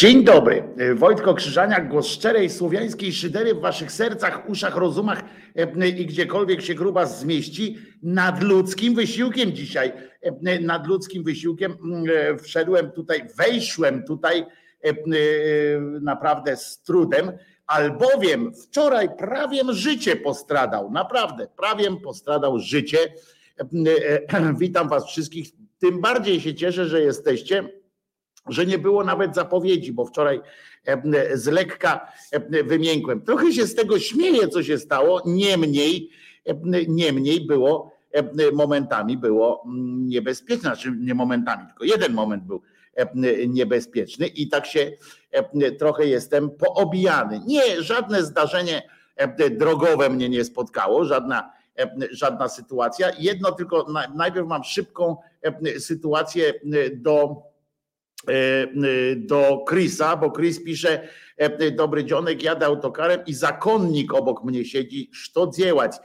Dzień dobry. Wojtko Krzyżaniak, głos szczerej słowiańskiej szydery w waszych sercach, uszach, rozumach e, i gdziekolwiek się gruba zmieści. Nad ludzkim wysiłkiem dzisiaj, e, nad ludzkim wysiłkiem mm, e, wszedłem tutaj, wejszłem tutaj naprawdę z trudem, albowiem wczoraj prawie życie postradał, naprawdę, prawie postradał życie. Witam was wszystkich, tym bardziej się cieszę, że jesteście że nie było nawet zapowiedzi, bo wczoraj e, z lekka e, wymiękłem. Trochę się z tego śmieję, co się stało, niemniej, e, niemniej było momentami było niebezpieczne, znaczy nie momentami, tylko jeden moment był niebezpieczny i tak się trochę jestem poobijany. Nie, żadne zdarzenie drogowe mnie nie spotkało, żadna, żadna sytuacja. Jedno tylko, najpierw mam szybką sytuację do do Chrisa, bo Chris pisze, e, dobry dzionek, jadę autokarem i zakonnik obok mnie siedzi, co dziełać.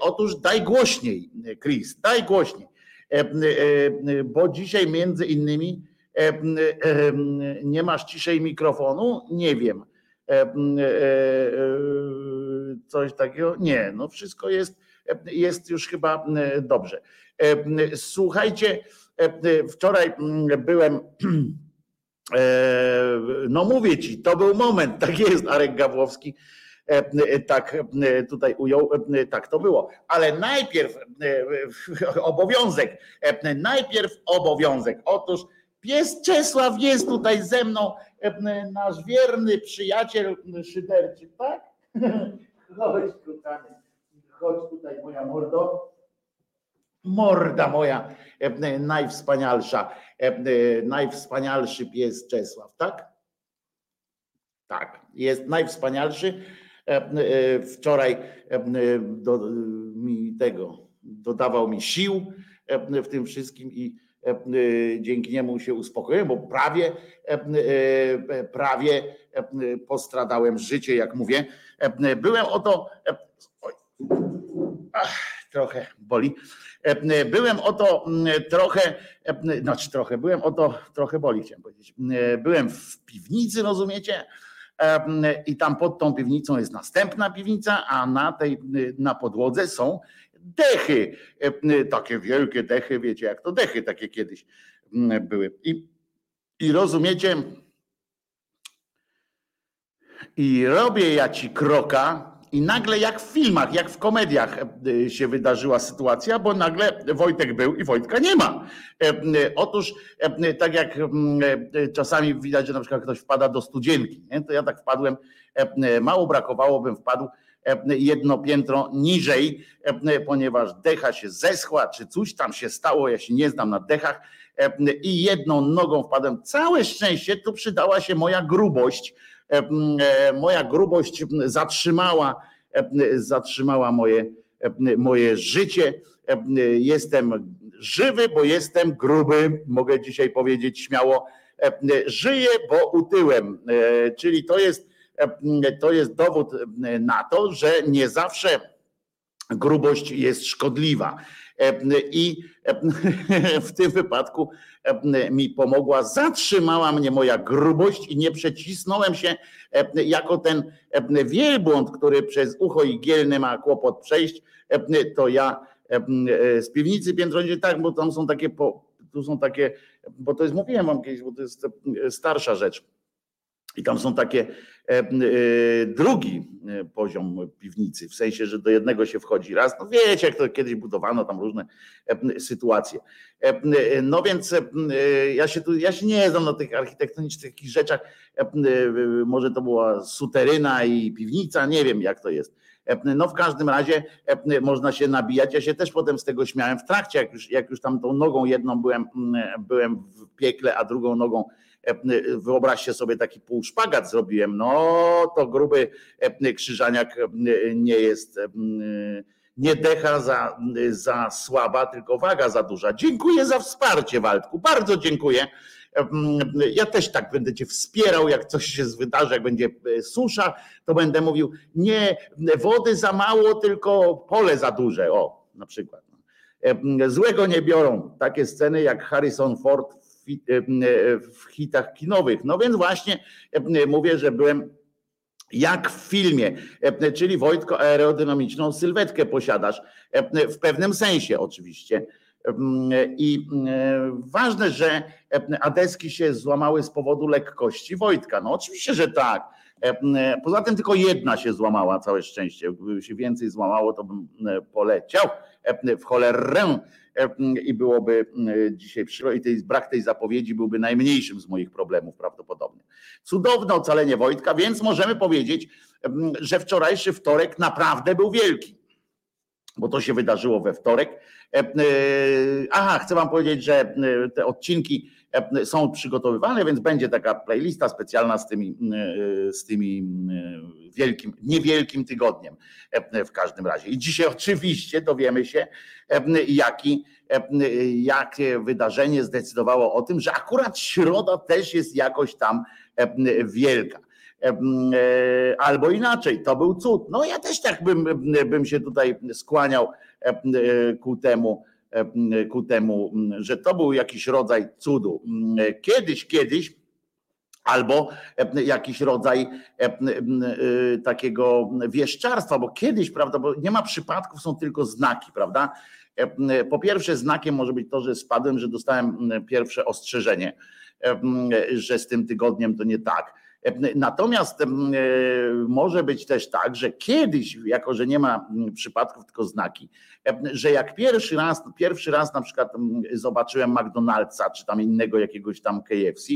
Otóż daj głośniej, Chris, daj głośniej, bo dzisiaj między innymi nie masz ciszej mikrofonu, nie wiem. Coś takiego, nie, no wszystko jest, jest już chyba dobrze. Słuchajcie, E, e, wczoraj mm, byłem, e, no mówię ci, to był moment, tak jest Arek Gawłowski, tak tutaj ujął, tak to było. Ale najpierw obowiązek, najpierw obowiązek. Otóż pies Czesław jest tutaj ze mną, nasz wierny przyjaciel szyderczy, tak? Chodź tutaj, chodź tutaj moja mordo morda moja e, najwspanialsza, e, e, najwspanialszy pies Czesław, tak? Tak, jest najwspanialszy. Wczoraj do, mi tego dodawał mi sił w tym wszystkim i dzięki niemu się uspokoiłem, bo prawie, prawie postradałem życie, jak mówię. Byłem. Oj, ach, trochę boli. E, byłem o to mm, trochę, e, znaczy trochę, byłem o to trochę boli, chciałem powiedzieć. E, byłem w piwnicy, rozumiecie? I tam pod tą piwnicą jest następna piwnica, a na tej na podłodze są dechy. Takie wielkie dechy, wiecie, jak to dechy takie kiedyś były. I, i rozumiecie, i robię ja ci kroka, i nagle jak w filmach, jak w komediach e, się wydarzyła sytuacja, bo nagle Wojtek był i Wojtka nie ma. E, e, otóż tak jak czasami widać, że na przykład ktoś wpada do studzienki, nie? to ja tak wpadłem, mało brakowało, bym wpadł jedno piętro niżej, ponieważ decha się zeschła, czy coś tam się stało, ja się nie znam na dechach i jedną nogą wpadłem. Całe szczęście tu przydała się moja grubość, moja grubość zatrzymała, e, zatrzymała moje, moje życie. Jestem żywy, bo jestem gruby, mogę dzisiaj powiedzieć śmiało. Żyję, bo utyłem. Czyli to jest, to jest dowód na to, że nie zawsze grubość jest szkodliwa. I w tym wypadku mi pomogła, zatrzymała mnie moja grubość i nie przecisnąłem się jako ten wielbłąd, który przez ucho igielne ma kłopot przejść, to ja z piwnicy piętro tak, bo tam są takie, tu są takie, bo to jest, mówiłem wam kiedyś, bo to jest starsza rzecz i tam są takie e, e, drugi e, poziom piwnicy, w sensie, że do jednego się wchodzi raz. No wiecie, jak to kiedyś budowano, tam różne sytuacje. No więc ja się tu, ja się nie znam na tych architektonicznych rzeczach. Może to była suteryna i piwnica, nie wiem jak to jest. No w każdym razie można się nabijać. Ja się też potem z tego śmiałem w trakcie, jak już, jak już tam tą nogą jedną byłem, byłem w piekle, a drugą nogą wyobraźcie sobie taki półszpagat zrobiłem, no to gruby krzyżaniak nie jest, nie decha za, za słaba, tylko waga za duża. Dziękuję za wsparcie Waldku, bardzo dziękuję. Ja też tak będę cię wspierał, jak coś się wydarzy, jak będzie e, susza, to będę mówił, nie wody za mało, tylko pole za duże, o na przykład. Złego nie biorą takie sceny jak Harrison Ford w hitach kinowych. No więc właśnie mówię, że byłem jak w filmie, czyli Wojtko aerodynamiczną sylwetkę posiadasz, w pewnym sensie oczywiście. I ważne, że adeski się złamały z powodu lekkości Wojtka. No oczywiście, że tak. Poza tym tylko jedna się złamała, całe szczęście. Gdyby się więcej złamało, to bym poleciał w cholerę i byłoby dzisiaj przykro i tej, brak tej zapowiedzi byłby najmniejszym z moich problemów prawdopodobnie. Cudowne ocalenie Wojtka, więc możemy powiedzieć, że wczorajszy wtorek naprawdę był wielki bo to się wydarzyło we wtorek. Aha, chcę Wam powiedzieć, że te odcinki są przygotowywane, więc będzie taka playlista specjalna z tymi, z tymi wielkim, niewielkim tygodniem w każdym razie. I dzisiaj oczywiście dowiemy się, jaki, jakie wydarzenie zdecydowało o tym, że akurat środa też jest jakoś tam wielka albo inaczej, to był cud. No ja też tak bym, bym się tutaj skłaniał ku temu, ku temu, że to był jakiś rodzaj cudu. Kiedyś, kiedyś, albo jakiś rodzaj takiego wieszczarstwa, bo kiedyś, prawda, bo nie ma przypadków, są tylko znaki, prawda? Po pierwsze, znakiem może być to, że spadłem, że dostałem pierwsze ostrzeżenie, że z tym tygodniem to nie tak Natomiast e, może być też tak, że kiedyś, jako że nie ma przypadków, tylko znaki, że jak pierwszy raz, pierwszy raz na przykład zobaczyłem McDonald'sa, czy tam innego jakiegoś tam KFC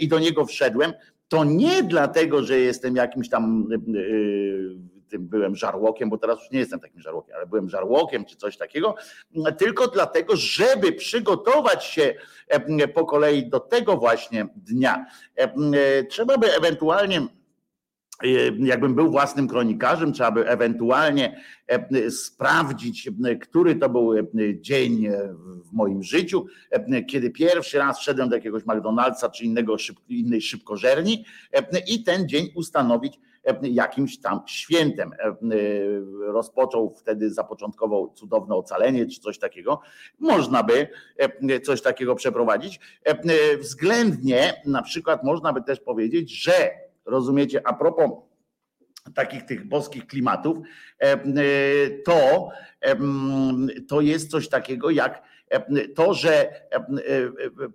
i do niego wszedłem, to nie dlatego, że jestem jakimś tam e, tym byłem żarłokiem, bo teraz już nie jestem takim żarłokiem, ale byłem żarłokiem czy coś takiego, tylko dlatego, żeby przygotować się po kolei do tego właśnie dnia. Trzeba by ewentualnie jakbym był własnym kronikarzem, trzeba by ewentualnie sprawdzić, który to był dzień w moim życiu, kiedy pierwszy raz wszedłem do jakiegoś McDonald'sa czy innego, innej szybkożerni i ten dzień ustanowić jakimś tam świętem. Rozpoczął wtedy, zapoczątkował cudowne ocalenie czy coś takiego. Można by coś takiego przeprowadzić. Względnie na przykład można by też powiedzieć, że rozumiecie, a propos takich tych boskich klimatów, to, to jest coś takiego jak to, że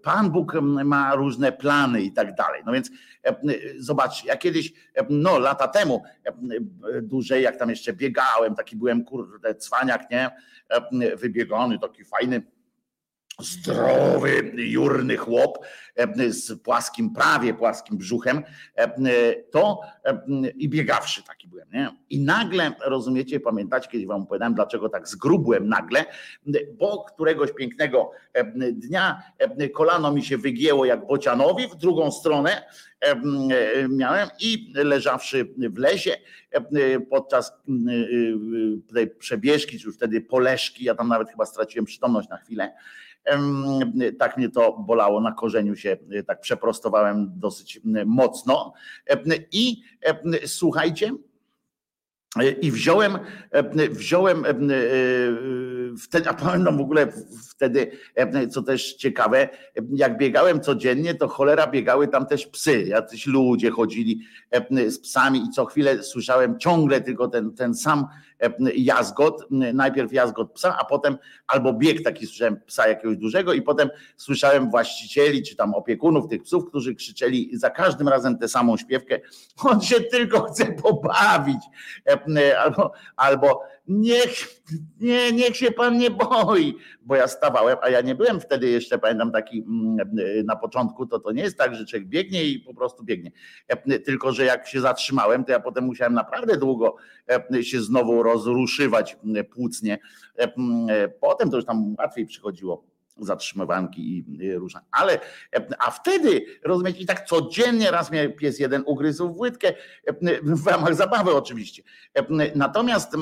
Pan Bóg ma różne plany i tak dalej. No więc zobaczcie, ja kiedyś, no lata temu, dłużej, jak tam jeszcze biegałem, taki byłem kurde cwaniak, nie? Wybiegany, taki fajny zdrowy, jurny chłop e, z płaskim, prawie płaskim brzuchem, e, to e, i biegawszy taki byłem. Nie? I nagle, rozumiecie, pamiętacie, kiedy wam opowiadałem, dlaczego tak zgrubłem nagle, bo któregoś pięknego dnia kolano mi się wygięło jak bocianowi w drugą stronę miałem i leżawszy w lesie podczas tej przebieżki, czy już wtedy poleszki, ja tam nawet chyba straciłem przytomność na chwilę, tak mnie to bolało, na korzeniu się tak przeprostowałem dosyć mocno. I słuchajcie, i wziąłem, wziąłem wtedy, a pamiętam w ogóle wtedy, co też ciekawe, jak biegałem codziennie, to cholera biegały tam też psy. Jacyś ludzie chodzili z psami i co chwilę słyszałem ciągle tylko ten, ten sam jazgot, najpierw jazgot psa, a potem albo bieg taki słyszałem psa jakiegoś dużego i potem słyszałem właścicieli czy tam opiekunów tych psów, którzy krzyczeli za każdym razem tę samą śpiewkę, on się tylko chce pobawić albo, albo niech, nie, niech się pan nie boi, bo ja a ja nie byłem wtedy jeszcze, pamiętam taki mm, na początku, to to nie jest tak, że człowiek biegnie i po prostu biegnie, tylko że jak się zatrzymałem, to ja potem musiałem naprawdę długo się znowu rozruszywać płucnie, potem to już tam łatwiej przychodziło zatrzymywanki i różne. Ale, a wtedy, rozumiecie, i tak codziennie raz mnie pies jeden ugryzł w łydkę, w ramach zabawy oczywiście. Natomiast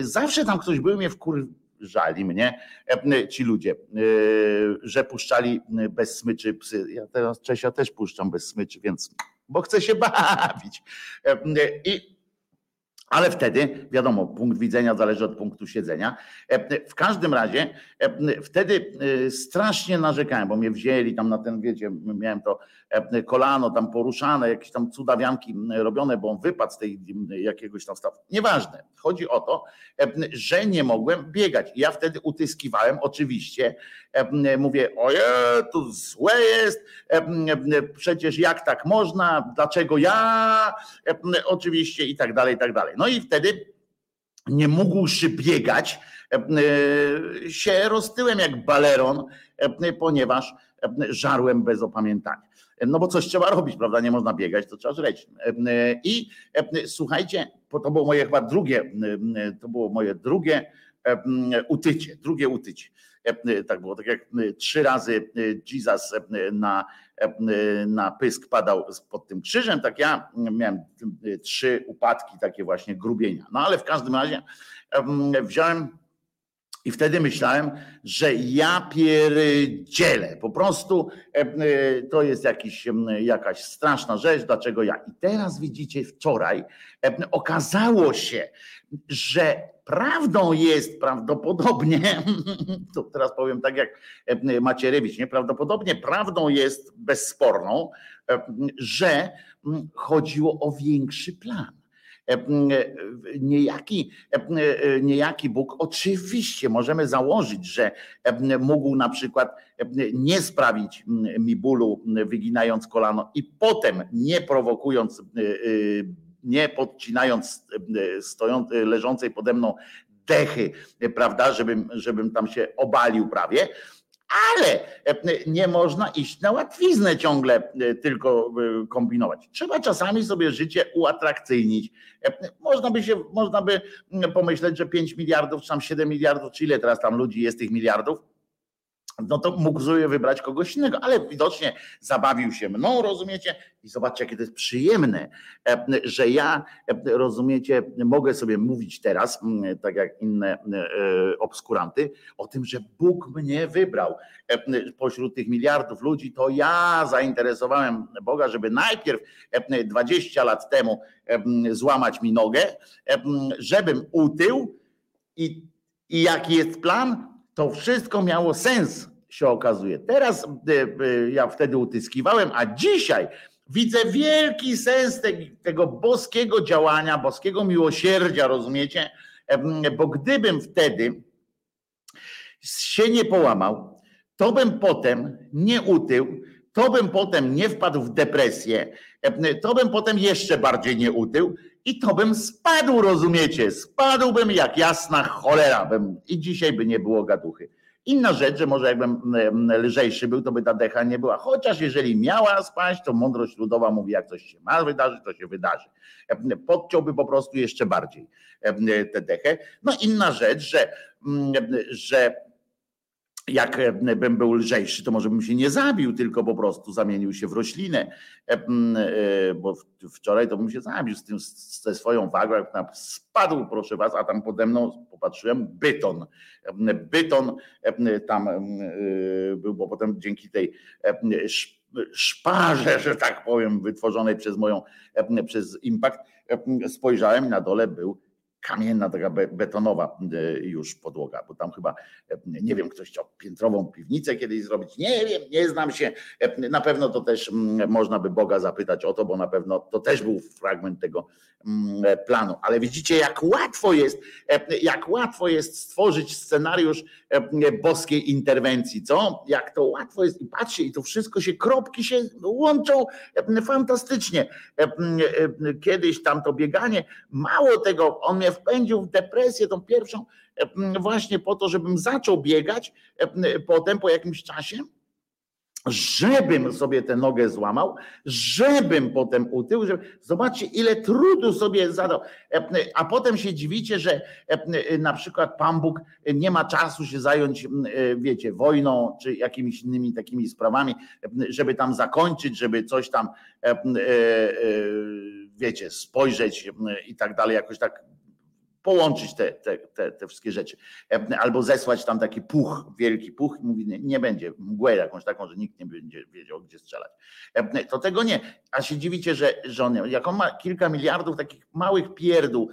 zawsze tam ktoś był mnie wkur żali mnie ci ludzie, że puszczali bez smyczy psy. Ja teraz Czesia też puszczam bez smyczy, więc bo chcę się bawić. I Ale wtedy, wiadomo, punkt widzenia zależy od punktu siedzenia. E, w każdym razie e, wtedy e, strasznie narzekałem, bo mnie wzięli tam na ten, wiecie, miałem to kolano tam poruszane, jakieś tam cudawianki robione, bo on wypadł z tej jakiegoś tam stawu. Nieważne. Chodzi o to, że nie mogłem biegać. Ja wtedy utyskiwałem, oczywiście. Mówię, oje, to złe jest, przecież jak tak można, dlaczego ja, oczywiście i tak dalej, i tak dalej. No i wtedy nie mógłszy biegać, się roztyłem jak baleron, ponieważ żarłem bez opamiętania. No bo coś trzeba robić, prawda? Nie można biegać, to trzeba żreć. I słuchajcie, to było moje chyba drugie, to było moje drugie utycie, drugie utycie. Tak było, tak jak trzy razy Jesus na na pysk padał pod tym krzyżem, tak ja miałem trzy upadki, takie właśnie grubienia. No ale w każdym razie wziąłem i wtedy myślałem, że ja pierdzielę. Po prostu to jest jakiś, jakaś straszna rzecz, dlaczego ja. I teraz widzicie, wczoraj okazało się, że prawdą jest prawdopodobnie, to teraz powiem tak jak e, Macierewicz, nieprawdopodobnie prawdą jest bezsporną, e, że chodziło o większy plan. E, niejaki, niejaki Bóg, oczywiście możemy założyć, że mógł na przykład nie sprawić mi bólu, wyginając kolano i potem nie prowokując nie podcinając e, stoją, e, leżącej pode mną dechy, e, prawda, żebym, żebym tam się obalił prawie, ale nie można iść na łatwiznę ciągle tylko kombinować. Trzeba czasami sobie życie uatrakcyjnić. Można by się, można by pomyśleć, że 5 miliardów, czy tam 7 miliardów, czy ile teraz tam ludzi jest tych miliardów, no to mógł sobie wybrać kogoś innego, ale widocznie zabawił się mną, rozumiecie? I zobaczcie, jakie to jest przyjemne, e, że ja, e, rozumiecie, mogę sobie mówić teraz, tak jak inne e, obskuranty, o tym, że Bóg mnie wybrał. Pośród tych miliardów ludzi to ja zainteresowałem Boga, żeby najpierw 20 lat temu złamać mi nogę, żebym utył i, i jaki jest plan? To wszystko miało sens, się okazuje. Teraz e, e, ja wtedy utyskiwałem, a dzisiaj widzę wielki sens tego boskiego działania, boskiego miłosierdzia, rozumiecie? Bo gdybym wtedy się nie połamał, to bym potem nie utył, to bym potem nie wpadł w depresję, to bym potem jeszcze bardziej nie utył i to bym spadł, rozumiecie? Spadłbym jak jasna cholera bym i dzisiaj by nie było gaduchy. Inna rzecz, że może jakbym lżejszy był, to by ta decha nie była. Chociaż jeżeli miała spaść, to mądrość ludowa mówi, jak coś się ma wydarzyć, to się wydarzy. Podciąłby po prostu jeszcze bardziej tę dechę. No inna rzecz, że, że jak e, był lżejszy, to może bym się nie zabił, tylko po prostu zamienił się w roślinę, e, e, bo wczoraj to bym się zabił z tym, ze swoją wagą, jak tam spadł, proszę was, a tam pode mną popatrzyłem, byton. Byton tam był, bo potem dzięki tej szparze, że tak powiem, wytworzonej przez moją, przez impact, spojrzałem na dole był kamienna, taka betonowa e, już podłoga, bo tam chyba, e, nie wiem, ktoś chciał piętrową piwnicę kiedyś zrobić, nie wiem, nie znam się, e, na pewno to też można by Boga zapytać o to, bo na pewno to też był fragment tego planu, ale widzicie jak łatwo jest, jak łatwo jest stworzyć scenariusz boskiej interwencji, co? Jak to łatwo jest i patrzcie, i to wszystko się, kropki się łączą fantastycznie. Kiedyś tam to bieganie, mało tego, on mnie wpędził w depresję, tą pierwszą, właśnie po to, żebym zaczął biegać potem po jakimś czasie żebym sobie tę nogę złamał, żebym potem utył, żeby... zobaczcie ile trudu sobie zadał, a potem się dziwicie, że na przykład Pan Bóg nie ma czasu się zająć, wiecie, wojną czy jakimiś innymi takimi sprawami, żeby tam zakończyć, żeby coś tam, e, e, wiecie, spojrzeć i tak dalej, jakoś tak połączyć te, te, te, te, wszystkie rzeczy. E, albo zesłać tam taki puch, wielki puch i mówi, nie, nie będzie, mgłę jakąś taką, że nikt nie będzie wiedział, gdzie strzelać. E, to tego nie. a się dziwicie, że, że on, jak on ma kilka miliardów takich małych pierdół,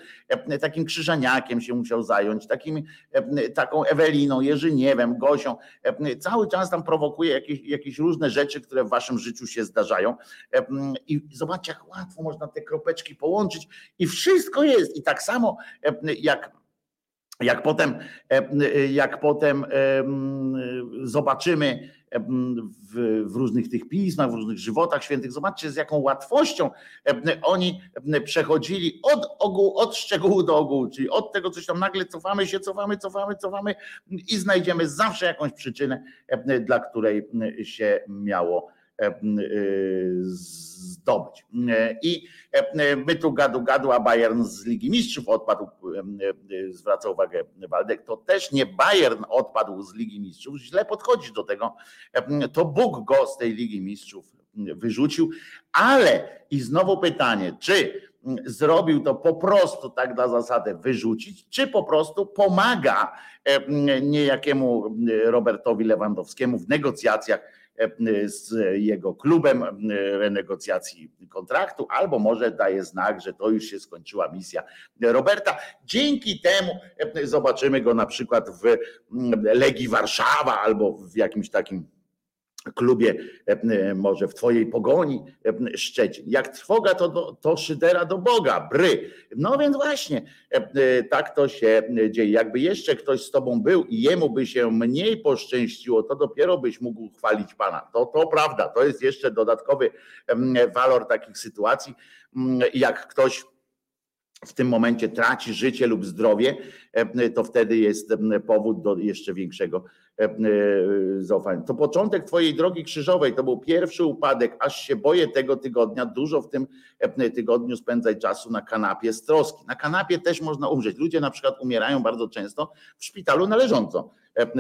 takim krzyżaniakiem się musiał zająć, takim, taką Eweliną, Jerzyniewem, Gosią, cały czas tam prowokuje jakieś, jakieś różne rzeczy, które w waszym życiu się zdarzają i zobaczcie, jak łatwo można te kropeczki połączyć i wszystko jest i tak samo jak jak potem, jak potem zobaczymy w, w, różnych tych pismach, w różnych żywotach świętych, zobaczcie z jaką łatwością oni przechodzili od, ogółu, od szczegółu do ogółu, czyli od tego coś tam nagle cofamy się, cofamy, cofamy, cofamy i znajdziemy zawsze jakąś przyczynę, dla której się miało zdobyć. I my tu gadu gadu, a Bayern z Ligi Mistrzów odpadł, zwraca uwagę Waldek, to też nie Bayern odpadł z Ligi Mistrzów, źle podchodzisz do tego, to Bóg go z tej Ligi Mistrzów wyrzucił, ale i znowu pytanie, czy zrobił to po prostu tak dla zasady wyrzucić, czy po prostu pomaga niejakiemu Robertowi Lewandowskiemu w negocjacjach z jego klubem renegocjacji kontraktu, albo może daje znak, że to już się skończyła misja Roberta. Dzięki temu zobaczymy go na przykład w Legii Warszawa albo w jakimś takim klubie, e, może w twojej pogoni e, Szczecin. Jak trwoga, to, to szydera do Boga, bry. No więc właśnie, e, tak to się dzieje. Jakby jeszcze ktoś z tobą był i jemu by się mniej poszczęściło, to dopiero byś mógł chwalić Pana. To, to prawda, to jest jeszcze dodatkowy walor takich sytuacji, jak ktoś w tym momencie traci życie lub zdrowie, to wtedy jest powód do jeszcze większego E, e, zaufania. To początek Twojej drogi krzyżowej, to był pierwszy upadek, aż się boję tego tygodnia, dużo w tym e, tygodniu spędzać czasu na kanapie z troski. Na kanapie też można umrzeć. Ludzie na przykład umierają bardzo często w szpitalu należąco,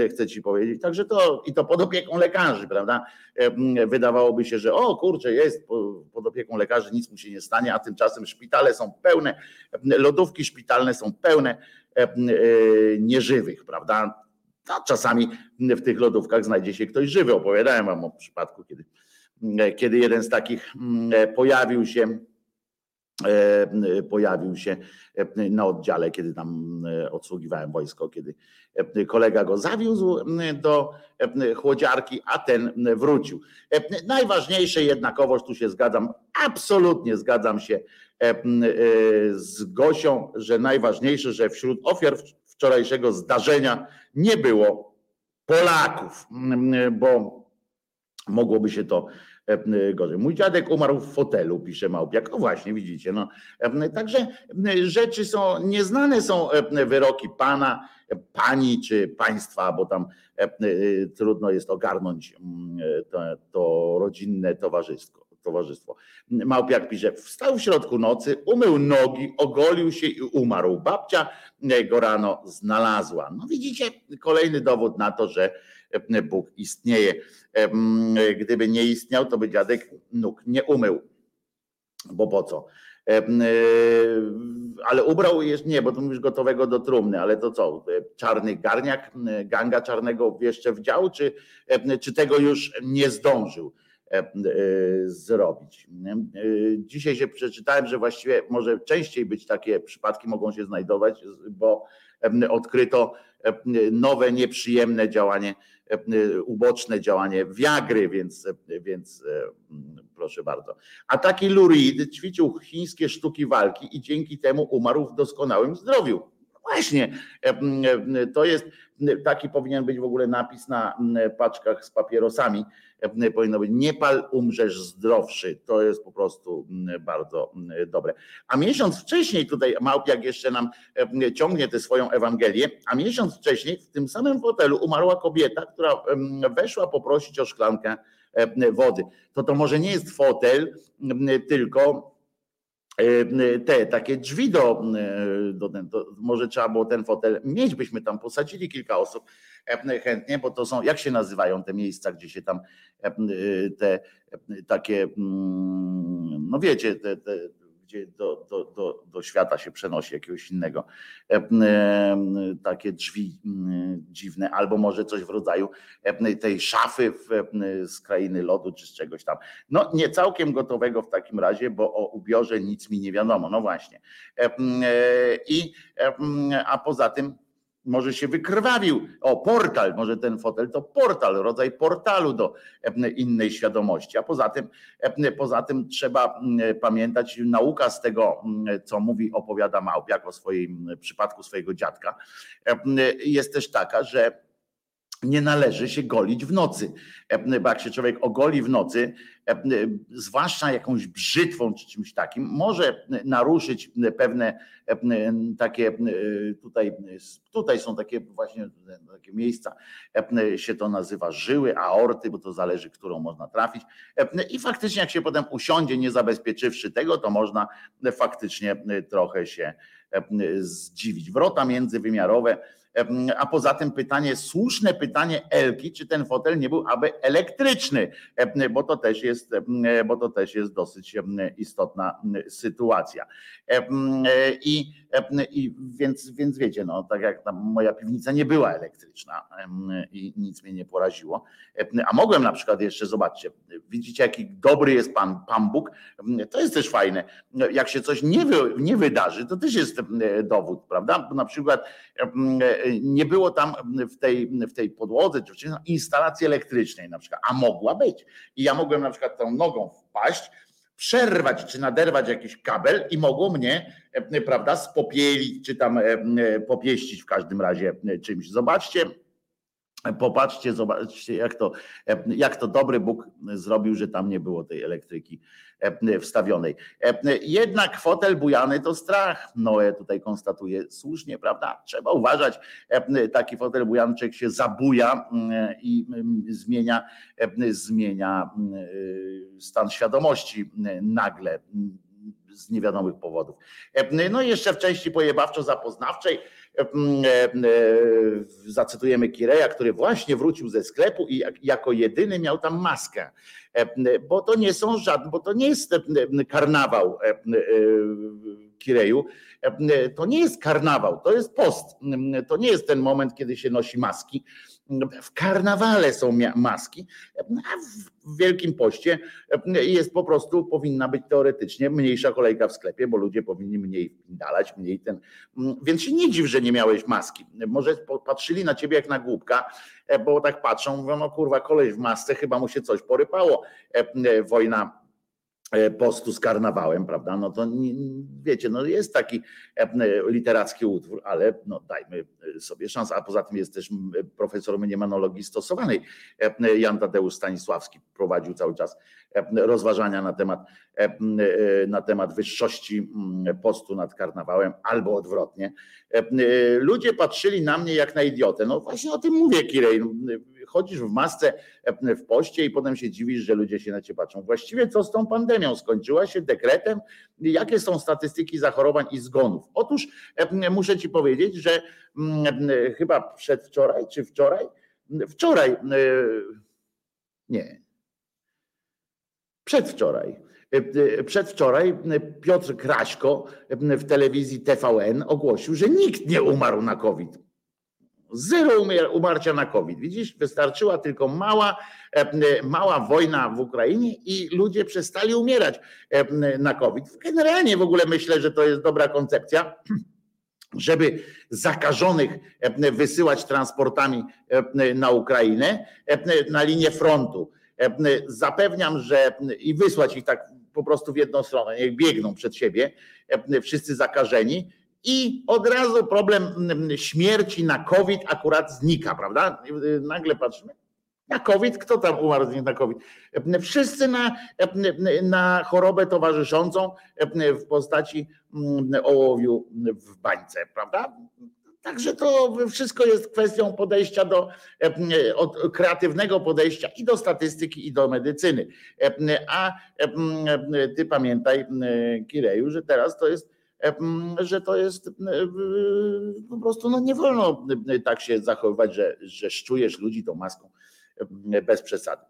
chcę Ci powiedzieć. Także to i to pod opieką lekarzy, prawda? Wydawałoby się, że o kurczę, jest pod opieką lekarzy, nic mu się nie stanie, a tymczasem szpitale są pełne, lodówki szpitalne są pełne nieżywych, prawda? A czasami w tych lodówkach znajdzie się ktoś żywy. Opowiadałem wam o przypadku, kiedy, kiedy jeden z takich mm, pojawił się e, pojawił się na oddziale, kiedy tam e, odsługiwałem wojsko, kiedy kolega go zawiózł do chłodziarki, a ten wrócił. Najważniejsze jednakowoż, tu się zgadzam, absolutnie zgadzam się e, z Gosią, że najważniejsze, że wśród ofiar wczorajszego zdarzenia nie było Polaków, bo mogłoby się to e, gorzej. Mój dziadek umarł w fotelu, pisze Małpiak. No właśnie, widzicie. No. E, także rzeczy są, nieznane są e, wyroki pana, pani czy państwa, bo tam trudno jest ogarnąć to, to rodzinne towarzystwo towarzystwo. Małpiak pisze, wstał w środku nocy, umył nogi, ogolił się i umarł. Babcia go rano znalazła. No widzicie, kolejny dowód na to, że Bóg istnieje. Gdyby nie istniał, to by dziadek nóg nie umył. Bo po co? Ale ubrał jest, nie, bo to mówisz gotowego do trumny, ale to co? Czarny garniak, ganga czarnego jeszcze wdział, czy, czy tego już nie zdążył? E, e, zrobić. E, dzisiaj się przeczytałem, że właściwie może częściej być takie przypadki mogą się znajdować, bo odkryto nowe, nieprzyjemne działanie, uboczne działanie wiagry, więc, więc proszę bardzo. A taki Lurid ćwiczył chińskie sztuki walki i dzięki temu umarł w doskonałym zdrowiu. Właśnie, to jest taki powinien być w ogóle napis na paczkach z papierosami powinno być nie pal, umrzesz zdrowszy. To jest po prostu bardzo dobre. A miesiąc wcześniej, tutaj Małpiak jeszcze nam ciągnie tę swoją Ewangelię, a miesiąc wcześniej w tym samym fotelu umarła kobieta, która weszła poprosić o szklankę wody. To to może nie jest fotel, tylko te takie drzwi do, do, do, może trzeba było ten fotel mieć, byśmy tam posadzili kilka osób chętnie, bo to są, jak się nazywają te miejsca, gdzie się tam te takie, mm, no wiecie, te, te, gdzie do, do, do, do świata się przenosi jakiegoś innego. Takie drzwi dziwne, albo może coś w rodzaju tej szafy z krainy lodu czy z czegoś tam. No nie całkiem gotowego w takim razie, bo o ubiorze nic mi nie wiadomo. No właśnie. I, a poza tym może się wykrwawił. O, portal, może ten fotel to portal, rodzaj portalu do innej świadomości. A poza tym, poza tym trzeba pamiętać, nauka z tego, co mówi, opowiada Małpiak o swoim przypadku swojego dziadka, jest też taka, że nie należy się golić w nocy. Bo jak się człowiek ogoli w nocy, zwłaszcza jakąś brzytwą czy czymś takim, może naruszyć pewne takie tutaj, tutaj są takie właśnie takie miejsca, się to nazywa żyły, aorty, bo to zależy, którą można trafić. I faktycznie, jak się potem usiądzie, nie zabezpieczywszy tego, to można faktycznie trochę się zdziwić. Wrota międzywymiarowe a poza tym pytanie, słuszne pytanie Elki, czy ten fotel nie był aby elektryczny, bo to też jest, bo to też jest dosyć istotna sytuacja. I, i więc, więc wiecie, no tak jak moja piwnica nie była elektryczna i nic mnie nie poraziło. A mogłem na przykład jeszcze, zobaczcie, widzicie jaki dobry jest Pan, Pan Bóg, to jest też fajne. Jak się coś nie, wy, nie wydarzy, to też jest dowód, prawda? Na przykład nie było tam w tej, w tej podłodze czy instalacji elektrycznej na przykład, a mogła być. I ja mogłem na przykład tą nogą wpaść, przerwać czy naderwać jakiś kabel i mogło mnie, prawda, spopielić czy tam popieścić w każdym razie czymś. Zobaczcie, Popatrzcie, zobaczcie, jak to, jak to dobry Bóg zrobił, że tam nie było tej elektryki wstawionej. Jednak fotel bujany to strach. Noe tutaj konstatuje słusznie, prawda? Trzeba uważać, taki fotel bujanczyk się zabuja i zmienia, zmienia stan świadomości nagle z niewiadomych powodów. No i jeszcze w części pojebawczo-zapoznawczej zacytujemy Kireja, który właśnie wrócił ze sklepu i jako jedyny miał tam maskę, bo to nie są żadne, bo to nie jest karnawał Kireju, to nie jest karnawał, to jest post, to nie jest ten moment, kiedy się nosi maski, w karnawale są maski, a w Wielkim Poście jest po prostu, powinna być teoretycznie mniejsza kolejka w sklepie, bo ludzie powinni mniej dalać, mniej ten. Więc się nie dziw, że nie miałeś maski. Może patrzyli na ciebie jak na głupka, bo tak patrzą, mówią, no kurwa, koleś w masce, chyba mu się coś porypało. Wojna E, postu z karnawałem, prawda? No to wiecie, no jest taki e, literacki utwór, ale no dajmy sobie szansę. A poza tym jest też profesor mniemanologii stosowanej. E, Jan Tadeusz Stanisławski prowadził cały czas rozważania na temat, na temat wyższości postu nad karnawałem, albo odwrotnie. Ludzie patrzyli na mnie jak na idiotę. No właśnie o tym mówię, Kirej. Chodzisz w masce w poście i potem się dziwisz, że ludzie się na ciebie patrzą. Właściwie co z tą pandemią? Skończyła się dekretem? Jakie są statystyki zachorowań i zgonów? Otóż muszę ci powiedzieć, że chyba przedwczoraj czy wczoraj, wczoraj, nie, przedwczoraj. Przedwczoraj Piotr Kraśko w telewizji TVN ogłosił, że nikt nie umarł na COVID. Zero umarcia na COVID. Widzisz, wystarczyła tylko mała, mała wojna w Ukrainie i ludzie przestali umierać na COVID. Generalnie w ogóle myślę, że to jest dobra koncepcja żeby zakażonych wysyłać transportami na Ukrainę, na linię frontu. Zapewniam, że i wysłać ich tak po prostu w jedną stronę, niech biegną przed siebie, wszyscy zakażeni i od razu problem mm, śmierci na COVID akurat znika, prawda? Nagle patrzymy, na COVID, kto tam umarł z na COVID? Wszyscy na, na chorobę towarzyszącą w postaci mm, ołowiu w bańce, prawda? Także to wszystko jest kwestią podejścia do od kreatywnego podejścia i do statystyki, i do medycyny. A ty pamiętaj, Kireju, że teraz to jest że to jest po prostu no nie wolno tak się zachowywać, że, że szczujesz ludzi tą maską bez przesady.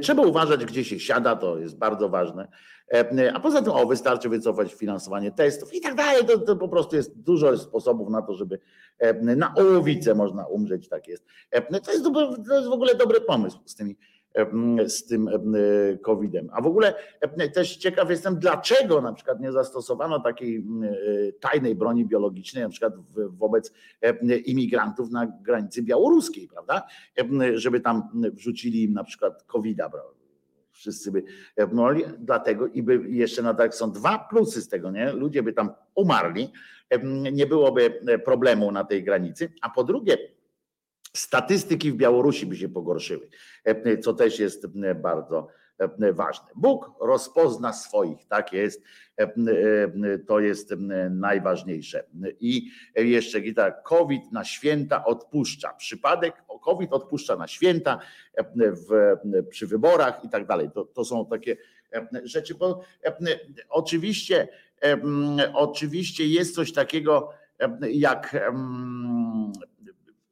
Trzeba uważać, gdzie się siada, to jest bardzo ważne. A poza tym, o, wystarczy wycofać finansowanie testów i tak dalej. To, to po prostu jest dużo sposobów na to, żeby na ołowicę można umrzeć, tak jest. To jest, to jest w ogóle dobry pomysł z tymi z tym COVID-em. A w ogóle też ciekaw jestem, dlaczego na przykład nie zastosowano takiej e, tajnej broni biologicznej, na przykład wobec imigrantów na granicy białoruskiej, prawda? Żeby tam wrzucili im na przykład COVID-a, wszyscy by pnęli, dlatego i by jeszcze na tak są dwa plusy z tego, nie? Ludzie by tam umarli, nie byłoby problemu na tej granicy, a po drugie statystyki w Białorusi by się pogorszyły, e, co też jest e, bardzo e, ważne. Bóg rozpozna swoich, tak jest, to jest najważniejsze. I jeszcze gita, COVID na święta odpuszcza. Przypadek, COVID odpuszcza na święta, w, przy wyborach i tak dalej. To, to są takie rzeczy, bo oczywiście, oczywiście jest coś takiego jak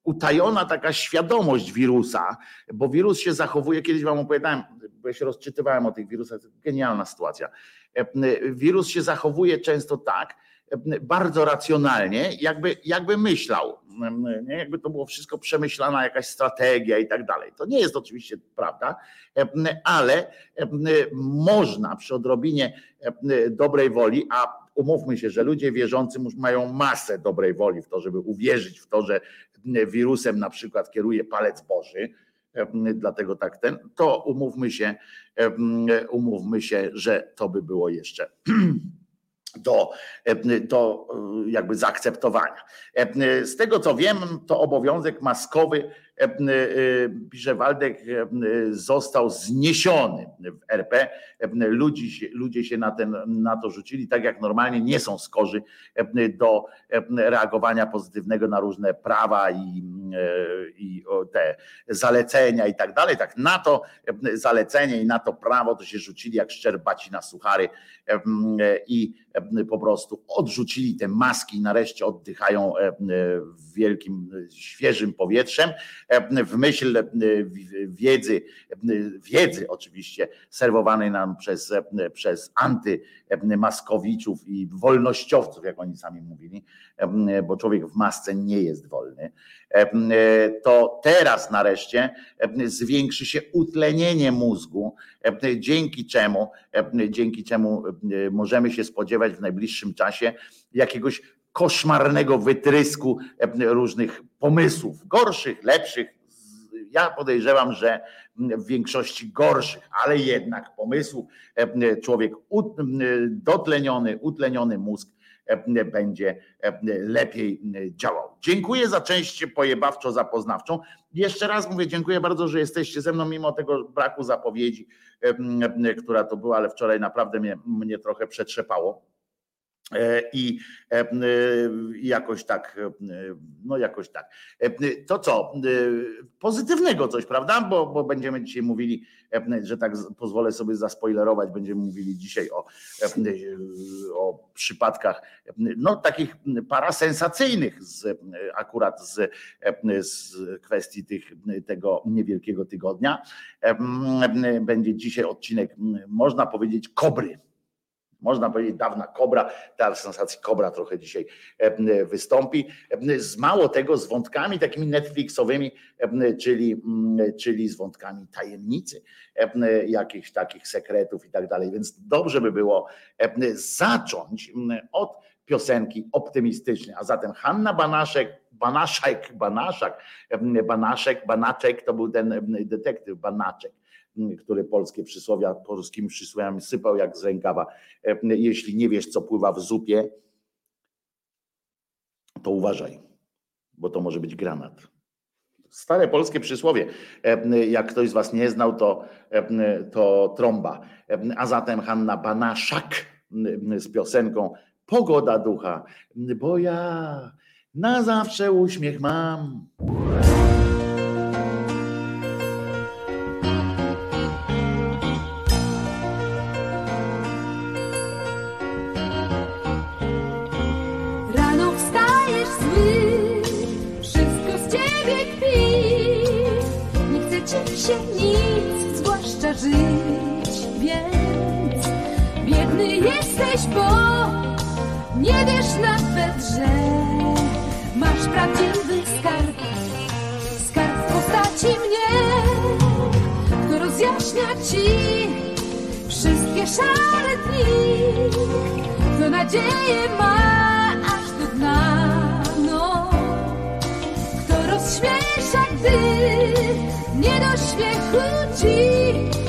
utajona taka świadomość wirusa, bo wirus się zachowuje, kiedyś wam opowiadałem, bo ja się rozczytywałem o tych wirusach, genialna sytuacja. Wirus się zachowuje często tak, bardzo racjonalnie, jakby, jakby myślał, nie? jakby to było wszystko przemyślana jakaś strategia i tak dalej. To nie jest oczywiście prawda, ale można przy odrobinie dobrej woli, a umówmy się, że ludzie wierzący mają masę dobrej woli w to, żeby uwierzyć w to, że wirusem na przykład kieruje palec Boży, dlatego tak ten, to umówmy się, umówmy się, że to by było jeszcze do, do jakby zaakceptowania. Z tego co wiem, to obowiązek maskowy E, e, pisze Waldek, e, został zniesiony w RP. Ludzie się, ludzie się na, ten, na to rzucili, tak jak normalnie nie są skorzy do reagowania pozytywnego na różne prawa i, i te zalecenia i tak dalej. Tak na to zalecenie i na to prawo to się rzucili jak szczerbaci na suchary i po prostu odrzucili te maski i nareszcie oddychają wielkim, świeżym powietrzem w myśl wiedzy, wiedzy oczywiście serwowanej nam przez, przez antymaskowiczów i wolnościowców, jak oni sami mówili, bo człowiek w masce nie jest wolny, to teraz nareszcie zwiększy się utlenienie mózgu, dzięki czemu, dzięki czemu możemy się spodziewać w najbliższym czasie jakiegoś koszmarnego wytrysku różnych pomysłów, gorszych, lepszych. Ja podejrzewam, że w większości gorszych, ale jednak pomysłów człowiek dotleniony, utleniony mózg będzie lepiej działał. Dziękuję za część pojebawczo-zapoznawczą. Jeszcze raz mówię, dziękuję bardzo, że jesteście ze mną, mimo tego braku zapowiedzi, która to była, ale wczoraj naprawdę mnie, mnie trochę przetrzepało E, I e, jakoś tak, no jakoś tak. E, to co? Pozytywnego coś, prawda? Bo, bo będziemy dzisiaj mówili, że tak pozwolę sobie zaspoilerować, będziemy mówili dzisiaj o, o przypadkach, no takich parasensacyjnych z, akurat z, z kwestii tych, tego niewielkiego tygodnia. Będzie dzisiaj odcinek, można powiedzieć, kobry można powiedzieć dawna kobra, ta sensacja kobra trochę dzisiaj e, wystąpi. E, z mało tego, z wątkami takimi Netflixowymi, e, czyli, czyli z wątkami tajemnicy, jakichś takich sekretów i tak dalej. Więc dobrze by było zacząć od piosenki optymistycznej. A zatem Hanna Banaszek, Banaszek, Banaszak, Banaszek, Banaczek to był ten detektyw Banaczek który polskie przysłowia polskimi przysłowiami sypał jak z rękawa. E, jeśli nie wiesz, co pływa w zupie, to uważaj, bo to może być granat. Stare polskie przysłowie. E, jak ktoś z Was nie znał, to, e, to trąba. A zatem Hanna Banaszak z piosenką Pogoda ducha, bo ja na zawsze uśmiech mam. liczy się nic, zwłaszcza żyć, więc biedny jesteś, bo nie wiesz nawet, że masz prawdziwy skarb, skarb w postaci mnie, kto rozjaśnia ci wszystkie szare dni, kto nadzieję ma aż do dna śmiesza, gdy nie do śmiechu ci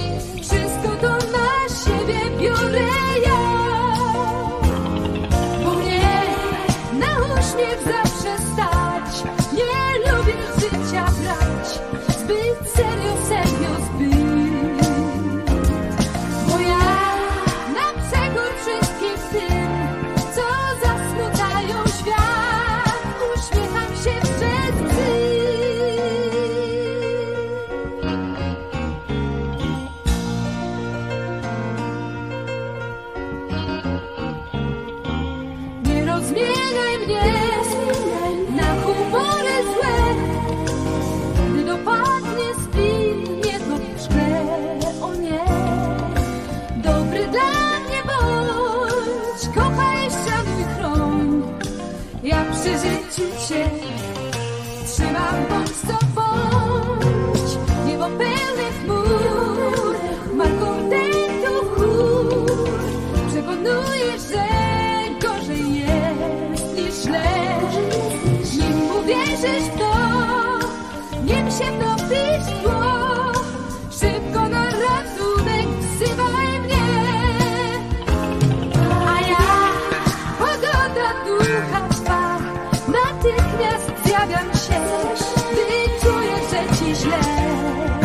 more.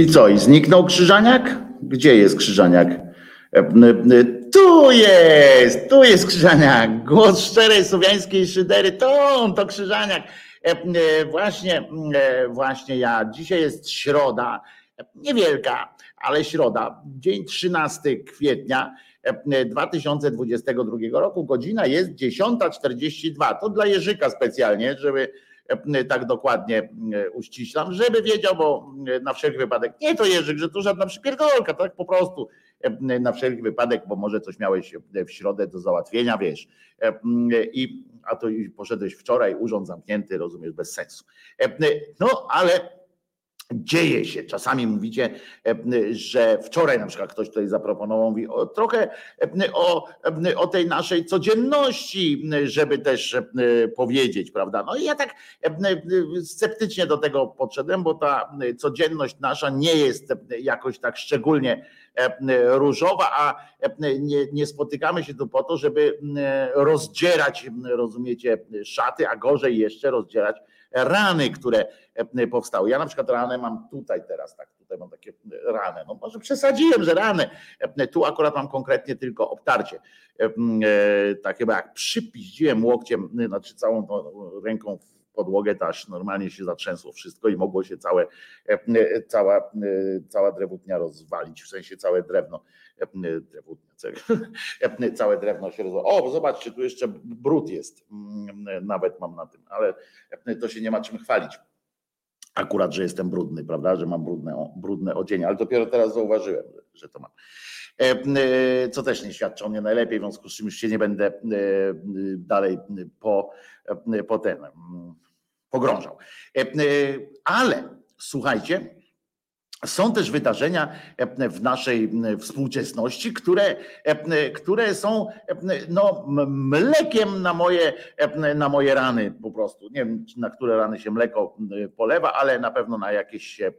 I co, i zniknął Krzyżaniak? Gdzie jest Krzyżaniak? E, Tu jest, tu jest Krzyżaniak. Głos szczerej słowiańskiej szydery. To on, to Krzyżaniak. E, e, Właśnie, właśnie ja. Dzisiaj jest środa, niewielka, ale środa, dzień 13 kwietnia e, 2022 roku. Godzina jest 10.42. To dla Jerzyka specjalnie, żeby tak dokładnie e, uściślam, żeby wiedział, bo e, na wszelki wypadek, nie to Jerzyk, że to żadna przypierdolka, tak po prostu e, na wszelki wypadek, bo może coś miałeś e, w środę do załatwienia, wiesz, E, I, a to poszedłeś wczoraj, urząd zamknięty, rozumiesz, bez sensu. E, No, ale dzieje się. Czasami mówicie, e, że wczoraj na przykład ktoś tutaj zaproponował, mówi o, trochę e, o, o tej naszej codzienności, żeby też e, powiedzieć, prawda? No i ja tak e, sceptycznie do tego podszedłem, bo ta codzienność nasza nie jest jakoś tak szczególnie e, różowa, a e, nie, nie spotykamy się tu po to, żeby e, rozdzierać, rozumiecie, szaty, a gorzej jeszcze rozdzierać rany, które e, powstały. Ja na przykład ranę mam tutaj teraz, tak, tutaj mam takie rany. No może przesadziłem, że rany. E, Tu akurat mam konkretnie tylko obtarcie. E, e, Tak chyba jak przypiździłem łokciem, znaczy całą ręką podłogę, to aż normalnie się zatrzęsło wszystko i mogło się całe, e, cała, e, cała drewutnia rozwalić, w sensie całe drewno, e, drewutnia, e, całe drewno się rozwaliło. O, zobaczcie, tu jeszcze brud jest, Mm, nawet mam na tym, ale to się nie ma czym chwalić. Akurat, że jestem brudny, prawda, że mam brudne, brudne odzienie, ale dopiero teraz zauważyłem, że to mam. E, e, Co też nie świadczy o mnie najlepiej, w związku z czym już się nie będę e, dalej po, po ten mm, pogrążał. E, e, Ale słuchajcie, są też wydarzenia e, w naszej współczesności, które, e, które są e, no, mlekiem na moje, na moje rany po prostu. Nie wiem, na które rany się mleko polewa, ale na pewno na jakieś, się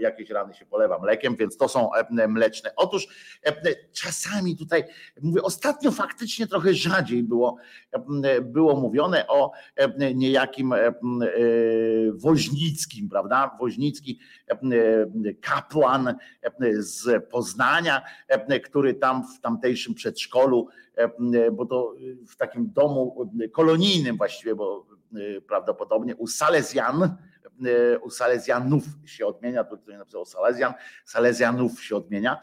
jakieś rany się polewa mlekiem, więc to są mleczne. Otóż czasami tutaj, mówię, ostatnio faktycznie trochę rzadziej było, było mówione o niejakim Woźnickim, prawda? Woźnicki kapłan e, z Poznania, e, który tam w tamtejszym przedszkolu, e, bo to w takim domu kolonijnym właściwie, bo prawdopodobnie u Salezjan, u Salezjanów się odmienia, tu ktoś napisał Salezjan, Salezjanów się odmienia,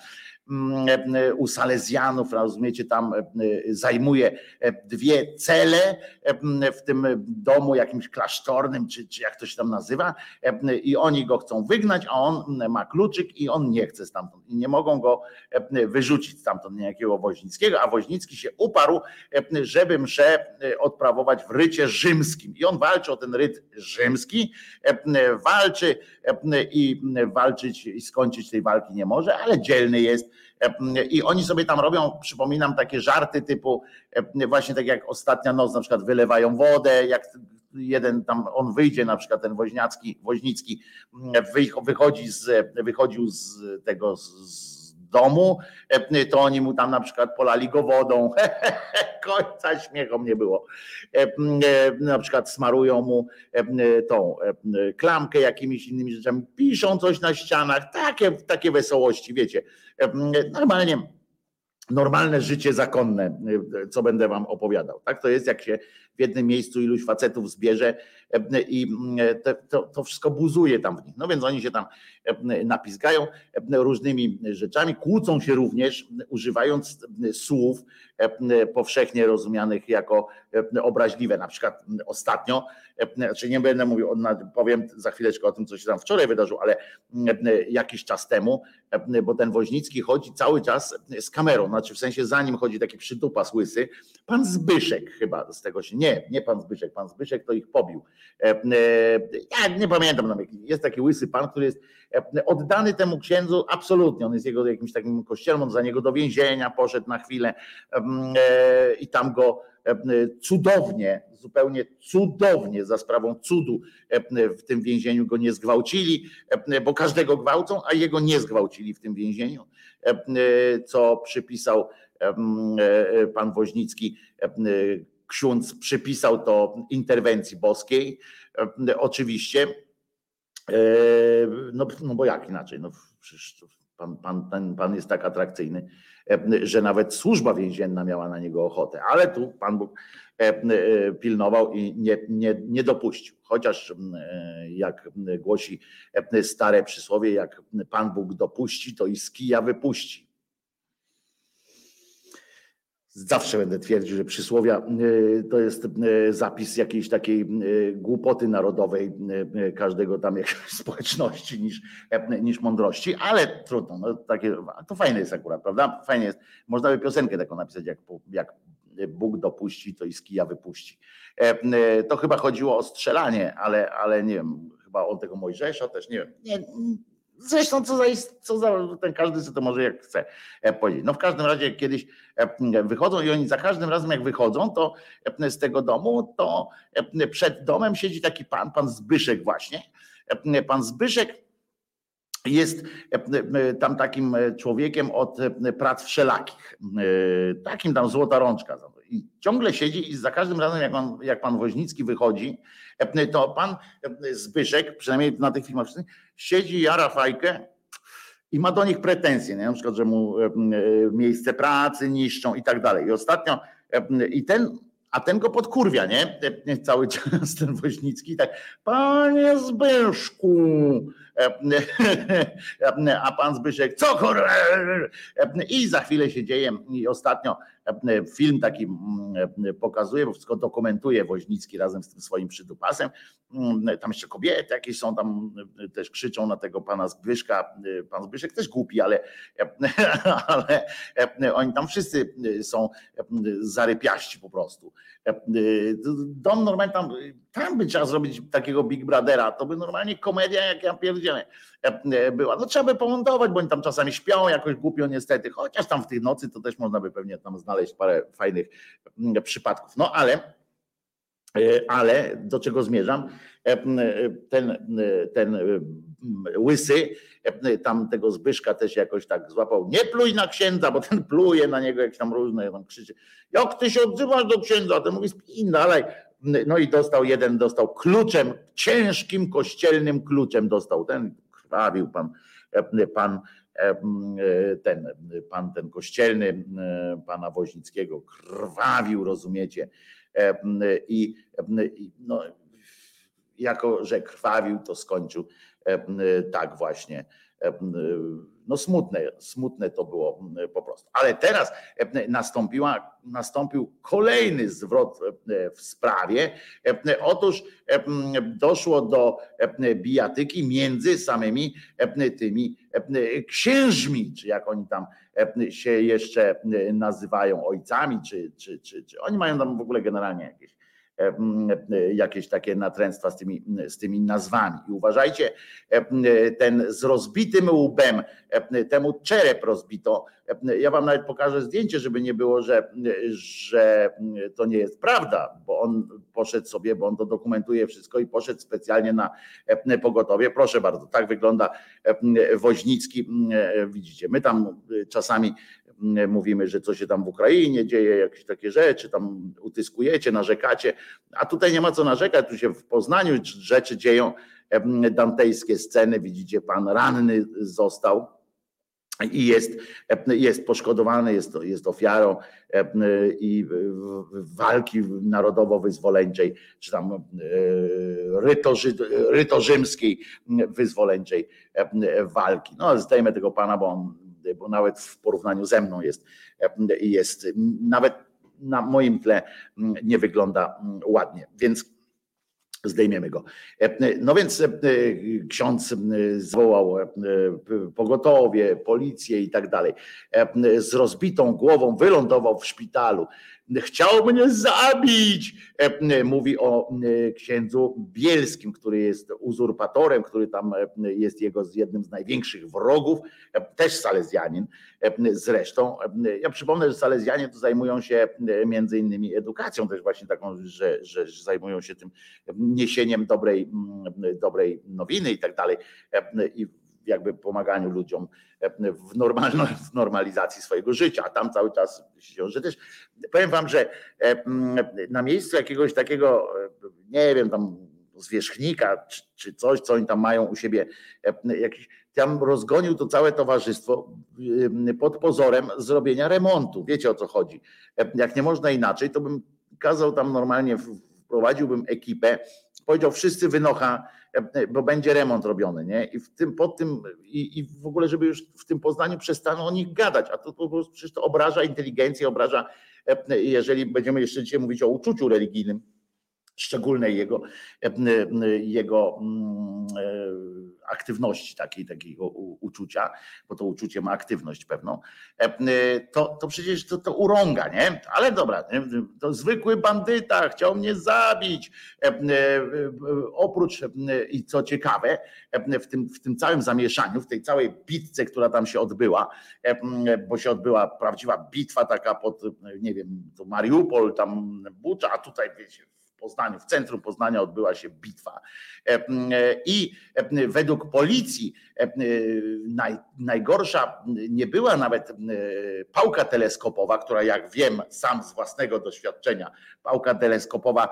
u Salezjanów, rozumiecie, tam e, zajmuje e, dwie cele w tym domu jakimś klasztornym, czy, czy jak to się tam nazywa, i oni go chcą wygnać, a on ma kluczyk i on nie chce stamtąd. I nie mogą go wyrzucić stamtąd niejakiego Woźnickiego, a Woźnicki się uparł, żeby mszę odprawować w rycie rzymskim. I on walczy o ten ryt rzymski, walczy i walczyć i skończyć tej walki nie może, ale dzielny jest. I oni sobie tam robią, przypominam, takie żarty typu, właśnie tak jak ostatnia noc, na przykład wylewają wodę, jak jeden tam on wyjdzie, na przykład ten Woźniacki, Woźnicki wychodzi z, wychodził z tego z domu, to oni mu tam na przykład polali go wodą. Końca śmiechom nie było. Na przykład smarują mu tą klamkę jakimiś innymi rzeczami, piszą coś na ścianach, takie, takie wesołości, wiecie. Normalnie normalne życie zakonne, co będę wam opowiadał. Tak to jest, jak się w jednym miejscu iluś facetów zbierze i to, to, to wszystko buzuje tam w nich. No więc oni się tam napiskają różnymi rzeczami, kłócą się również, używając słów powszechnie rozumianych jako obraźliwe. Na przykład ostatnio, znaczy nie będę mówił, powiem za chwileczkę o tym, co się tam wczoraj wydarzyło, ale jakiś czas temu, bo ten Woźnicki chodzi cały czas z kamerą, znaczy w sensie za nim chodzi taki przytupas łysy, pan Zbyszek chyba z tego się, nie, nie pan Zbyszek, pan Zbyszek to ich pobił. Ja nie pamiętam, jest taki łysy pan, który jest oddany temu księdzu absolutnie, on jest jego jakimś takim kościelem, on za niego do więzienia poszedł na chwilę i tam go cudownie, zupełnie cudownie za sprawą cudu w tym więzieniu go nie zgwałcili, bo każdego gwałcą, a jego nie zgwałcili w tym więzieniu, co przypisał pan Woźnicki, ksiądz przypisał to interwencji boskiej, oczywiście E, No, no bo jak inaczej? No, przecież pan, pan, pan jest tak atrakcyjny, e, że nawet służba więzienna miała na niego ochotę, ale tu Pan Bóg e, e, pilnował i nie, nie, nie dopuścił. Chociaż e, jak głosi e, stare przysłowie, jak Pan Bóg dopuści, to i z kija wypuści. Zawsze będę twierdził, że przysłowia y, to jest y, zapis jakiejś takiej y, głupoty narodowej każdego tam jakiejś społeczności niż, e, niż mądrości, ale trudno, no, takie, to fajne jest akurat, prawda? Fajnie jest. Można by piosenkę taką napisać, jak, jak Bóg dopuści, to i z kija wypuści. E, To chyba chodziło o strzelanie, ale, ale nie wiem, chyba o tego Mojżesza też, nie wiem. Nie, Zresztą co za, co za ten każdy sobie to może jak chce e, powiedzieć. No w każdym razie kiedyś e, wychodzą i oni za każdym razem jak wychodzą, to e, z tego domu, to przed domem siedzi taki pan, pan Zbyszek właśnie. Pan Zbyszek jest tam takim człowiekiem od prac wszelakich. Takim tam złota rączka. I ciągle siedzi i za każdym razem jak, on, jak pan Woźnicki wychodzi, e, to pan e, Zbyszek, przynajmniej na tych filmach, siedzi, jara fajkę i ma do nich pretensje, nie? na przykład, że mu e, miejsce pracy niszczą i tak dalej. I ostatnio, i ten, a ten go podkurwia, nie? Cały czas ten Woźnicki, tak, panie Zbyszku, a pan Zbyszek, co kurwa? I za chwilę się dzieje i ostatnio film taki mm, e, pokazuje, bo wszystko dokumentuje Woźnicki razem z tym swoim przydupasem. Mm, Tam jeszcze kobiety jakieś są, tam e, też krzyczą na tego pana Zbyszka. E, Pan Zbyszek też głupi, ale, e, ale e, oni tam wszyscy e, są e, zarypiaści po prostu. E, Dom normalnie tam, tam by trzeba zrobić takiego Big Brothera, to by normalnie komedia jak ja pierdzielę e, była. No trzeba by pomontować, bo oni tam czasami śpią jakoś głupio niestety, chociaż tam w tej nocy to też można by pewnie tam znaleźć parę fajnych mm, przypadków. No ale E, ale do czego zmierzam? E, Ten, ten łysy, e, tam tego Zbyszka też jakoś tak złapał. Nie pluj na księdza, bo ten pluje na niego jak tam różne, tam krzyczy. Jak ty się odzywasz do księdza? Ten mówi, spin dalej. No i dostał jeden, dostał kluczem, ciężkim kościelnym kluczem dostał. Ten krwawił pan, pan ten, pan ten kościelny, pana Woźnickiego krwawił, rozumiecie? I, i no, jako, że krwawił, to skończył tak właśnie. No smutne, smutne to było po prostu. Ale teraz nastąpiła, nastąpił kolejny zwrot w sprawie. Otóż doszło do bijatyki między samymi tymi księżmi, czy jak oni tam się jeszcze nazywają ojcami, czy, czy, czy, czy oni mają tam w ogóle generalnie jakieś jakieś takie natręctwa z tymi, z tymi nazwami. I uważajcie, ten z rozbitym łbem, temu czerep rozbito. Ja wam nawet pokażę zdjęcie, żeby nie było, że, że to nie jest prawda, bo on poszedł sobie, bo on to dokumentuje wszystko i poszedł specjalnie na pogotowie. Proszę bardzo, tak wygląda Woźnicki. Widzicie, my tam czasami mówimy, że co się tam w Ukrainie dzieje, jakieś takie rzeczy, tam utyskujecie, narzekacie, a tutaj nie ma co narzekać, tu się w Poznaniu rzeczy dzieją, dantejskie sceny, widzicie, pan ranny został i jest, jest poszkodowany, jest, jest ofiarą i walki narodowo-wyzwoleńczej, czy tam rytorzy, rytorzymskiej wyzwoleńczej walki. No zdejmę tego pana, bo on bo nawet w porównaniu ze mną jest, jest nawet na moim tle nie wygląda ładnie, więc zdejmiemy go. No więc ksiądz zwołał pogotowie, policję i tak dalej. Z rozbitą głową wylądował w szpitalu. Chciał mnie zabić, mówi o księdzu Bielskim, który jest uzurpatorem, który tam jest jego jednym z największych wrogów, też salezjanin zresztą. Ja przypomnę, że salezjanie to zajmują się między innymi edukacją też właśnie taką, że, że zajmują się tym niesieniem dobrej, dobrej nowiny i tak dalej i jakby pomaganiu ludziom w, normalno, w normalizacji swojego życia, a tam cały czas się, że też powiem wam, że na miejscu jakiegoś takiego, nie wiem, tam zwierzchnika czy, czy coś, co oni tam mają u siebie, jakiś, tam rozgonił to całe towarzystwo pod pozorem zrobienia remontu. Wiecie o co chodzi. Jak nie można inaczej, to bym kazał tam normalnie, wprowadziłbym ekipę, powiedział wszyscy wynocha, bo będzie remont robiony, nie? I w tym, pod tym, i, i w ogóle, żeby już w tym Poznaniu przestano o nich gadać, a to po prostu obraża inteligencję, obraża, jeżeli będziemy jeszcze dzisiaj mówić o uczuciu religijnym, szczególnej jego, jego mm, e, aktywności takiej, takiego uczucia, bo to uczucie ma aktywność pewną, to, to przecież to, to urąga, nie? Ale dobra, to zwykły bandyta chciał mnie zabić. Oprócz, i co ciekawe, w tym, w tym całym zamieszaniu, w tej całej bitce, która tam się odbyła, bo się odbyła prawdziwa bitwa taka pod, nie wiem, to Mariupol, tam Bucza, a tutaj wiecie, Poznaniu, w centrum Poznania odbyła się bitwa. E, e, I e, według policji naj, najgorsza nie była nawet pałka teleskopowa, która jak wiem sam z własnego doświadczenia, pałka teleskopowa,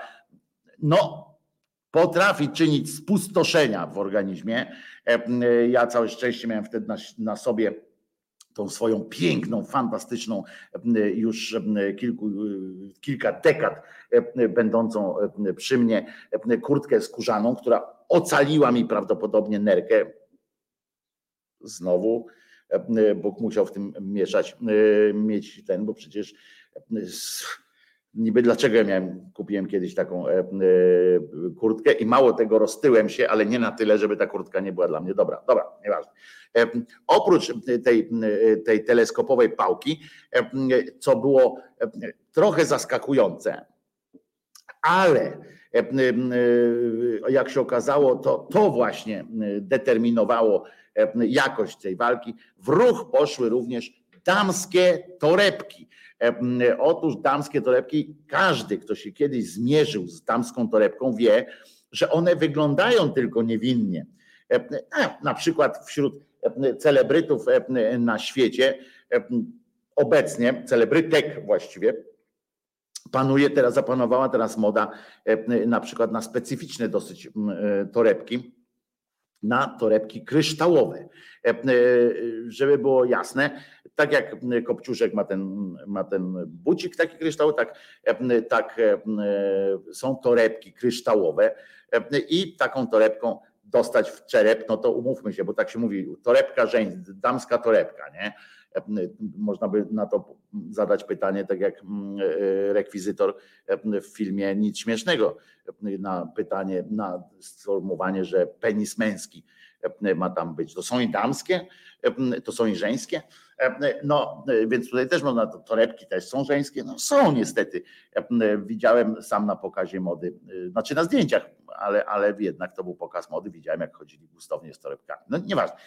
no potrafi czynić spustoszenia w organizmie. Ja całe szczęście miałem wtedy na, na sobie tą swoją piękną, fantastyczną, już kilku, kilka dekad będącą przy mnie kurtkę skórzaną, która ocaliła mi prawdopodobnie nerkę. Znowu Bóg musiał w tym mieszać, mieć ten, bo przecież niby dlaczego ja miałem, kupiłem kiedyś taką e, e, kurtkę i mało tego roztyłem się, ale nie na tyle, żeby ta kurtka nie była dla mnie dobra. Dobra, nieważne. E, oprócz tej, tej teleskopowej pałki, co było trochę zaskakujące, ale jak się okazało, to, to właśnie determinowało jakość tej walki. W ruch poszły również damskie torebki. Otóż damskie torebki, każdy, kto się kiedyś zmierzył z damską torebką, wie, że one wyglądają tylko niewinnie. Na przykład wśród celebrytów na świecie, obecnie, celebrytek właściwie, panuje teraz, zapanowała teraz moda na przykład na specyficzne dosyć torebki, na torebki kryształowe. Żeby było jasne, tak jak Kopciuszek ma ten, ma ten bucik taki kryształ, tak, tak są torebki kryształowe i taką torebką dostać w czerep, no to umówmy się, bo tak się mówi, torebka żeńska, damska torebka, nie? Można by na to zadać pytanie, tak jak rekwizytor w filmie Nic Śmiesznego, na pytanie, na sformułowanie, że penis męski ma tam być. To są i damskie, to są i żeńskie. No, więc tutaj też można, torebki też są żeńskie. No są niestety. Widziałem sam na pokazie mody, znaczy na zdjęciach, ale, ale jednak to był pokaz mody. Widziałem, jak chodzili gustownie z torebkami. No nieważne.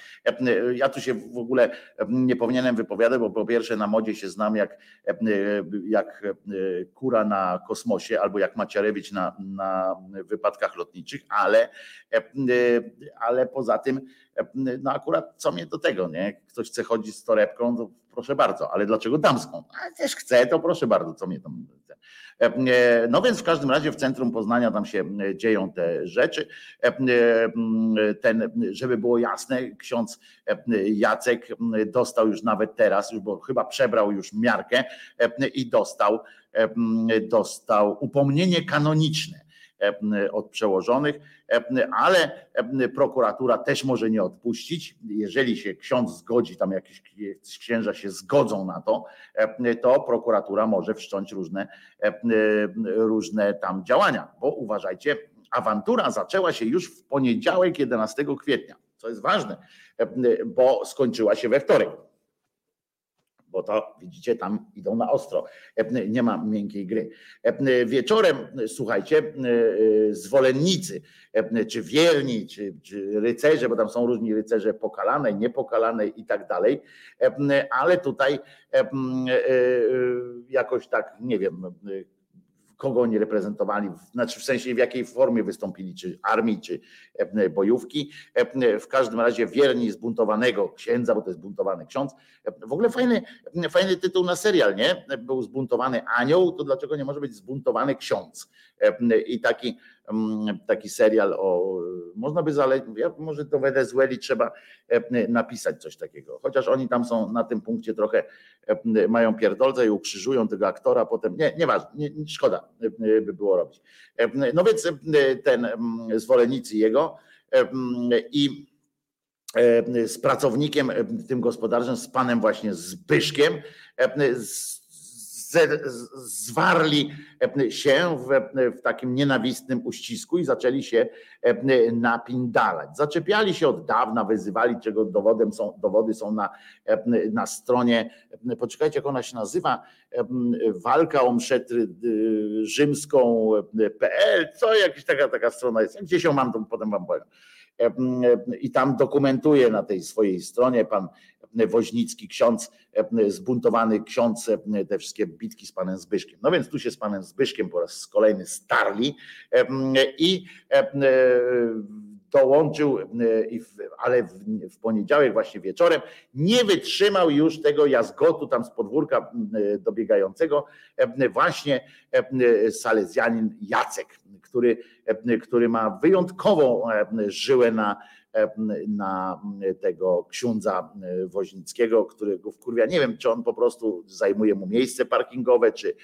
Ja tu się w ogóle nie powinienem wypowiadać, bo po pierwsze na modzie się znam jak, jak kura na kosmosie albo jak Macierewicz na, na wypadkach lotniczych, ale, ale poza tym no akurat co mnie do tego, nie? Ktoś chce chodzić z torebką, to proszę bardzo, ale dlaczego damską? A też chcę, to proszę bardzo, co mnie tam. E, no więc w każdym razie w centrum Poznania tam się dzieją te rzeczy. E, ten, żeby było jasne, ksiądz Jacek dostał już nawet teraz, bo chyba przebrał już miarkę i dostał, dostał upomnienie kanoniczne E, od przełożonych, e, ale e, prokuratura też może nie odpuścić. Jeżeli się ksiądz zgodzi, tam jakieś księża się zgodzą na to, to prokuratura może wszcząć różne, różne tam działania, bo uważajcie, awantura zaczęła się już w poniedziałek 11 kwietnia, co jest ważne, bo skończyła się we wtorek bo to widzicie, tam idą na ostro. Nie ma miękkiej gry. Wieczorem, słuchajcie, zwolennicy, czy wierni, czy, czy rycerze, bo tam są różni rycerze pokalane, niepokalane i tak dalej, ale tutaj jakoś tak, nie wiem, kogo oni reprezentowali, znaczy w sensie w jakiej formie wystąpili, czy armii, czy bojówki. W każdym razie wierni zbuntowanego księdza, bo to jest buntowany ksiądz. W ogóle fajny, fajny tytuł na serial, nie? Był zbuntowany anioł, to dlaczego nie może być zbuntowany ksiądz? I taki Mm, taki serial o, można by zalecić, ja, może do Wenezueli trzeba e, napisać coś takiego, chociaż oni tam są na tym punkcie trochę, e, mają pierdolce i ukrzyżują tego aktora, potem, nie, nieważne, nie, szkoda e, by było robić. No więc ten zwolennicy jego i z pracownikiem tym gospodarzem, z panem właśnie Zbyszkiem, z zwarli e, się w, w, takim nienawistnym uścisku i zaczęli się e, napindalać. Zaczepiali się od dawna, wyzywali, czego dowodem są, dowody są na, e, na stronie, poczekajcie jak ona się nazywa, walka o mszetry rzymską.pl, co jakaś taka, taka strona jest, gdzieś ją mam, to potem wam powiem. I tam dokumentuje na tej swojej stronie pan Woźnicki, ksiądz, zbuntowany ksiądz, te wszystkie bitki z panem Zbyszkiem. No więc tu się z panem Zbyszkiem po raz kolejny starli i dołączył, ale w, poniedziałek właśnie wieczorem nie wytrzymał już tego jazgotu tam z podwórka dobiegającego właśnie salezjanin Jacek, który, który ma wyjątkową żyłę na na tego księdza Woźnickiego, którego wkurwia. Nie wiem, czy on po prostu zajmuje mu miejsce parkingowe, czy,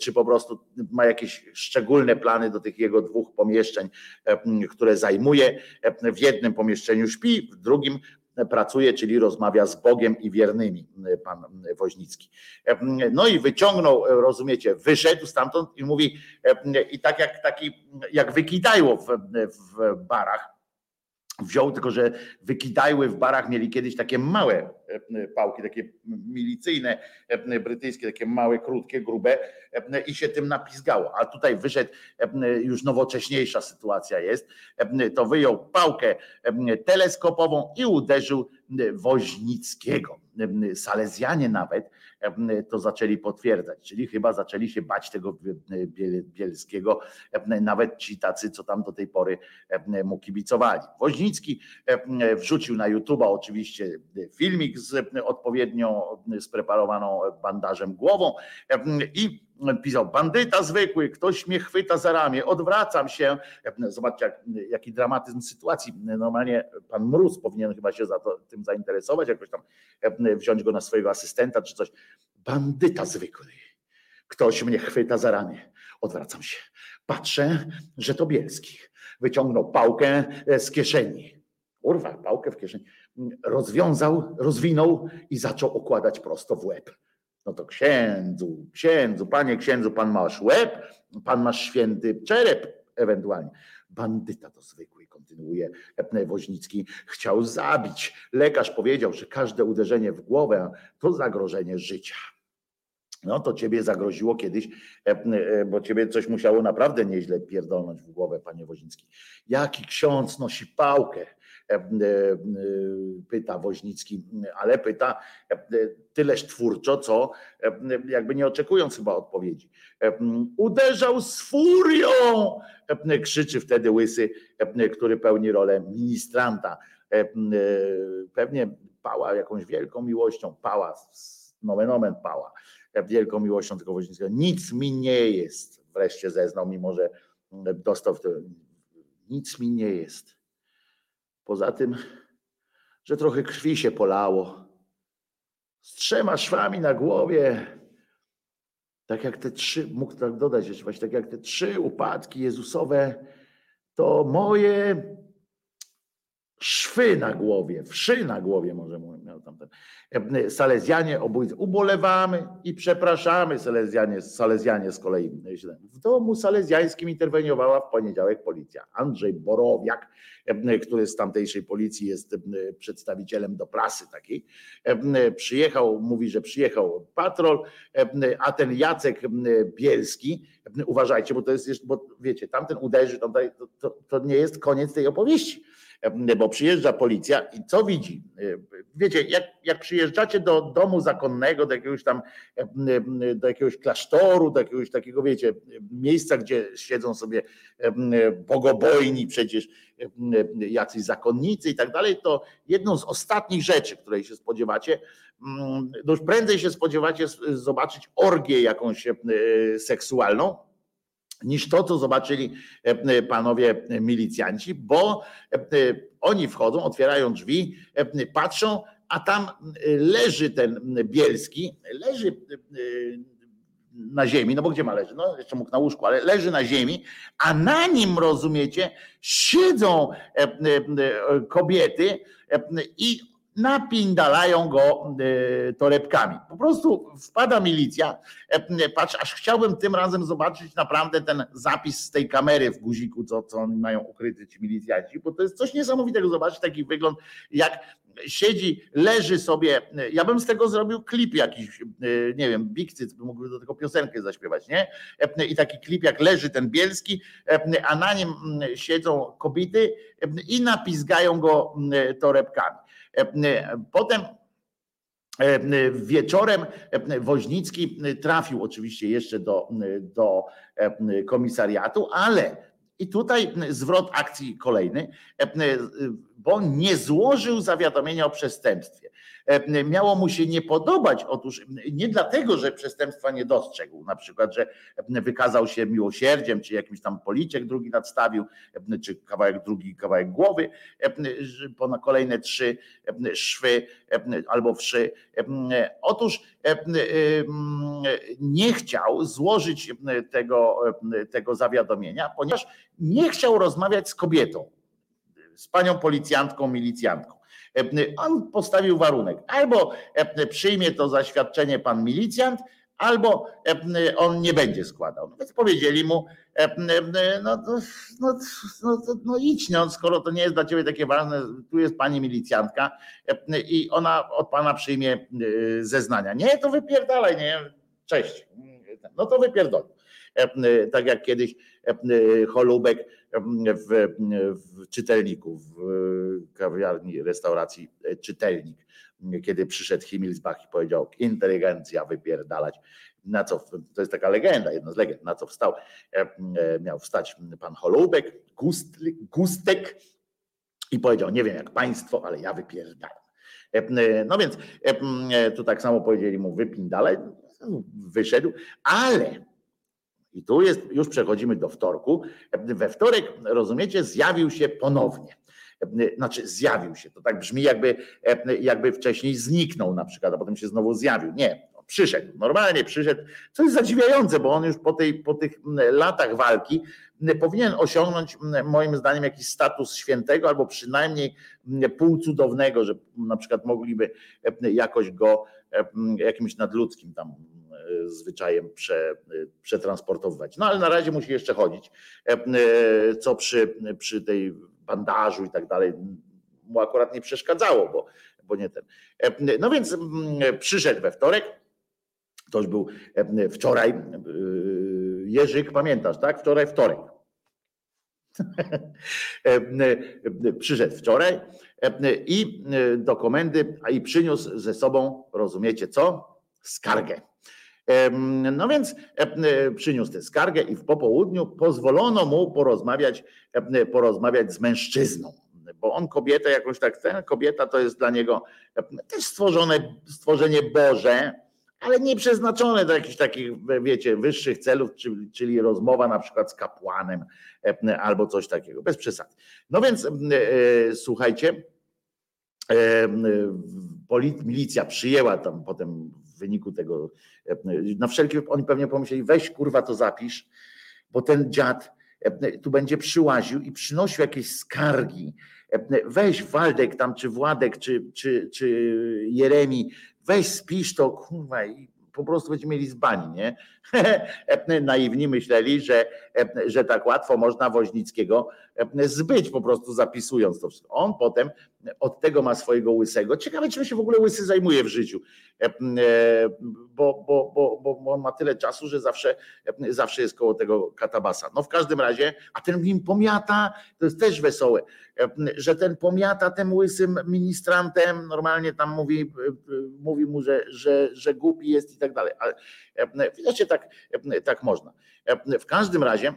czy po prostu ma jakieś szczególne plany do tych jego dwóch pomieszczeń, które zajmuje. W jednym pomieszczeniu śpi, w drugim pracuje, czyli rozmawia z Bogiem i wiernymi, pan Woźnicki. No i wyciągnął, rozumiecie, wyszedł stamtąd i mówi, i tak jak taki, jak wykidajło w, w barach, wziął, tylko że wykidajły w barach mieli kiedyś takie małe e, pałki, takie milicyjne e, brytyjskie, takie małe, krótkie, grube e, i się tym napizgało. A tutaj wyszedł, już nowocześniejsza sytuacja jest, to wyjął pałkę teleskopową i uderzył Woźnickiego. Salezjanie nawet to zaczęli potwierdzać, czyli chyba zaczęli się bać tego Bielskiego, nawet ci tacy, co tam do tej pory mu kibicowali. Woźnicki wrzucił na YouTube'a oczywiście filmik z odpowiednio spreparowaną bandażem głową i pisał, bandyta zwykły, ktoś mnie chwyta za ramię, odwracam się. Zobaczcie, jak, jaki dramatyzm sytuacji. Normalnie pan Mróz powinien chyba się za to, tym zainteresować, jakoś tam wziąć go na swojego asystenta czy coś. Bandyta zwykły. Ktoś mnie chwyta za ramię. Odwracam się. Patrzę, że to Bielski. Wyciągnął pałkę z kieszeni. Urwa, pałkę w kieszeni. Rozwiązał, rozwinął i zaczął okładać prosto w łeb. No to księdzu, księdzu, panie księdzu, pan masz łeb, pan masz święty czerep ewentualnie. Bandyta to zwykły, kontynuuje Woźnicki, chciał zabić. Lekarz powiedział, że każde uderzenie w głowę to zagrożenie życia. No to ciebie zagroziło kiedyś, bo ciebie coś musiało naprawdę nieźle pierdolnąć w głowę, panie Woźnicki. Jaki ksiądz nosi pałkę? E, e, pyta Woźnicki, ale pyta e, tyleż twórczo, co jakby nie oczekując chyba odpowiedzi. Uderzał z furią, krzyczy wtedy łysy, który pełni rolę ministranta. Pewnie pała jakąś wielką miłością, pała, nomen omen pała, wielką miłością tego Woźnickiego. Nic mi nie jest, wreszcie zeznał, mimo że dostał w nic mi nie jest Poza tym, że trochę krwi się polało. Z trzema szwami na głowie. Tak jak te trzy, mógł tak dodać jeszcze właśnie, tak jak te trzy upadki Jezusowe, to moje szwy na głowie, wszy na głowie może miał tamten. E, Salezjanie obójcy. Ubolewamy i przepraszamy Salezjanie, Salezjanie z kolei. W domu salezjańskim interweniowała w poniedziałek policja. Andrzej Borowiak, e, który z tamtejszej policji jest e, przedstawicielem do prasy takiej, przyjechał, mówi, że przyjechał patrol, a ten Jacek Bielski, uważajcie, bo to jest, bo wiecie, tamten uderzy, to, to, to nie jest koniec tej opowieści bo przyjeżdża policja i co widzi? Wiecie, jak, jak przyjeżdżacie do domu zakonnego, do jakiegoś tam, do jakiegoś klasztoru, do jakiegoś takiego, wiecie, miejsca, gdzie siedzą sobie bogobojni przecież jacyś zakonnicy i tak dalej, to jedną z ostatnich rzeczy, której się spodziewacie, no już prędzej się spodziewacie zobaczyć orgię jakąś seksualną, niż to, co zobaczyli panowie milicjanci, bo oni wchodzą, otwierają drzwi, patrzą, a tam leży ten Bielski, leży na ziemi, no bo gdzie ma leży? No jeszcze mógł na łóżku, ale leży na ziemi, a na nim, rozumiecie, siedzą kobiety i napindalają go e, torebkami. Po prostu wpada milicja. E, patrz, aż chciałbym tym razem zobaczyć naprawdę ten zapis z tej kamery w guziku, co, co oni mają ukryty ci milicjanci, bo to jest coś niesamowitego zobaczyć taki wygląd, jak siedzi, leży sobie. Ja bym z tego zrobił klip jakiś, e, nie wiem, Big Cyc, by mógłby do tego piosenkę zaśpiewać, nie? I taki klip, jak leży ten Bielski, a na nim siedzą kobiety i napizgają go torebkami. Potem Wieczorem Woźnicki trafił oczywiście jeszcze do, do komisariatu, ale i tutaj zwrot akcji kolejny, bo nie złożył zawiadomienia o przestępstwie. E, miało mu się nie podobać. Otóż nie dlatego, że przestępstwa nie dostrzegł, na przykład, że wykazał się miłosierdziem, czy jakimś tam policzek drugi nadstawił, czy kawałek drugi, kawałek głowy, po na kolejne trzy szwy albo wszy. Otóż nie chciał złożyć tego, tego zawiadomienia, ponieważ nie chciał rozmawiać z kobietą, z panią policjantką, milicjantką. On postawił warunek, albo przyjmie to zaświadczenie pan milicjant, albo on nie będzie składał. No więc powiedzieli mu, no, no, no, no, no idź, no, skoro to nie jest dla ciebie takie ważne, tu jest pani milicjantka i ona od pana przyjmie zeznania. Nie, to wypierdalaj, nie, cześć. No to wypierdolę. Tak jak kiedyś Holubek w, w czytelniku, w kawiarni, restauracji e, czytelnik, kiedy przyszedł Himmelsbach i powiedział inteligencja wypierdalać. Na co, to jest taka legenda, jedna z legend, na co wstał, e, e, miał wstać pan Holubek, Gust, Gustek i powiedział, nie wiem jak państwo, ale ja wypierdalam. No więc tu tak samo powiedzieli mu wypin dalej, wyszedł, ale i tu jest, już przechodzimy do wtorku. We wtorek, rozumiecie, zjawił się ponownie. Znaczy, zjawił się. To tak brzmi, jakby, jakby wcześniej zniknął na przykład, a potem się znowu zjawił. Nie, przyszedł, normalnie przyszedł, co jest zadziwiające, bo on już po, tej, po tych latach walki powinien osiągnąć moim zdaniem jakiś status świętego albo przynajmniej półcudownego, że na przykład mogliby jakoś go jakimś nadludzkim tam zwyczajem prze, przetransportowywać. No ale na razie musi jeszcze chodzić, co przy, przy tej bandażu i tak dalej mu akurat nie przeszkadzało, bo, bo nie ten. No więc mm, przyszedł we wtorek, to już był wczoraj, Jerzyk, pamiętasz, tak? Wczoraj, wtorek. Przyszedł wczoraj i do komendy, i przyniósł ze sobą, rozumiecie co? Skargę. No więc przyniósł tę skargę i w popołudniu pozwolono mu porozmawiać, porozmawiać z mężczyzną, bo on kobietę jakoś tak, ten kobieta to jest dla niego też stworzone, stworzenie Boże, ale nie przeznaczone do jakichś takich, wiecie, wyższych celów, czyli, czyli rozmowa na przykład z kapłanem albo coś takiego, bez przesad. No więc e, słuchajcie, milicja przyjęła tam potem wyniku tego, na wszelki oni pewnie pomyśleli, weź kurwa to zapisz, bo ten dziad tu będzie przyłaził i przynosił jakieś skargi. Weź Waldek tam, czy Władek, czy, czy, czy Jeremi, weź spisz to, kurwa, i po prostu będziemy mieli z bani, nie? Naiwni myśleli, że że tak łatwo można Woźnickiego e, zbyć, po prostu zapisując to wszystko. On potem od tego ma swojego łysego. Ciekawe, czym się w ogóle łysy zajmuje w życiu, E, e, bo, bo, bo, bo on ma tyle czasu, że zawsze, zawsze jest koło tego katabasa. No w każdym razie, a ten nim pomiata, to jest też wesołe, że ten pomiata tym łysym ministrantem, normalnie tam mówi, mówi mu, że, że, że głupi jest i tak dalej. Ale widocznie tak, e, tak można. E, W każdym razie,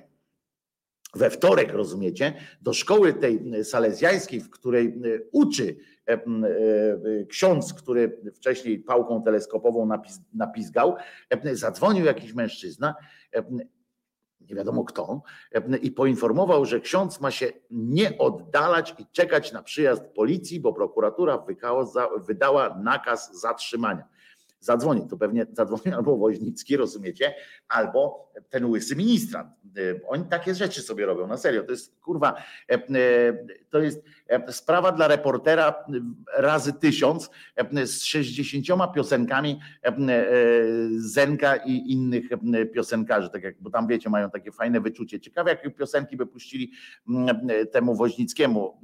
we wtorek, rozumiecie, do szkoły tej salezjańskiej, w której e, uczy e, e, ksiądz, który wcześniej pałką teleskopową napizgał, e, zadzwonił jakiś mężczyzna, e, nie wiadomo kto, e, i poinformował, że ksiądz ma się nie oddalać i czekać na przyjazd policji, bo prokuratura wydała nakaz zatrzymania. Zadzwoni, to pewnie zadzwoni albo Woźnicki, rozumiecie, albo ten łysy ministrant. E, Oni takie rzeczy sobie robią, na serio. To jest kurwa, e, e, to jest sprawa dla reportera e, razy tysiąc e, z 60 piosenkami e, e, Zenka i innych e, piosenkarzy, tak jak, bo tam wiecie, mają takie fajne wyczucie. Ciekawe, jakie piosenki by puścili mm, e, temu Woźnickiemu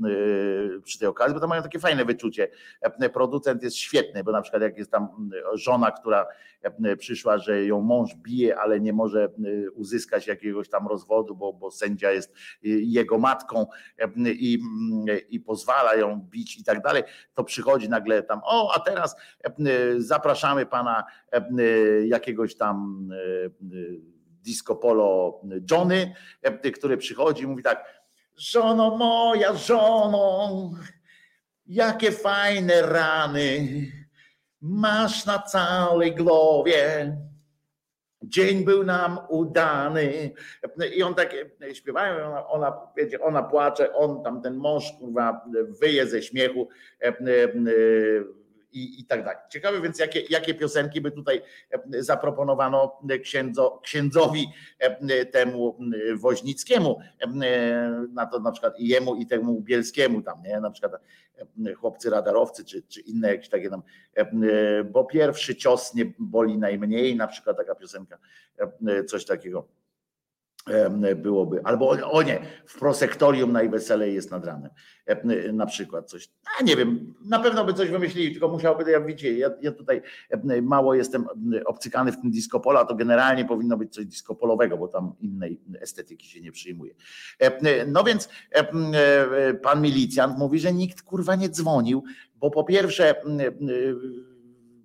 e, przy tej okazji, bo tam mają takie fajne wyczucie. E, Producent jest świetny, bo na przykład jak jest tam żona, która e, przyszła, że ją mąż bije, ale nie może e, uzyskać jakiegoś tam rozwodu, bo, bo sędzia jest e, jego matką e, i, mm, i pozwala ją bić i tak dalej, to przychodzi nagle tam, o, a teraz e, zapraszamy pana e, jakiegoś tam e, disco polo Johnny, e, który przychodzi i mówi tak, żono moja, żono, jakie fajne rany masz na całej głowie. Dzień był nam udany. I on tak śpiewają, ona, ona, wiecie, ona płacze, on tam ten mąż kurwa wyje ze śmiechu e, e, i, i tak dalej. Ciekawe więc, jakie, jakie piosenki by tutaj e, zaproponowano księdzo, księdzowi e, temu e, Woźnickiemu, e, na to na przykład jemu i temu Bielskiemu tam, nie? Na przykład e, chłopcy radarowcy, czy, czy inne jakieś takie tam, e, bo pierwszy cios nie boli najmniej, na przykład taka piosenka, e, coś takiego e, byłoby. Albo o, nie, w prosektorium najweselej jest nad ranem. Na przykład coś. A nie wiem, na pewno by coś wymyślili, tylko musiałoby, jak widzicie, ja, ja tutaj mało jestem obcykany w tym disco to generalnie powinno być coś disco polowego, bo tam innej estetyki się nie przyjmuje. No więc e, pan milicjant mówi, że nikt kurwa nie dzwonił, bo po pierwsze e,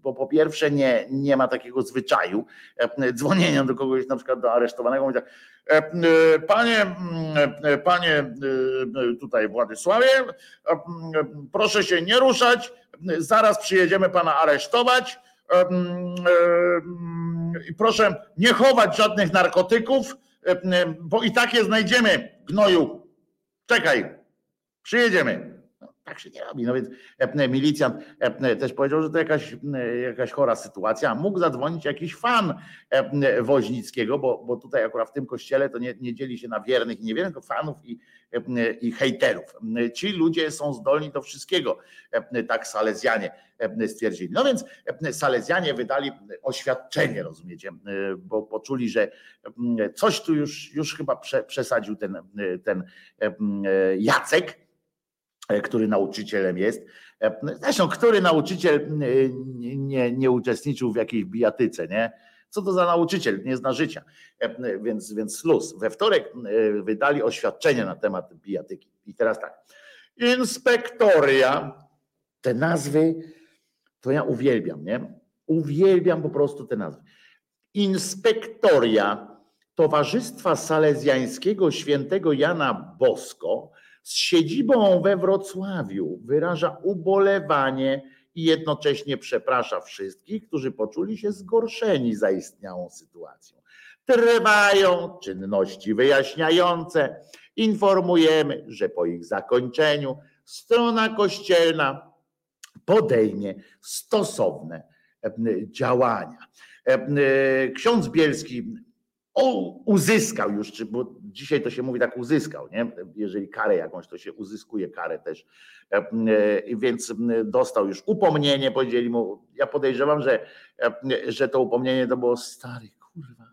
bo po pierwsze nie, nie ma takiego zwyczaju e, dzwonienia do kogoś, na przykład do aresztowanego, mówi tak, e, e, panie, mm, panie tutaj Władysławie, proszę się nie ruszać, zaraz przyjedziemy pana aresztować i proszę nie chować żadnych narkotyków, bo i tak je znajdziemy, gnoju, czekaj, przyjedziemy. Tak się nie robi. No więc e, milicjant e, też powiedział, że to jakaś, jakaś chora sytuacja. Mógł zadzwonić jakiś fan e, Woźnickiego, bo, bo tutaj akurat w tym kościele to nie, nie dzieli się na wiernych i niewiernych, fanów i, i hejterów. Ci ludzie są zdolni do wszystkiego, tak Salezjanie stwierdzili. No więc Salezjanie wydali oświadczenie, rozumiecie, bo poczuli, że coś tu już, już chyba prze, przesadził ten, ten Jacek, który nauczycielem jest. E, Zresztą, który nauczyciel e, nie, nie, uczestniczył w jakiejś bijatyce, nie? Co to za nauczyciel? Nie zna życia. E, Więc, więc luz. We wtorek e, wydali oświadczenie na temat bijatyki. I teraz tak. Inspektoria, te nazwy, to ja uwielbiam, nie? Uwielbiam po prostu te nazwy. Inspektoria Towarzystwa Salezjańskiego Świętego Jana Bosko z siedzibą we Wrocławiu wyraża ubolewanie i jednocześnie przeprasza wszystkich, którzy poczuli się zgorszeni zaistniałą sytuacją. Trwają czynności wyjaśniające. Informujemy, że po ich zakończeniu strona kościelna podejmie stosowne e, działania. E, Ksiądz Bielski uzyskał już, czy, bo dzisiaj to się mówi tak uzyskał, nie? jeżeli karę jakąś, to się uzyskuje karę też, E, e, więc dostał już upomnienie, powiedzieli mu, ja podejrzewam, że, e, że to upomnienie to było stary, kurwa,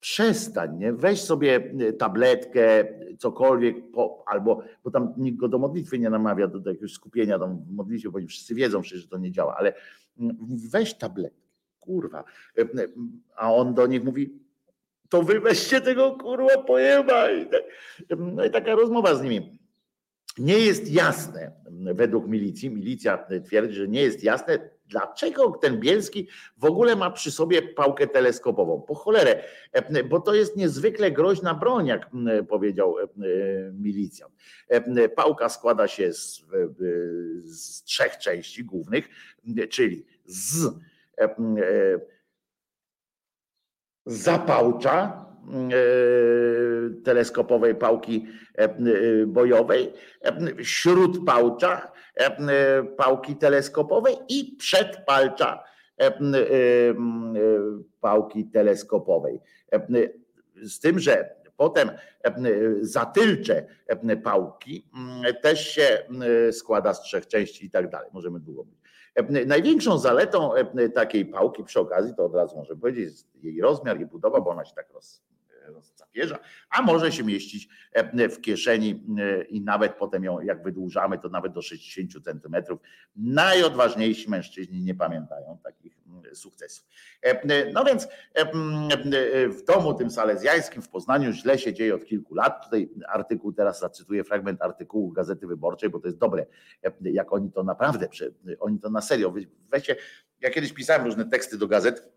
Przestań, nie? Weź sobie tabletkę, cokolwiek, po, albo, bo tam nikt go do modlitwy nie namawia, do, do jakiegoś skupienia tam w bo wszyscy wiedzą przecież, że to nie działa, ale weź tabletkę, kurwa. A on do nich mówi, to wy weźcie tego kurwa pojeba. No i taka rozmowa z nimi. Nie jest jasne, według milicji, milicja twierdzi, że nie jest jasne, dlaczego ten Bielski w ogóle ma przy sobie pałkę teleskopową. Po cholerę, bo to jest niezwykle groźna broń, jak powiedział milicjant. Pałka składa się z, z trzech części głównych, czyli z zapałcza e, teleskopowej pałki e, bojowej, śródpałcza e, pałki teleskopowej i przedpalcza pałki teleskopowej. Z tym, że potem zatylcze pałki też się składa z trzech części i tak dalej. Możemy długo mówić. Największą zaletą takiej pałki przy okazji, to od razu może powiedzieć, jest jej rozmiar i budowa, bo ona się tak roz, rozcapierza, a może się mieścić w kieszeni i nawet potem ją, jak wydłużamy, to nawet do 60 centymetrów. Najodważniejsi mężczyźni nie pamiętają takich sukcesów. No więc w domu tym salezjańskim w Poznaniu źle się dzieje od kilku lat. Tutaj artykuł, teraz zacytuję fragment artykułu Gazety Wyborczej, bo to jest dobre, jak oni to naprawdę, oni to na serio, weźcie, ja kiedyś pisałem różne teksty do gazet,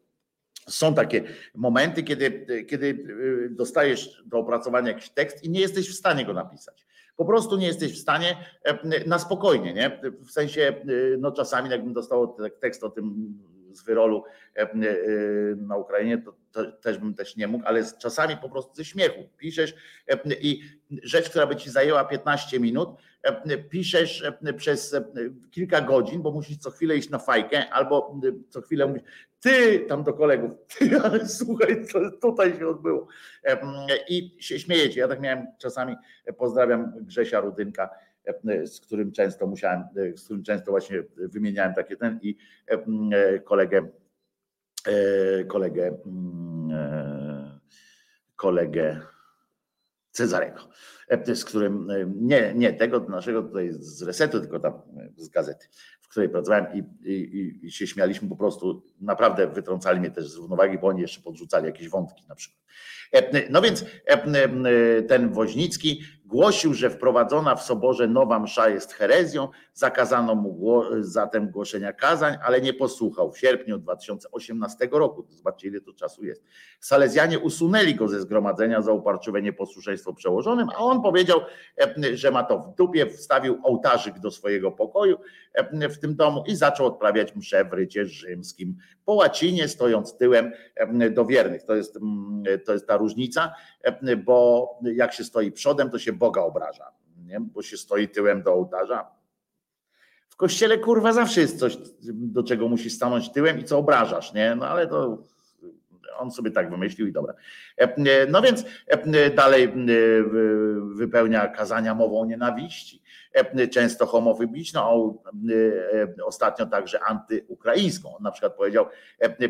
są takie momenty, kiedy, kiedy dostajesz do opracowania jakiś tekst i nie jesteś w stanie go napisać. Po prostu nie jesteś w stanie na spokojnie, nie? W sensie, no czasami jakbym dostał tekst o tym z wyrolu e, e, na Ukrainie, to, to, też bym też nie mógł, ale czasami po prostu ze śmiechu piszesz e, i rzecz, która by ci zajęła 15 minut, piszesz przez kilka godzin, bo musisz co chwilę iść na fajkę, albo co chwilę mówić, ty tam do kolegów, ty, ale słuchaj, co tutaj się odbyło. I się śmiejecie. Ja tak miałem czasami, pozdrawiam Grzesia Rudynka, z którym często musiałem, z którym często właśnie wymieniałem takie ten i kolegę, kolegę, kolegę Cezarego, z którym nie, nie tego naszego tutaj z resetu, tylko tam z gazety, w której pracowałem i, i, i się śmialiśmy po prostu, naprawdę wytrącali mnie też z równowagi, bo oni jeszcze podrzucali jakieś wątki na przykład. No więc ten Woźnicki Głosił, że wprowadzona w soborze nowa msza jest herezją, zakazano mu zatem głoszenia kazań, ale nie posłuchał. W sierpniu 2018 roku, zobaczcie ile to czasu jest, Salezjanie usunęli go ze zgromadzenia za uparczywe nieposłuszeństwo przełożonym, a on powiedział, że ma to w dupie, wstawił ołtarzyk do swojego pokoju w tym domu i zaczął odprawiać mszę w rycie rzymskim. Po łacinie stojąc tyłem do wiernych. To jest, to jest ta różnica, bo jak się stoi przodem, to się Boga obraża, nie? bo się stoi tyłem do ołtarza. W kościele kurwa zawsze jest coś, do czego musisz stanąć tyłem i co obrażasz, nie? No ale to on sobie tak wymyślił i dobra. No więc dalej wypełnia kazania mową nienawiści często homofobiczną, e, ostatnio także antyukraińską. On na przykład powiedział,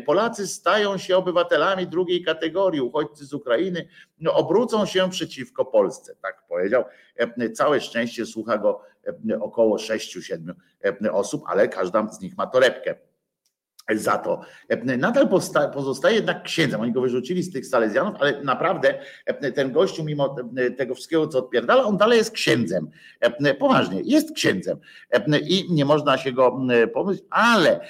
Polacy stają się obywatelami drugiej kategorii, uchodźcy z Ukrainy no, obrócą się przeciwko Polsce, tak powiedział. Całe szczęście słucha go około 6-7 osób, ale każda z nich ma torebkę za to. Nadal pozostaje jednak księdzem. Oni go wyrzucili z tych Salezjanów, ale naprawdę ten gościu, mimo tego wszystkiego, co odpierdala, on dalej jest księdzem. Poważnie, jest księdzem. I nie można się go pomyśleć, ale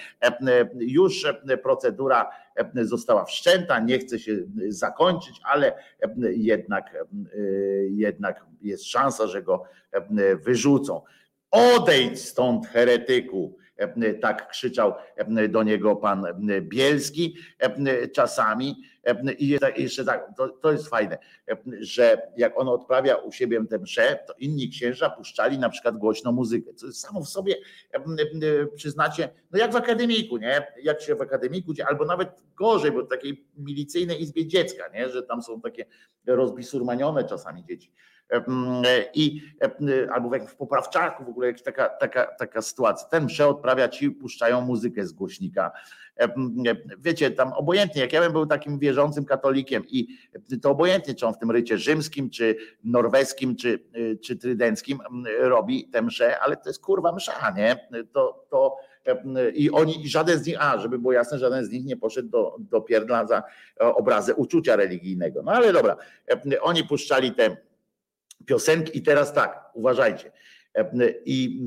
już procedura została wszczęta, nie chce się zakończyć, ale jednak, jednak jest szansa, że go wyrzucą. Odejdź stąd, heretyku tak krzyczał e, do niego pan e, Bielski czasami. I jeszcze tak, to, to jest fajne, że jak on odprawia u siebie tę mszę, to inni księża puszczali na przykład głośno muzykę, co samo w sobie, przyznacie, no jak w akademiku, nie? Jak się w akademiku, albo nawet gorzej, bo w takiej milicyjnej izbie dziecka, nie? Że tam są takie rozbisurmanione czasami dzieci i albo jak w poprawczaku w ogóle jakaś taka, taka, taka sytuacja. Ten mszę odprawia ci, puszczają muzykę z głośnika Wiecie, tam obojętnie, jak ja bym był takim wierzącym katolikiem i to obojętnie, czy on w tym rycie rzymskim, czy norweskim, czy, czy trydenckim robi tę mszę, ale to jest kurwa msza, nie? To, to i oni, żaden z nich, a żeby było jasne, żaden z nich nie poszedł do, do pierdla za obrazę uczucia religijnego. No ale dobra, oni puszczali te piosenki i teraz tak, uważajcie. I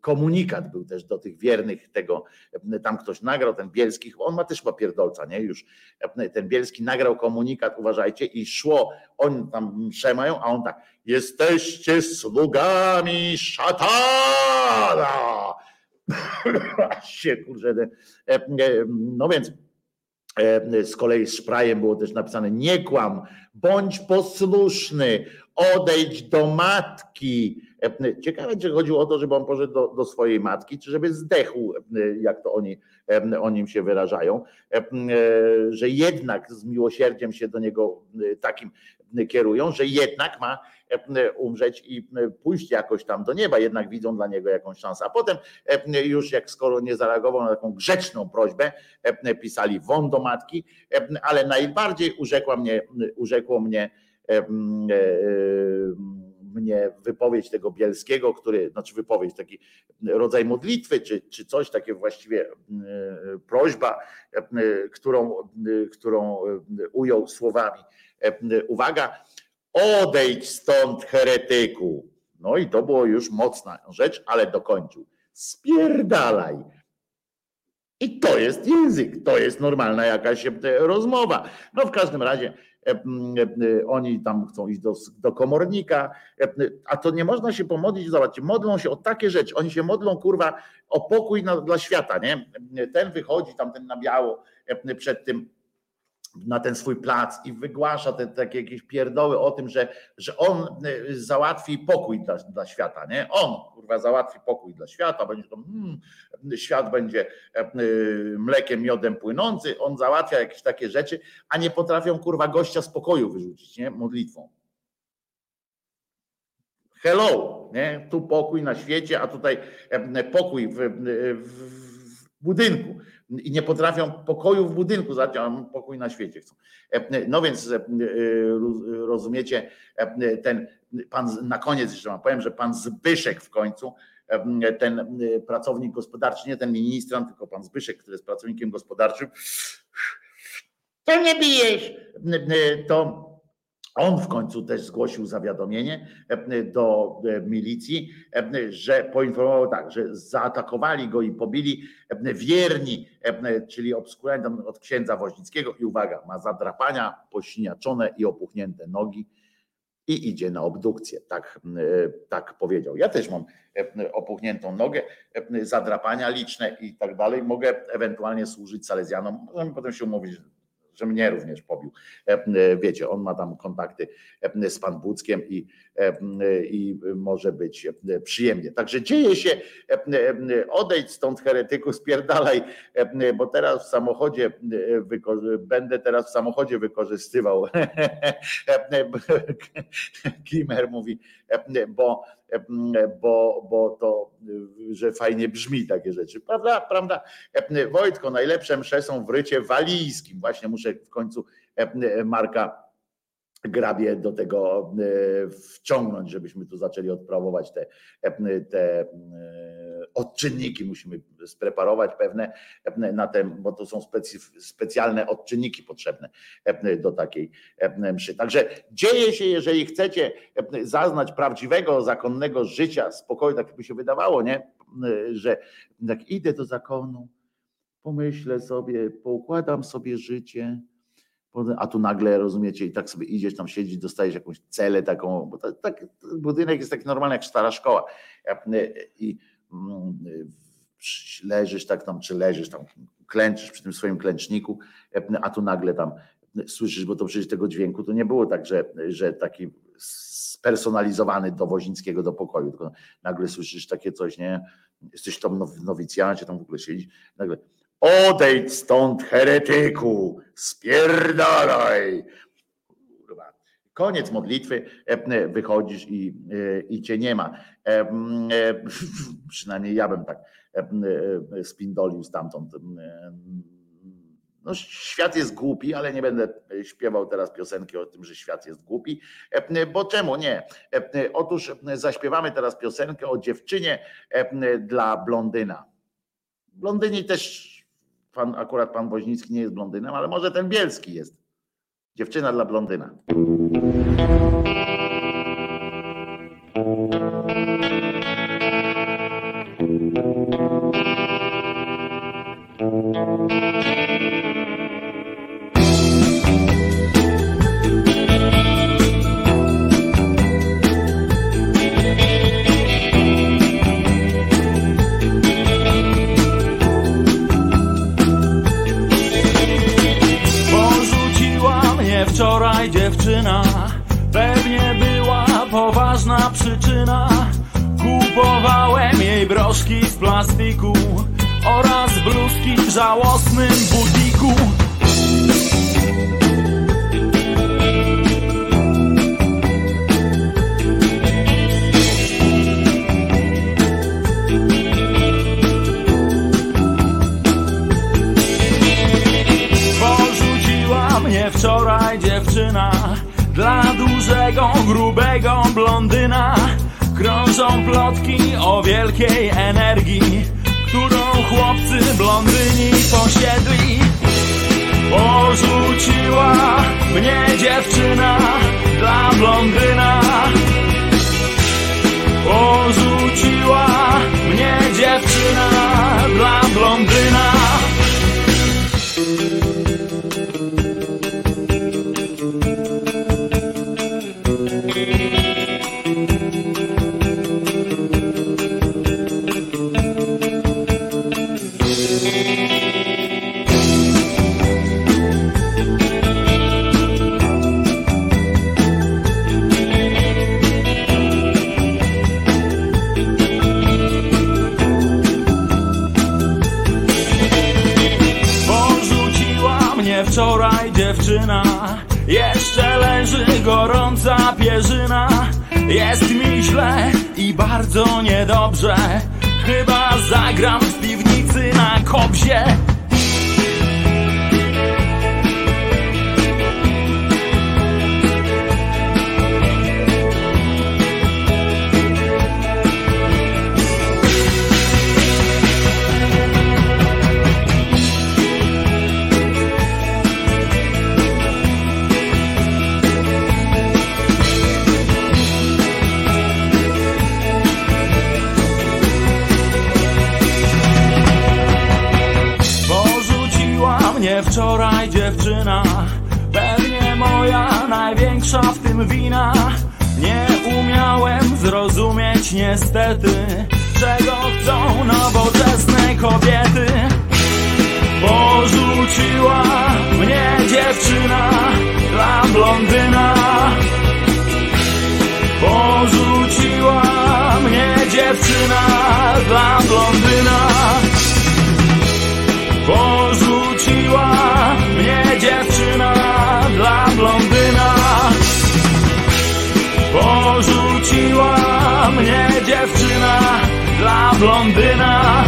komunikat był też do tych wiernych tego, tam ktoś nagrał, ten Bielski, on ma też papierdolca, nie, już ten Bielski nagrał komunikat, uważajcie, i szło, oni tam msze mają, a on tak, jesteście sługami szatana, się kurczę, no więc z kolei z szprajem było też napisane nie kłam, bądź posłuszny, odejdź do matki, Ciekawe, czy chodziło o to, żeby on poszedł do, do swojej matki, czy żeby zdechł, jak to oni o nim się wyrażają, że jednak z miłosierdziem się do niego takim kierują, że jednak ma umrzeć i pójść jakoś tam do nieba, jednak widzą dla niego jakąś szansę. A potem już jak skoro nie zareagował na taką grzeczną prośbę, pisali won do matki, ale najbardziej urzekła mnie, urzekło mnie mnie wypowiedź tego Bielskiego, który, znaczy wypowiedź, taki rodzaj modlitwy, czy, czy coś takie właściwie e, prośba, e, którą, którą ujął słowami. E, uwaga, odejdź stąd heretyku. No i to było już mocna rzecz, ale dokończył. Spierdalaj. I to jest język, to jest normalna jakaś rozmowa. No w każdym razie E, e, oni tam chcą iść do, do komornika, e, a to nie można się pomodlić, zobaczcie, modlą się o takie rzeczy, oni się modlą kurwa o pokój na, dla świata, nie? Ten wychodzi tam ten na biało przed tym na ten swój plac i wygłasza te takie jakieś pierdoły o tym, że, że on e, załatwi pokój dla, dla świata, nie? On, kurwa, załatwi pokój dla świata, będzie to, hmm, świat będzie e, mlekiem, miodem płynący, on załatwia jakieś takie rzeczy, a nie potrafią, kurwa, gościa z pokoju wyrzucić, nie? Modlitwą. Hello, nie? Tu pokój na świecie, a tutaj e, pokój w, w budynku i nie potrafią pokoju w budynku, zatem pokój na świecie chcą. No więc e, rozumiecie, ten pan, na koniec jeszcze wam powiem, że pan Zbyszek w końcu, ten pracownik gospodarczy, nie ten ministrant, tylko pan Zbyszek, który jest pracownikiem gospodarczym, to nie bijesz, to on w końcu też zgłosił zawiadomienie e, do e, milicji, e, że poinformował tak, że zaatakowali go i pobili wierni, czyli obskurenci od księdza Woźnickiego i uwaga, ma zadrapania, posiniaczone i opuchnięte nogi i idzie na obdukcję. Tak, tak powiedział. Ja też mam opuchniętą nogę, zadrapania liczne i tak dalej. Mogę ewentualnie służyć salezjanom. Potem się umówić, że mnie również pobił. E, e, wiecie, on ma tam kontakty e, z pan Buckiem i, i może być przyjemnie. Także dzieje się, odejdź stąd heretyku, spierdalaj, bo teraz w samochodzie będę teraz w samochodzie wykorzystywał. Kimer mówi, bo bo, bo to, że fajnie brzmi takie rzeczy. Prawda, prawda? Wojtko, najlepsze msze są w rycie walijskim. Właśnie muszę w końcu Marka grabie do tego wciągnąć, żebyśmy tu zaczęli odprawować te, te odczynniki, musimy spreparować pewne na tym, bo to są specjalne odczynniki potrzebne do takiej mszy. Także dzieje się, jeżeli chcecie zaznać prawdziwego, zakonnego życia, spokoju, tak by się wydawało, nie? że tak idę do zakonu, pomyślę sobie, poukładam sobie życie, a tu nagle, rozumiecie, i tak sobie idziesz tam siedzieć, dostajesz jakąś celę taką, bo to, tak, budynek jest taki normalny jak stara szkoła i mm, leżysz tak tam, czy leżysz tam, klęczysz przy tym swoim klęczniku, a tu nagle tam słyszysz, bo to przecież tego dźwięku to nie było tak, że, że taki spersonalizowany do Wozińskiego do pokoju, tylko nagle słyszysz takie coś, nie? Jesteś tam w nowicjacie, tam w ogóle siedzisz, nagle Odejdź stąd, heretyku, spierdalaj. Koniec modlitwy, e, wychodzisz i, e, i cię nie ma. E, przynajmniej ja bym tak spindolił stamtąd. No, świat jest głupi, ale nie będę śpiewał teraz piosenki o tym, że świat jest głupi, bo czemu nie? Otóż zaśpiewamy teraz piosenkę o dziewczynie dla blondyna. Blondyni też, pan, akurat pan Woźnicki nie jest blondynem, ale może ten Bielski jest. Dziewczyna dla blondyna. Broszki z plastiku Oraz bluzki w żałosnym budiku mnie wczoraj dziewczyna Dla dużego, grubego blondyna Krążą plotki o wielkiej energii Którą chłopcy blondyni posiedli. Porzuciła mnie dziewczyna dla blondyna. Porzuciła mnie dziewczyna dla blondyna Jest mi źle i bardzo niedobrze. Chyba zagram w piwnicy na kobzie wina Nie umiałem zrozumieć niestety Czego chcą nowoczesne kobiety Porzuciła mnie dziewczyna dla blondyna. Porzuciła mnie dziewczyna dla blondyna. Porzuciła mnie dziewczyna dla dziewczyna dla blondyna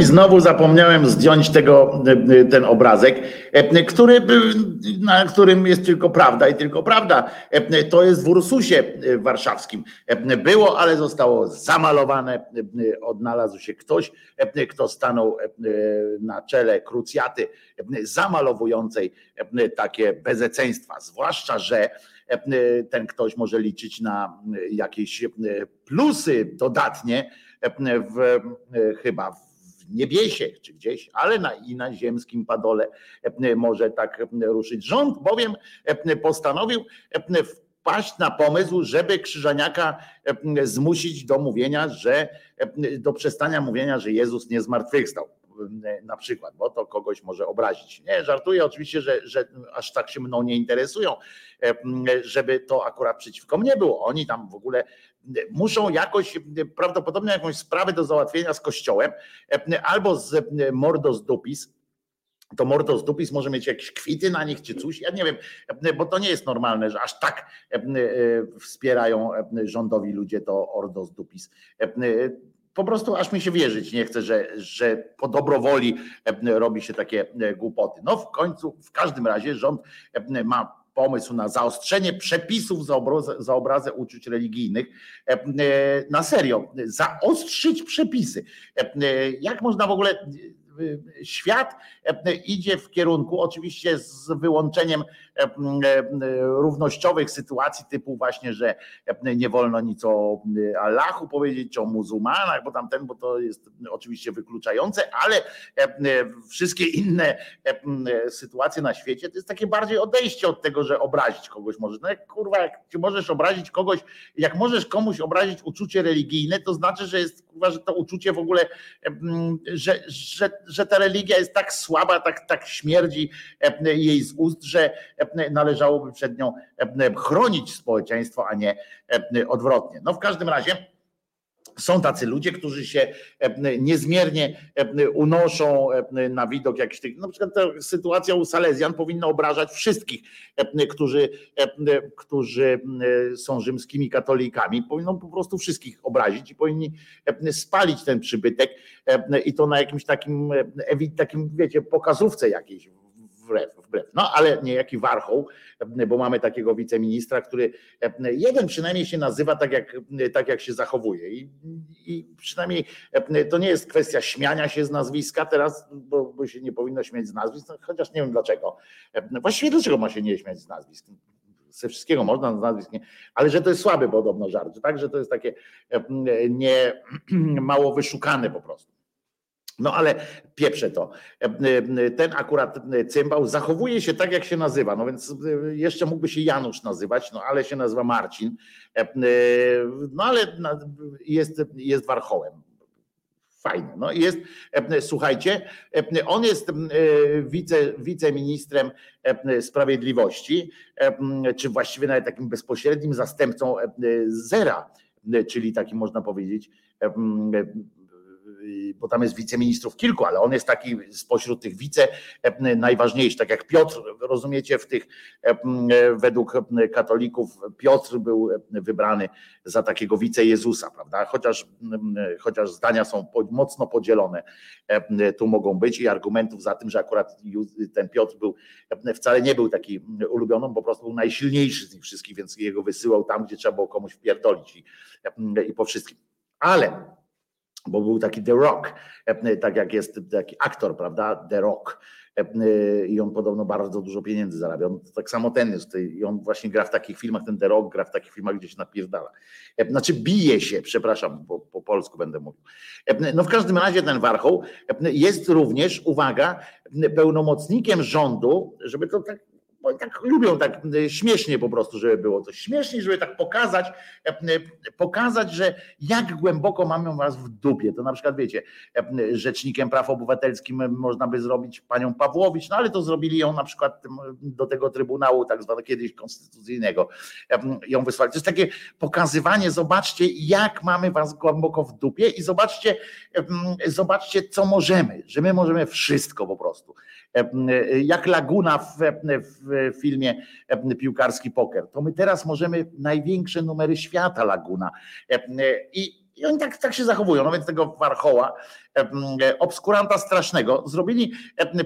i znowu zapomniałem zdjąć tego, e, ten obrazek, e, który, na którym jest tylko prawda i tylko prawda. E, To jest w Ursusie e, warszawskim. E, Było, ale zostało zamalowane. E, Odnalazł się ktoś, e, kto stanął e, na czele krucjaty e, zamalowującej e, takie bezeceństwa. Zwłaszcza, że e, ten ktoś może liczyć na e, jakieś e, plusy dodatnie e, w, e, chyba w niebiesie czy gdzieś, ale na, i na ziemskim padole e, może tak e, ruszyć. Rząd bowiem e, postanowił wpaść na pomysł, żeby Krzyżaniaka zmusić do mówienia, że do przestania mówienia, że Jezus nie zmartwychwstał na przykład, bo to kogoś może obrazić. Nie, żartuję oczywiście, że, że aż tak się mną nie interesują, żeby to akurat przeciwko mnie było. Oni tam w ogóle muszą jakoś, prawdopodobnie jakąś sprawę do załatwienia z kościołem, albo z Mordos Dupis, to Mordos Dupis może mieć jakieś kwity na nich czy coś, ja nie wiem, bo to nie jest normalne, że aż tak wspierają rządowi ludzie to Ordos Dupis. Po prostu aż mi się wierzyć nie chce, że, że po dobrowoli robi się takie głupoty. No w końcu, w każdym razie rząd ma pomysł na zaostrzenie przepisów za obrazę, za obrazę uczuć religijnych. E, e, Na serio, zaostrzyć przepisy. E, Jak można w ogóle. Świat idzie w kierunku, oczywiście z wyłączeniem równościowych sytuacji, typu właśnie, że nie wolno nic o Allahu powiedzieć, o muzułmanach, bo tamten, bo to jest oczywiście wykluczające, ale wszystkie inne sytuacje na świecie, to jest takie bardziej odejście od tego, że obrazić kogoś możesz. No jak kurwa, jak ty możesz obrazić kogoś, jak możesz komuś obrazić uczucie religijne, to znaczy, że jest kurwa, że to uczucie w ogóle, że, że, że ta religia jest tak słaba, tak, tak śmierdzi jej z ust, że należałoby przed nią em, chronić społeczeństwo, a nie odwrotnie. No w każdym razie. Są tacy ludzie, którzy się e, niezmiernie e, unoszą e, na widok jakichś tych. Na przykład ta sytuacja u Salezjan powinna obrażać wszystkich, e, którzy, e, którzy e, są rzymskimi katolikami. Powinną po prostu wszystkich obrazić i powinni e, spalić ten przybytek e, i to na jakimś takim, e, takim wiecie, pokazówce jakiejś wbrew, wbrew. No ale niejaki Warchoł, bo mamy takiego wiceministra, który jeden przynajmniej się nazywa tak jak, tak jak się zachowuje i, i przynajmniej to nie jest kwestia śmiania się z nazwiska teraz, bo, bo się nie powinno śmiać z nazwisk, no, chociaż nie wiem dlaczego. Właściwie dlaczego ma się nie śmiać z nazwisk? ze wszystkiego można z nazwisk, nie, ale że to jest słaby podobno żart, tak, że to jest takie nie mało wyszukane po prostu. No ale pieprze to. Ten akurat cymbał zachowuje się tak, jak się nazywa. No więc jeszcze mógłby się Janusz nazywać, no ale się nazywa Marcin. No ale jest, jest warchołem. Fajnie. No jest, słuchajcie, on jest wice, wiceministrem sprawiedliwości, czy właściwie nawet takim bezpośrednim zastępcą zera, czyli takim można powiedzieć bo tam jest wiceministrów kilku, ale on jest taki spośród tych wice najważniejszy, tak jak Piotr, rozumiecie, w tych według katolików Piotr był wybrany za takiego wice Jezusa, prawda? Chociaż, chociaż zdania są mocno podzielone, tu mogą być i argumentów za tym, że akurat ten Piotr był, wcale nie był taki ulubiony, po prostu był najsilniejszy z nich wszystkich, więc jego wysyłał tam, gdzie trzeba było komuś wpierdolić i, i po wszystkim. Ale bo był taki The Rock, tak jak jest taki aktor, prawda? The Rock. I on podobno bardzo dużo pieniędzy zarabia. On, tak samo ten jest. I on właśnie gra w takich filmach, ten The Rock gra w takich filmach, gdzie się napierdala. Znaczy bije się, przepraszam, po, po polsku będę mówił. No w każdym razie ten Warchoł jest również, uwaga, pełnomocnikiem rządu, żeby to tak bo tak lubią tak śmiesznie po prostu, żeby było coś śmiesznie, żeby tak pokazać, pokazać, że jak głęboko mamy was w dupie. To na przykład wiecie, rzecznikiem praw obywatelskich można by zrobić panią Pawłowicz, no ale to zrobili ją na przykład do tego Trybunału tak zwanego kiedyś konstytucyjnego ją wysłali. To jest takie pokazywanie, zobaczcie jak mamy was głęboko w dupie i zobaczcie, zobaczcie co możemy, że my możemy wszystko po prostu. Jak Laguna w, w filmie Piłkarski Poker. To my teraz możemy największe numery świata Laguna. I i oni tak, tak się zachowują. No więc tego warchoła, obskuranta strasznego, zrobili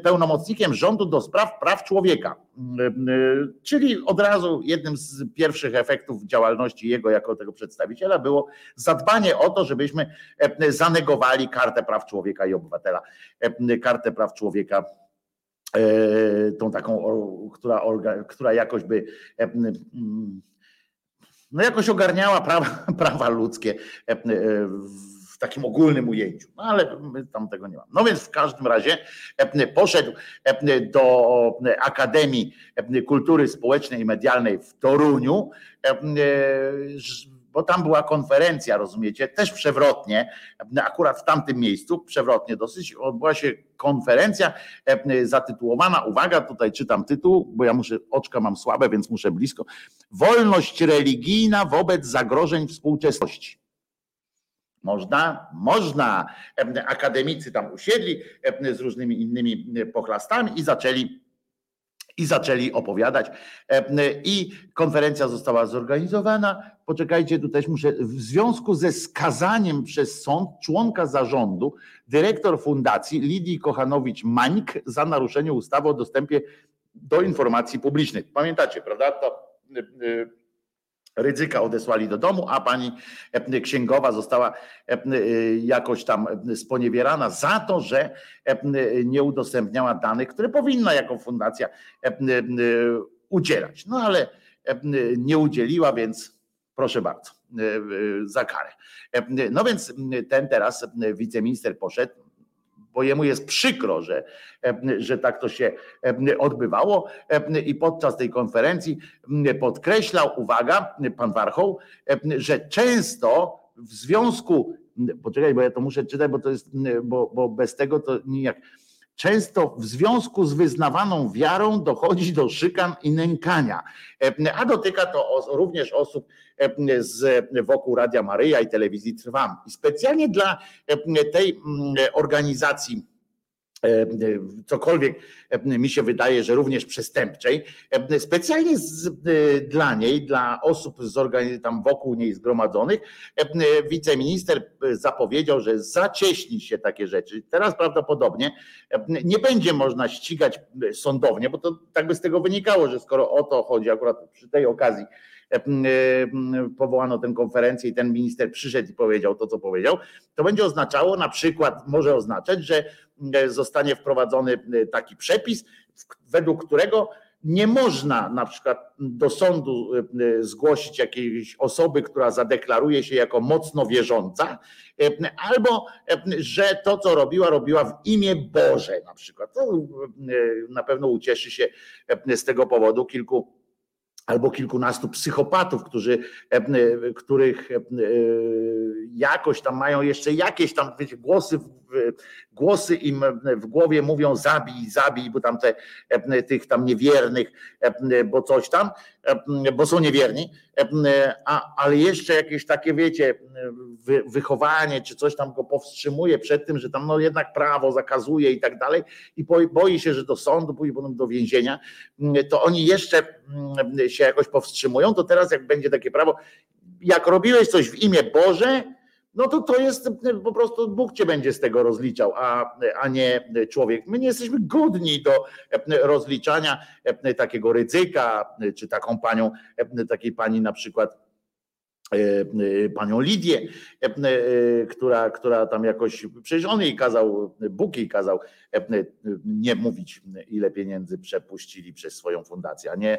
pełnomocnikiem rządu do spraw praw człowieka. Czyli od razu jednym z pierwszych efektów działalności jego jako tego przedstawiciela było zadbanie o to, żebyśmy zanegowali kartę praw człowieka i obywatela. Kartę praw człowieka E, tą taką, która, która jakoś by e, no jakoś ogarniała prawa, prawa ludzkie e, w takim ogólnym ujęciu, no ale tam tego nie mamy. No więc w każdym razie poszedł do Akademii Kultury Społecznej i Medialnej w Toruniu, bo tam była konferencja, rozumiecie, też przewrotnie, akurat w tamtym miejscu, przewrotnie dosyć, odbyła się konferencja e, zatytułowana, uwaga, tutaj czytam tytuł, bo ja muszę, oczka mam słabe, więc muszę blisko, Wolność religijna wobec zagrożeń współczesności. Można? Można. E, akademicy tam usiedli e, z różnymi innymi pochlastami i zaczęli i zaczęli opowiadać. I konferencja została zorganizowana. Poczekajcie, tu też muszę. W związku ze skazaniem przez sąd członka zarządu, dyrektor fundacji Lidii Kochanowicz-Mańk za naruszenie ustawy o dostępie do informacji publicznych. Pamiętacie, prawda? To Ryzyka odesłali do domu, a pani księgowa została jakoś tam sponiewierana za to, że nie udostępniała danych, które powinna jako fundacja udzielać. No ale nie udzieliła, więc proszę bardzo, za karę. No więc ten teraz wiceminister poszedł, bo jemu jest przykro, że, że tak to się odbywało. I podczas tej konferencji podkreślał, uwaga, pan Warchoł, że często w związku, poczekaj, bo ja to muszę czytać, bo to jest, bo, bo bez tego to nijak, Często w związku z wyznawaną wiarą dochodzi do szykan i nękania, a dotyka to również osób z wokół Radia Maryja i telewizji Trwam. I specjalnie dla tej organizacji e, cokolwiek e, mi się wydaje, że również przestępczej, e, specjalnie z, dla niej, dla osób zorganiz- tam wokół niej zgromadzonych, wiceminister zapowiedział, że zacieśni się takie rzeczy. Teraz prawdopodobnie nie będzie można ścigać sądownie, bo to tak by z tego wynikało, że skoro o to chodzi akurat przy tej okazji, powołano tę konferencję i ten minister przyszedł i powiedział to, co powiedział, to będzie oznaczało na przykład, może oznaczać, że zostanie wprowadzony taki przepis, według którego nie można na przykład do sądu zgłosić jakiejś osoby, która zadeklaruje się jako mocno wierząca, albo że to, co robiła, robiła w imię Boże na przykład. To na pewno ucieszy się z tego powodu kilku albo kilkunastu psychopatów, którzy, których jakoś tam mają jeszcze jakieś tam wiecie, głosy, głosy im w głowie mówią zabij, zabij, bo tam te, tych tam niewiernych, bo coś tam, bo są niewierni, a, ale jeszcze jakieś takie wiecie, wychowanie czy coś tam go powstrzymuje przed tym, że tam no jednak prawo zakazuje i tak dalej i boi się, że do sądu, pójdzie potem do więzienia, to oni jeszcze się jakoś powstrzymują, to teraz jak będzie takie prawo, jak robiłeś coś w imię Boże, no to to jest po prostu Bóg cię będzie z tego rozliczał, a, a nie człowiek. My nie jesteśmy godni do rozliczania takiego ryzyka, czy taką panią, takiej pani na przykład panią Lidię, która, która tam jakoś, przecież on jej kazał, Bóg jej kazał nie mówić, ile pieniędzy przepuścili przez swoją fundację, a nie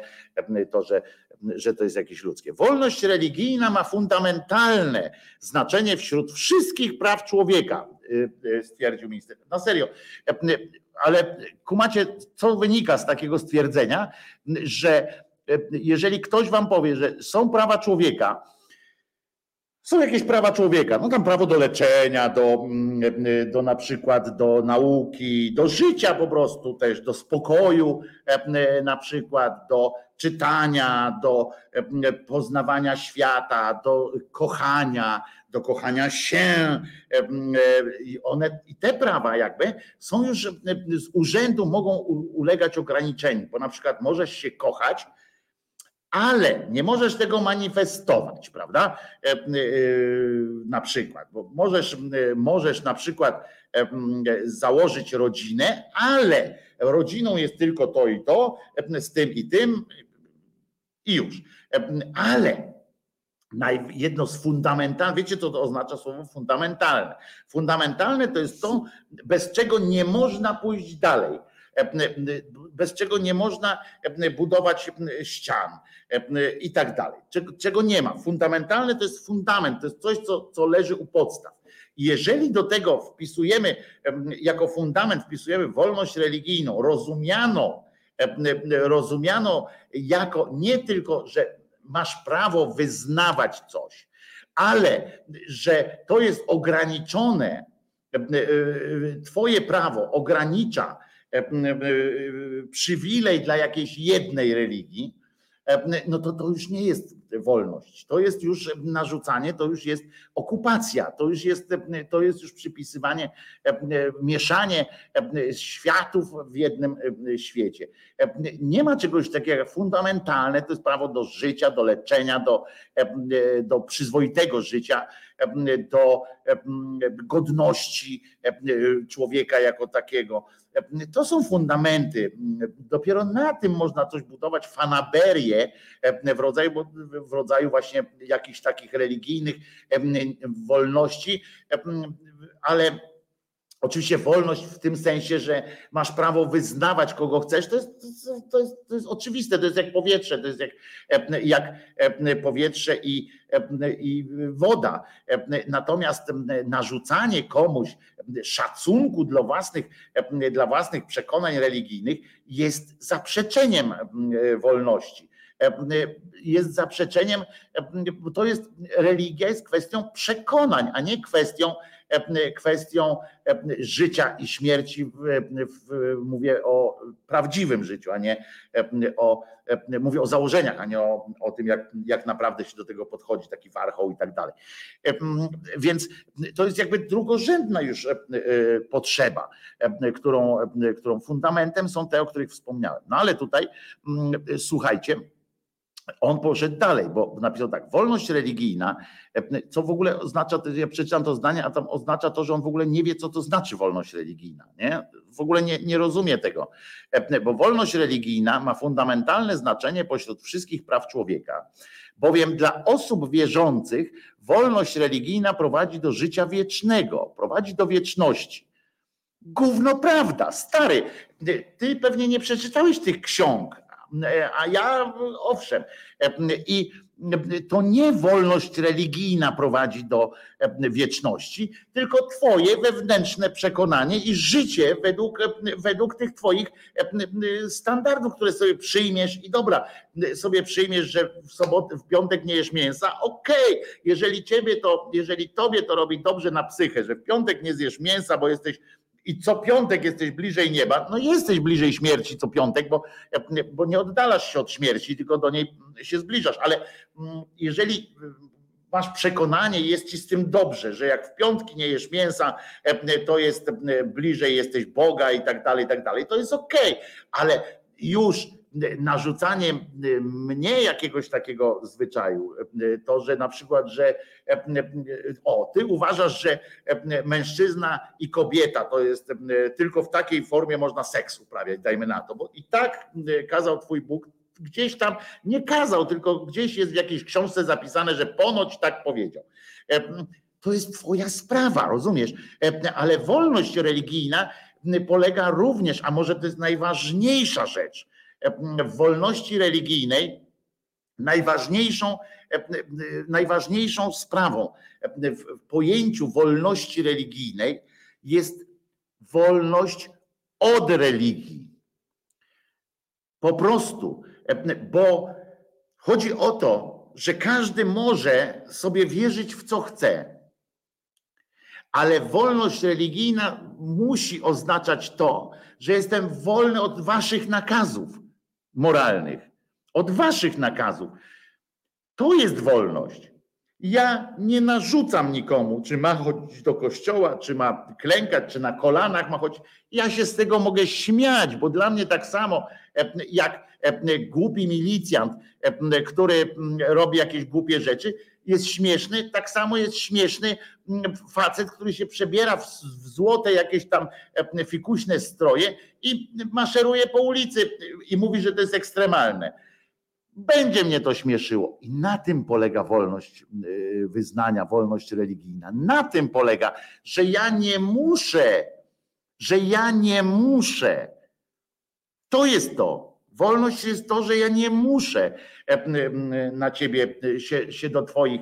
to, że, że to jest jakieś ludzkie. Wolność religijna ma fundamentalne znaczenie wśród wszystkich praw człowieka, stwierdził minister. Na serio. Ale kumacie, co wynika z takiego stwierdzenia, że jeżeli ktoś wam powie, że są prawa człowieka, są jakieś prawa człowieka, no tam prawo do leczenia, do, mm, do na przykład do nauki, do życia po prostu też, do spokoju e, na przykład, do czytania, do e, poznawania świata, do kochania, do kochania się. E, I one, i te prawa jakby są już z urzędu mogą ulegać ograniczeniu, bo na przykład możesz się kochać, ale nie możesz tego manifestować, prawda? E, e, na przykład, bo możesz, e, możesz na przykład założyć rodzinę, ale rodziną jest tylko to i to, z tym i tym i już. Ale jedno z fundamentalnych, wiecie co to oznacza słowo fundamentalne? Fundamentalne to jest to, bez czego nie można pójść dalej bez czego nie można budować ścian i tak dalej. Czego nie ma. Fundamentalne to jest fundament, to jest coś, co, co leży u podstaw. Jeżeli do tego wpisujemy, jako fundament wpisujemy wolność religijną, rozumiano, rozumiano jako nie tylko, że masz prawo wyznawać coś, ale że to jest ograniczone, Twoje prawo ogranicza E, e, przywilej dla jakiejś jednej religii, e, no to to już nie jest wolność. To jest już narzucanie, to już jest okupacja, to już jest, to jest już przypisywanie, mieszanie światów w jednym świecie. Nie ma czegoś takiego fundamentalne, to jest prawo do życia, do leczenia, do, do przyzwoitego życia, do godności człowieka jako takiego. To są fundamenty. Dopiero na tym można coś budować, fanaberię w rodzaju, w rodzaju właśnie jakichś takich religijnych wolności, ale Oczywiście wolność w tym sensie, że masz prawo wyznawać kogo chcesz, to jest, to jest, to jest oczywiste, to jest jak powietrze, to jest jak, jak powietrze i, i woda. Natomiast narzucanie komuś szacunku dla własnych, dla własnych przekonań religijnych jest zaprzeczeniem wolności jest zaprzeczeniem, to jest religia jest kwestią przekonań, a nie kwestią e, kwestią e, życia i śmierci, w, mówię o prawdziwym życiu, a nie e, o, e, mówię o założeniach, a nie o, o tym, jak, jak naprawdę się do tego podchodzi, taki warchoł i tak dalej. E, Więc to jest jakby drugorzędna już e, e, potrzeba, e, którą, e, którą fundamentem są te, o których wspomniałem. No ale tutaj słuchajcie, on poszedł dalej, bo napisał tak, wolność religijna, e, co w ogóle oznacza, ja przeczytam to zdanie, a tam oznacza to, że on w ogóle nie wie, co to znaczy wolność religijna, nie? W ogóle nie, nie rozumie tego, E, bo wolność religijna ma fundamentalne znaczenie pośród wszystkich praw człowieka, bowiem dla osób wierzących wolność religijna prowadzi do życia wiecznego, prowadzi do wieczności. Gówno prawda, stary, ty, ty pewnie nie przeczytałeś tych ksiąg, a ja owszem. I to nie wolność religijna prowadzi do wieczności, tylko twoje wewnętrzne przekonanie i życie według, według tych twoich standardów, które sobie przyjmiesz i dobra, sobie przyjmiesz, że w sobotę, w piątek nie jesz mięsa, okej, jeżeli ciebie to, jeżeli tobie to robi dobrze na psychę, że w piątek nie zjesz mięsa, bo jesteś i co piątek jesteś bliżej nieba, no jesteś bliżej śmierci co piątek, bo, bo nie oddalasz się od śmierci, tylko do niej się zbliżasz. Ale mm, jeżeli masz przekonanie jest ci z tym dobrze, że jak w piątki nie jesz mięsa, to jest bliżej jesteś Boga i tak dalej, i tak dalej, to jest okej, okay. ale już narzucanie mnie jakiegoś takiego zwyczaju, to, że na przykład, że o, ty uważasz, że mężczyzna i kobieta to jest tylko w takiej formie można seks uprawiać, dajmy na to, bo i tak kazał twój Bóg, gdzieś tam, nie kazał, tylko gdzieś jest w jakiejś książce zapisane, że ponoć tak powiedział. To jest twoja sprawa, rozumiesz? Ale wolność religijna polega również, a może to jest najważniejsza rzecz, w wolności religijnej najważniejszą, najważniejszą sprawą w pojęciu wolności religijnej jest wolność od religii. Po prostu, bo chodzi o to, że każdy może sobie wierzyć w co chce. Ale wolność religijna musi oznaczać to, że jestem wolny od waszych nakazów moralnych, od waszych nakazów. To jest wolność. Ja nie narzucam nikomu, czy ma chodzić do kościoła, czy ma klękać, czy na kolanach ma chodzić. Ja się z tego mogę śmiać, bo dla mnie tak samo jak głupi milicjant, który robi jakieś głupie rzeczy, jest śmieszny, tak samo jest śmieszny facet, który się przebiera w złote jakieś tam fikuśne stroje i maszeruje po ulicy i mówi, że to jest ekstremalne. Będzie mnie to śmieszyło. I na tym polega wolność wyznania, wolność religijna. Na tym polega, że ja nie muszę, że ja nie muszę. To jest to. Wolność jest to, że ja nie muszę na ciebie się, się do twoich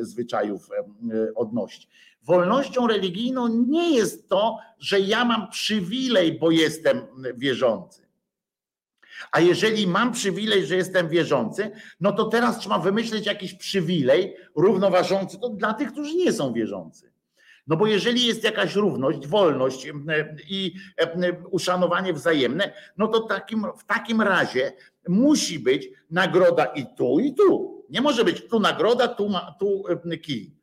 zwyczajów odnosić. Wolnością religijną nie jest to, że ja mam przywilej, bo jestem wierzący. A jeżeli mam przywilej, że jestem wierzący, no to teraz trzeba wymyślić jakiś przywilej równoważący to dla tych, którzy nie są wierzący. No bo jeżeli jest jakaś równość, wolność i uszanowanie wzajemne, no to takim, w takim razie musi być nagroda i tu, i tu. Nie może być tu nagroda, tu, tu kij.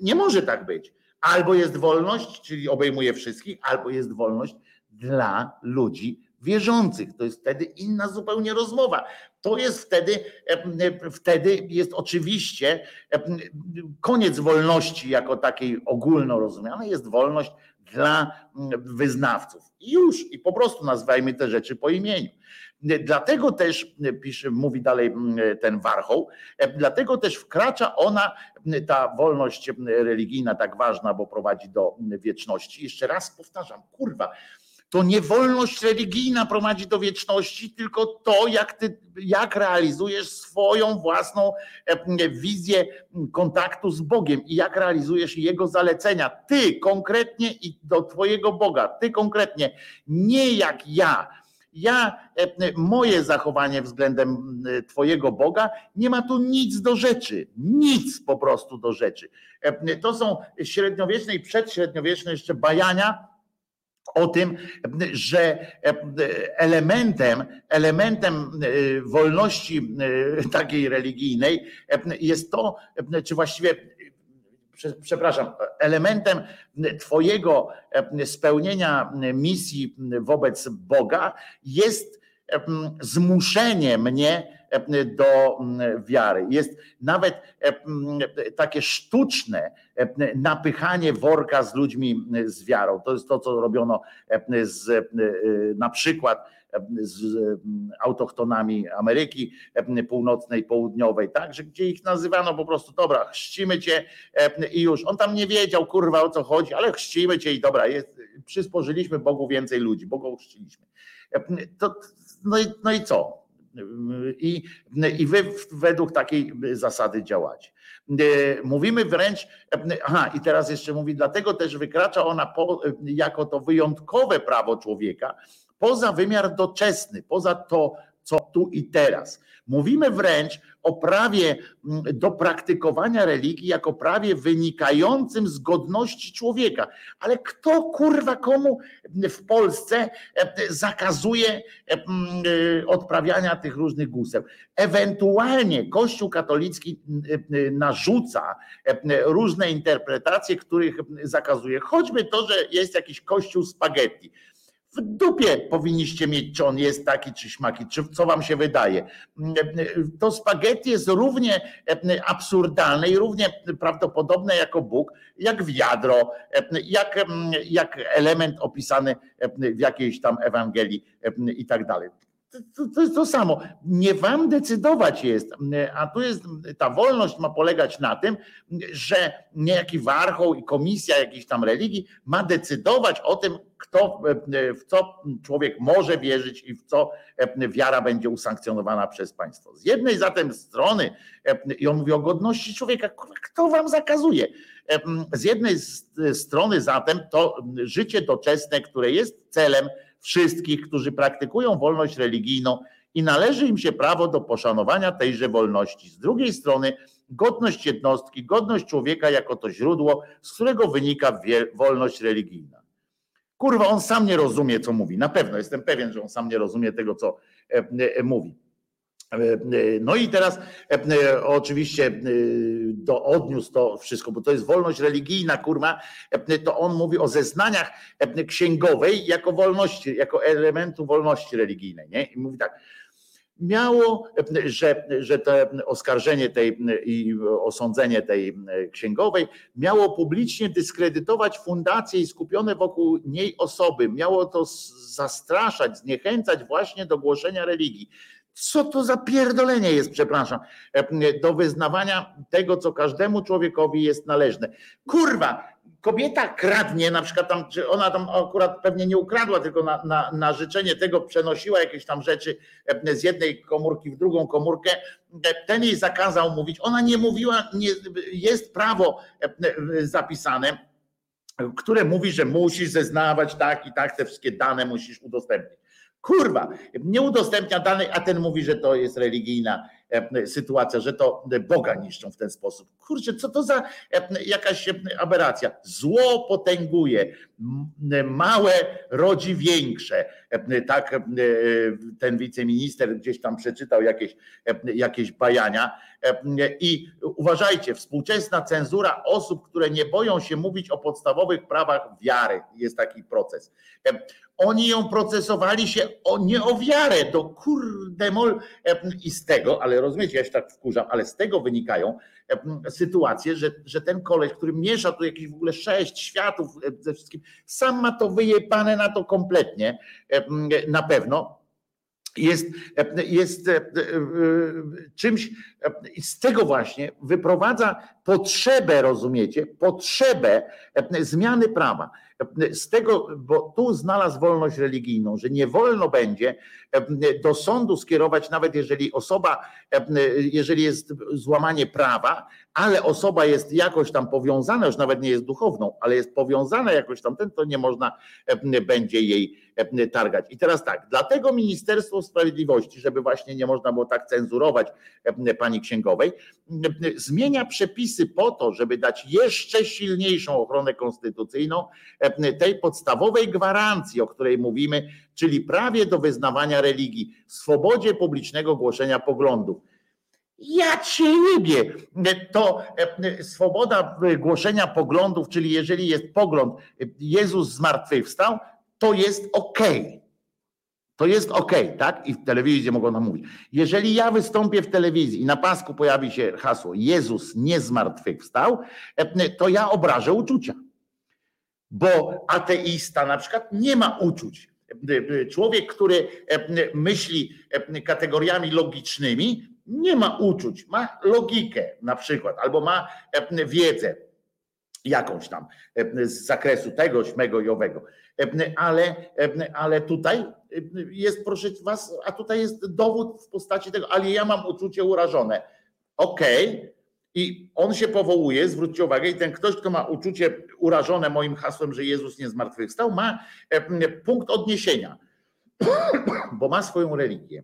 Nie może tak być. Albo jest wolność, czyli obejmuje wszystkich, albo jest wolność dla ludzi wierzących. To jest wtedy inna zupełnie rozmowa. To jest wtedy, wtedy jest oczywiście koniec wolności jako takiej ogólno rozumianej, jest wolność dla wyznawców. I już, i po prostu nazwajmy te rzeczy po imieniu. Dlatego też, pisze, mówi dalej ten warchoł, dlatego też wkracza ona, ta wolność religijna tak ważna, bo prowadzi do wieczności. Jeszcze raz powtarzam, kurwa, to nie wolność religijna prowadzi do wieczności, tylko to, jak ty, jak realizujesz swoją własną wizję kontaktu z Bogiem i jak realizujesz Jego zalecenia. Ty konkretnie i do Twojego Boga, ty konkretnie, nie jak ja ja, e, moje zachowanie względem e, Twojego Boga nie ma tu nic do rzeczy. Nic po prostu do rzeczy. E, To są średniowieczne i przedśredniowieczne jeszcze bajania o tym, że elementem, elementem wolności takiej religijnej jest to, czy właściwie prze- przepraszam, elementem Twojego spełnienia misji wobec Boga jest zmuszenie mnie do wiary. Jest nawet takie sztuczne napychanie worka z ludźmi z wiarą. To jest to, co robiono z, na przykład z autochtonami Ameryki Północnej, Południowej, tak, że gdzie ich nazywano po prostu, dobra, chrzcimy cię i już. On tam nie wiedział, kurwa, o co chodzi, ale chrzcimy cię i dobra, jest, przysporzyliśmy Bogu więcej ludzi, Bogu chrzciliśmy. To, no, i, no i co? I, I wy według takiej zasady działacie. Mówimy wręcz, aha, i teraz jeszcze mówi, dlatego też wykracza ona po, jako to wyjątkowe prawo człowieka, poza wymiar doczesny, poza to, co tu i teraz. Mówimy wręcz o prawie mm, do praktykowania religii jako prawie wynikającym z godności człowieka. Ale kto kurwa komu w Polsce e, zakazuje e, mm, e, odprawiania tych różnych guseł? Ewentualnie Kościół katolicki mm, narzuca różne interpretacje, których zakazuje. Choćby to, że jest jakiś kościół spaghetti w dupie powinniście mieć, czy on jest taki, czy śmaki, czy co wam się wydaje. To spaghetti jest równie absurdalne i równie prawdopodobne jako Bóg, jak wiadro, jak, jak element opisany w jakiejś tam Ewangelii i tak dalej. To, to jest to samo. Nie wam decydować jest, a tu jest ta wolność ma polegać na tym, że niejaki warchoł i komisja jakiejś tam religii ma decydować o tym, kto, w co człowiek może wierzyć i w co wiara będzie usankcjonowana przez państwo. Z jednej zatem strony, i on mówi o godności człowieka, kto wam zakazuje? Z jednej strony zatem to życie doczesne, które jest celem wszystkich, którzy praktykują wolność religijną i należy im się prawo do poszanowania tejże wolności. Z drugiej strony godność jednostki, godność człowieka jako to źródło, z którego wynika wolność religijna. Kurwa, on sam nie rozumie, co mówi. Na pewno jestem pewien, że on sam nie rozumie tego, co e, e, mówi. No i teraz e, oczywiście do, odniósł to wszystko, bo to jest wolność religijna, kurwa, to on mówi o zeznaniach księgowej jako wolności, jako elementu wolności religijnej. Nie? I mówi tak, miało, że, że to oskarżenie tej i osądzenie tej księgowej miało publicznie dyskredytować fundację i skupione wokół niej osoby. Miało to zastraszać, zniechęcać właśnie do głoszenia religii. Co to za pierdolenie jest, przepraszam, do wyznawania tego, co każdemu człowiekowi jest należne. Kurwa, kobieta kradnie, na przykład tam, czy ona tam akurat pewnie nie ukradła, tylko na, na, na życzenie tego przenosiła jakieś tam rzeczy z jednej komórki w drugą komórkę, ten jej zakazał mówić. Ona nie mówiła, nie, jest prawo zapisane, które mówi, że musisz zeznawać tak i tak, te wszystkie dane musisz udostępnić. Kurwa, nie udostępnia danych, a ten mówi, że to jest religijna sytuacja, że to Boga niszczą w ten sposób. Kurczę, co to za e, jakaś aberracja? Zło potęguje, małe rodzi większe. E, tak ten wiceminister gdzieś tam przeczytał jakieś, jakieś bajania. I uważajcie, współczesna cenzura osób, które nie boją się mówić o podstawowych prawach wiary, jest taki proces. Oni ją procesowali się o, nie o wiarę, do kurde mol i z tego, ale rozumiecie, ja się tak wkurzam, ale z tego wynikają sytuacje, że, że ten koleś, który miesza tu jakieś w ogóle sześć światów ze wszystkim, sam ma to wyjebane na to kompletnie, na pewno, jest, jest czymś, z tego właśnie wyprowadza potrzebę, rozumiecie, potrzebę zmiany prawa. Z tego, bo tu znalazł wolność religijną, że nie wolno będzie do sądu skierować, nawet jeżeli osoba, jeżeli jest złamanie prawa, ale osoba jest jakoś tam powiązana, już nawet nie jest duchowną, ale jest powiązana jakoś tam, ten, to nie można będzie jej targać. I teraz tak, dlatego Ministerstwo Sprawiedliwości, żeby właśnie nie można było tak cenzurować pani księgowej, zmienia przepisy po to, żeby dać jeszcze silniejszą ochronę konstytucyjną tej podstawowej gwarancji, o której mówimy, czyli prawie do wyznawania religii, swobodzie publicznego głoszenia poglądów. Ja cię lubię. To swoboda głoszenia poglądów, czyli jeżeli jest pogląd, Jezus zmartwychwstał, to jest ok. To jest ok, tak? I w telewizji mogą nam mówić. Jeżeli ja wystąpię w telewizji i na pasku pojawi się hasło Jezus nie zmartwychwstał, to ja obrażę uczucia. Bo ateista na przykład nie ma uczuć. Człowiek, który myśli kategoriami logicznymi, nie ma uczuć, ma logikę na przykład, albo ma wiedzę jakąś tam z zakresu tego, śmego i owego. Ale, ale tutaj jest, proszę was, a tutaj jest dowód w postaci tego, ale ja mam uczucie urażone. Okej, okay. I on się powołuje, zwróćcie uwagę, i ten ktoś, kto ma uczucie urażone moim hasłem, że Jezus nie zmartwychwstał, ma punkt odniesienia, bo ma swoją religię.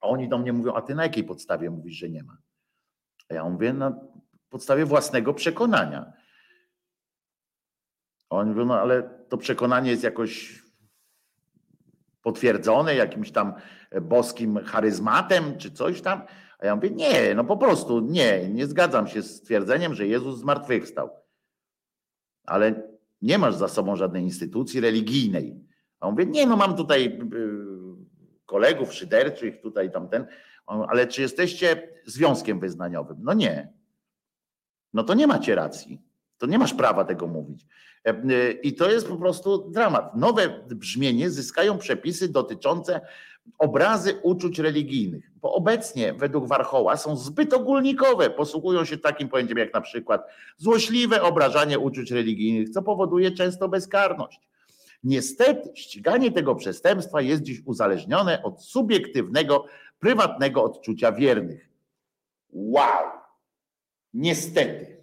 A oni do mnie mówią, a ty na jakiej podstawie mówisz, że nie ma? A ja mówię, na podstawie własnego przekonania. Oni mówią, no ale to przekonanie jest jakoś potwierdzone jakimś tam boskim charyzmatem czy coś tam. A ja mówię, nie, no po prostu nie, nie zgadzam się z twierdzeniem, że Jezus zmartwychwstał. Ale nie masz za sobą żadnej instytucji religijnej. A on mówi, nie, no mam tutaj kolegów szyderczych, tutaj tamten, ale czy jesteście związkiem wyznaniowym? No nie. No to nie macie racji. To nie masz prawa tego mówić. I to jest po prostu dramat. Nowe brzmienie zyskają przepisy dotyczące obrazy uczuć religijnych, bo obecnie według Warchoła są zbyt ogólnikowe, posługują się takim pojęciem jak na przykład złośliwe obrażanie uczuć religijnych, co powoduje często bezkarność. Niestety ściganie tego przestępstwa jest dziś uzależnione od subiektywnego, prywatnego odczucia wiernych. Wow! Niestety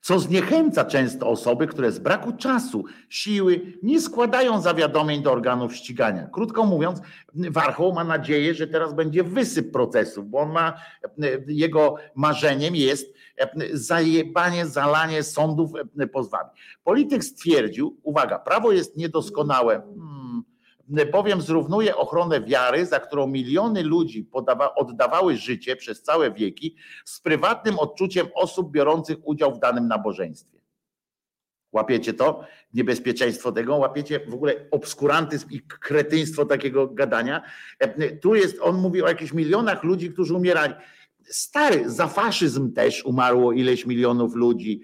co zniechęca często osoby, które z braku czasu, siły nie składają zawiadomień do organów ścigania. Krótko mówiąc, Warchoł ma nadzieję, że teraz będzie wysyp procesów, bo on ma, jego marzeniem jest zajebanie, zalanie sądów pozwami. Polityk stwierdził, uwaga, prawo jest niedoskonałe. Bowiem zrównuje ochronę wiary, za którą miliony ludzi podawa, oddawały życie przez całe wieki, z prywatnym odczuciem osób biorących udział w danym nabożeństwie. Łapiecie to? Niebezpieczeństwo tego, łapiecie w ogóle obskurantyzm i kretyństwo takiego gadania. Tu jest, on mówi o jakichś milionach ludzi, którzy umierali. Stary, za faszyzm też umarło ileś milionów ludzi.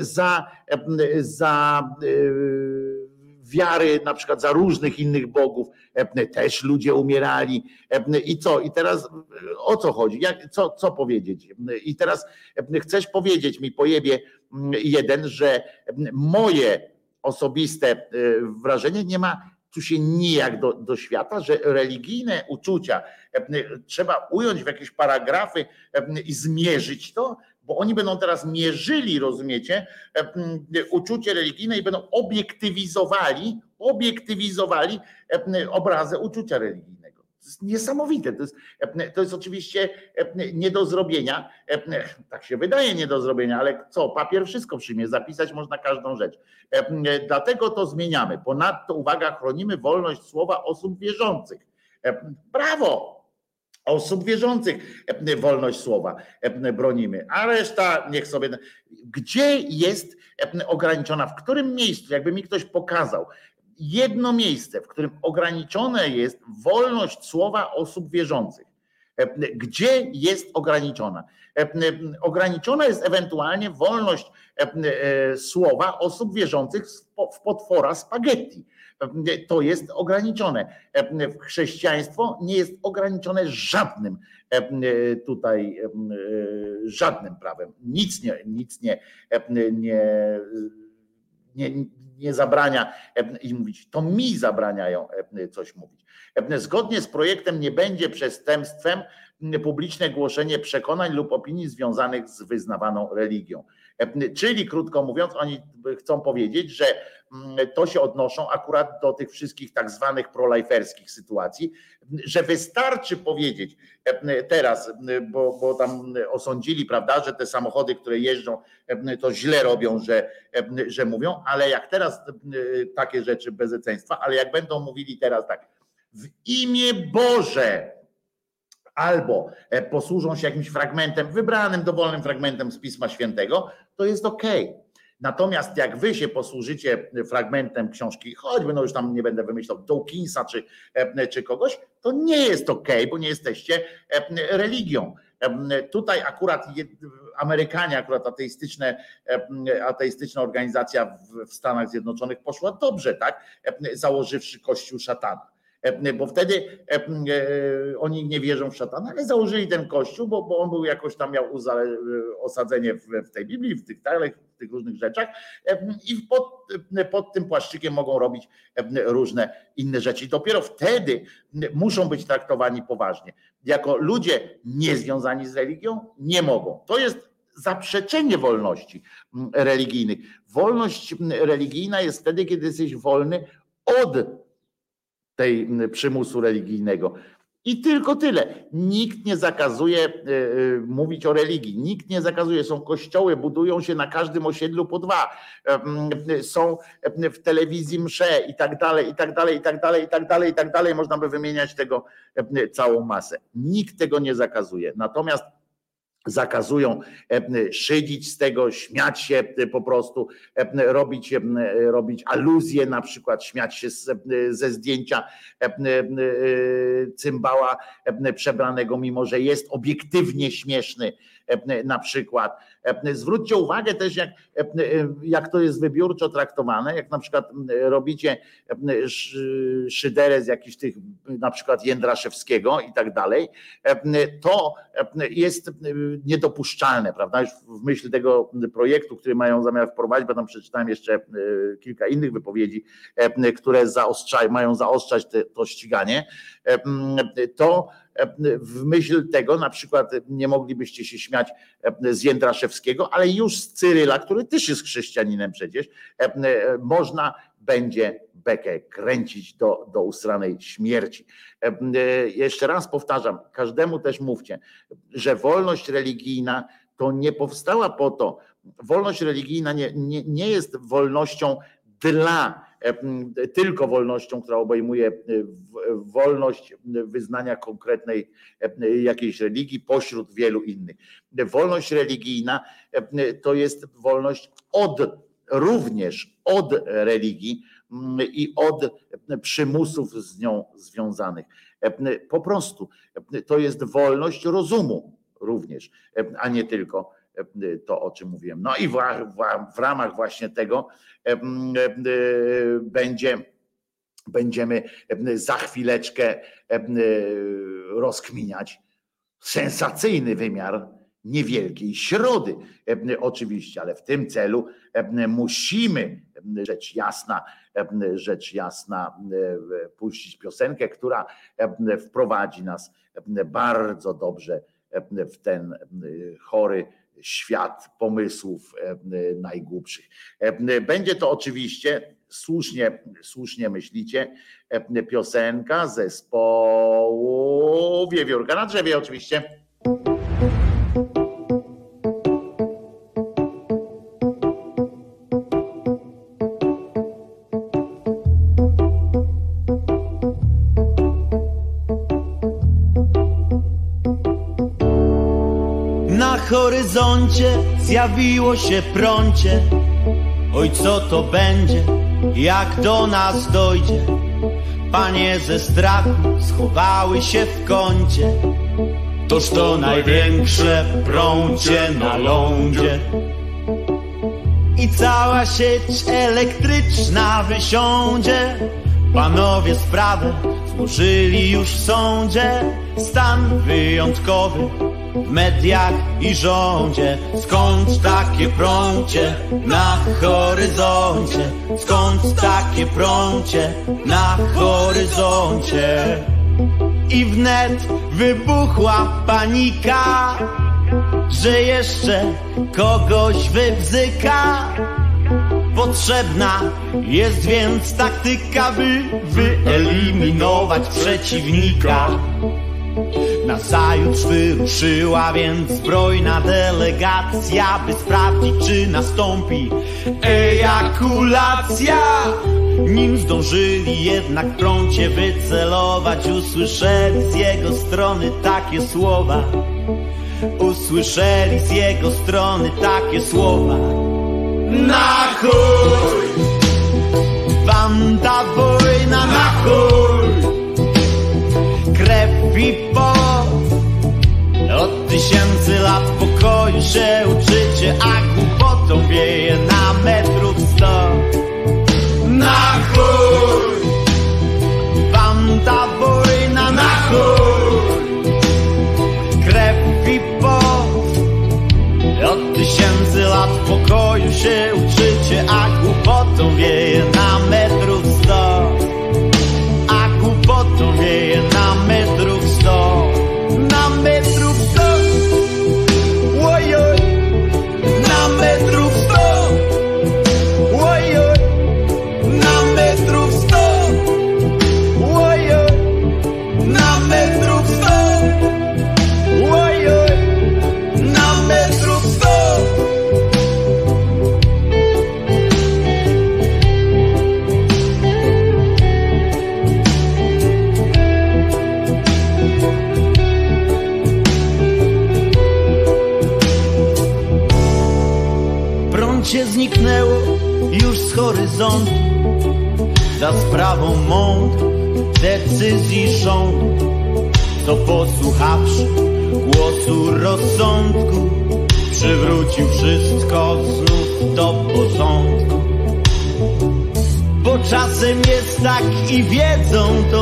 Za, za yy, wiary na przykład za różnych innych bogów, też ludzie umierali. I co? I teraz o co chodzi? Jak, co, co powiedzieć? I teraz chcesz powiedzieć mi, pojebie jeden, że moje osobiste wrażenie nie ma tu się nijak do, do świata, że religijne uczucia trzeba ująć w jakieś paragrafy i zmierzyć to, bo oni będą teraz mierzyli, rozumiecie, uczucie religijne i będą obiektywizowali, obiektywizowali obrazę uczucia religijnego. To jest niesamowite. To jest, to jest oczywiście nie do zrobienia. Tak się wydaje nie do zrobienia, ale co? Papier wszystko przyjmie, zapisać można każdą rzecz. Dlatego to zmieniamy. Ponadto, uwaga, chronimy wolność słowa osób wierzących. Brawo! Osób wierzących wolność słowa bronimy, a reszta niech sobie. Gdzie jest ograniczona, w którym miejscu, jakby mi ktoś pokazał, jedno miejsce, w którym ograniczona jest wolność słowa osób wierzących. Gdzie jest ograniczona? Ograniczona jest ewentualnie wolność słowa osób wierzących w potwora spaghetti to jest ograniczone. Chrześcijaństwo nie jest ograniczone żadnym tutaj żadnym prawem. Nic nie, nic nie, nie nie, nie zabrania e, im mówić, to mi zabraniają e, coś mówić. E, Zgodnie z projektem nie będzie przestępstwem publiczne głoszenie przekonań lub opinii związanych z wyznawaną religią. E, Czyli krótko mówiąc, oni chcą powiedzieć, że mm, to się odnoszą akurat do tych wszystkich tak zwanych proliferskich sytuacji, że wystarczy powiedzieć e, teraz, bo, bo tam osądzili, prawda, że te samochody, które jeżdżą, to źle robią, że, że mówią, ale jak teraz takie rzeczy bezeceństwa, ale jak będą mówili teraz tak, w imię Boże, albo e, posłużą się jakimś fragmentem, wybranym, dowolnym fragmentem z Pisma Świętego, to jest ok. Natomiast jak wy się posłużycie fragmentem książki, choćby no już tam nie będę wymyślał Dawkinsa czy, e, czy kogoś, to nie jest ok, bo nie jesteście e, religią. Tutaj akurat Amerykanie, akurat ateistyczne, ateistyczna organizacja w Stanach Zjednoczonych poszła dobrze, tak? Założywszy kościół szatana. E, bo wtedy e, e, oni nie wierzą w szatana, ale założyli ten kościół, bo, bo on był jakoś tam miał osadzenie w, w tej Biblii, w tych, w tych różnych rzeczach i pod, pod tym płaszczykiem mogą robić różne inne rzeczy. I dopiero wtedy muszą być traktowani poważnie. Jako ludzie niezwiązani z religią nie mogą. To jest zaprzeczenie wolności religijnych. Wolność religijna jest wtedy, kiedy jesteś wolny od tej przymusu religijnego. I tylko tyle. Nikt nie zakazuje e, e, mówić o religii. Nikt nie zakazuje. Są kościoły, budują się na każdym osiedlu po dwa. E, są w telewizji msze i tak dalej, i tak dalej, i tak dalej, i tak dalej, i tak dalej. Można by wymieniać tego całą masę. Nikt tego nie zakazuje. Natomiast zakazują e, szydzić z tego, śmiać się e, po prostu, e, robić, robić aluzje, na przykład śmiać się ze zdjęcia cymbała przebranego, mimo że jest obiektywnie śmieszny na przykład. Zwróćcie uwagę też, jak, jak to jest wybiórczo traktowane, jak na przykład robicie szyderę z jakichś tych, na przykład Jędraszewskiego i tak dalej, to jest niedopuszczalne, prawda? Już w myśl tego projektu, który mają zamiar wprowadzić, bo tam przeczytałem jeszcze kilka innych wypowiedzi, które zaostrzają, mają zaostrzać te, to ściganie, to w myśl tego na przykład nie moglibyście się śmiać z Jędraszewskiego, ale już z Cyryla, który też jest chrześcijaninem przecież, można będzie bekę kręcić do, do usranej śmierci. Jeszcze raz powtarzam, każdemu też mówcie, że wolność religijna to nie powstała po to, wolność religijna nie, nie, nie jest wolnością dla tylko wolnością, która obejmuje e, wolność wyznania konkretnej e, jakiejś religii pośród wielu innych. Wolność religijna to jest wolność od również od religii i od przymusów z nią związanych. Po prostu to jest wolność rozumu również, a nie tylko to, o czym mówiłem. No i w, w, w ramach właśnie tego będzie będziemy za chwileczkę rozkminiać sensacyjny wymiar niewielkiej środy, oczywiście, ale w tym celu musimy, rzecz jasna, rzecz jasna, puścić piosenkę, która wprowadzi nas bardzo dobrze w ten chory świat pomysłów e, najgłupszych. E, będzie to oczywiście słusznie, słusznie myślicie, e, piosenka zespołu Wiewiórka na drzewie oczywiście. Zjawiło się prącie. Oj, co to będzie, jak do nas dojdzie? Panie ze strachu schowały się w kącie. Toż to największe prącie na lądzie. I cała sieć elektryczna wysiądzie. Panowie sprawę złożyli już w sądzie. Stan wyjątkowy mediach i rządzie Skąd takie prącie na horyzoncie? Skąd takie prącie na horyzoncie? I wnet wybuchła panika Że jeszcze kogoś wybzyka Potrzebna jest więc taktyka, by wyeliminować przeciwnika. Nazajutrz wyruszyła więc zbrojna delegacja, by sprawdzić, czy nastąpi ejakulacja. Nim zdążyli jednak prącie wycelować, usłyszeli z jego strony takie słowa. Usłyszeli z jego strony takie słowa. Na chuj! Wanda wojna na chuj! i wiedzą to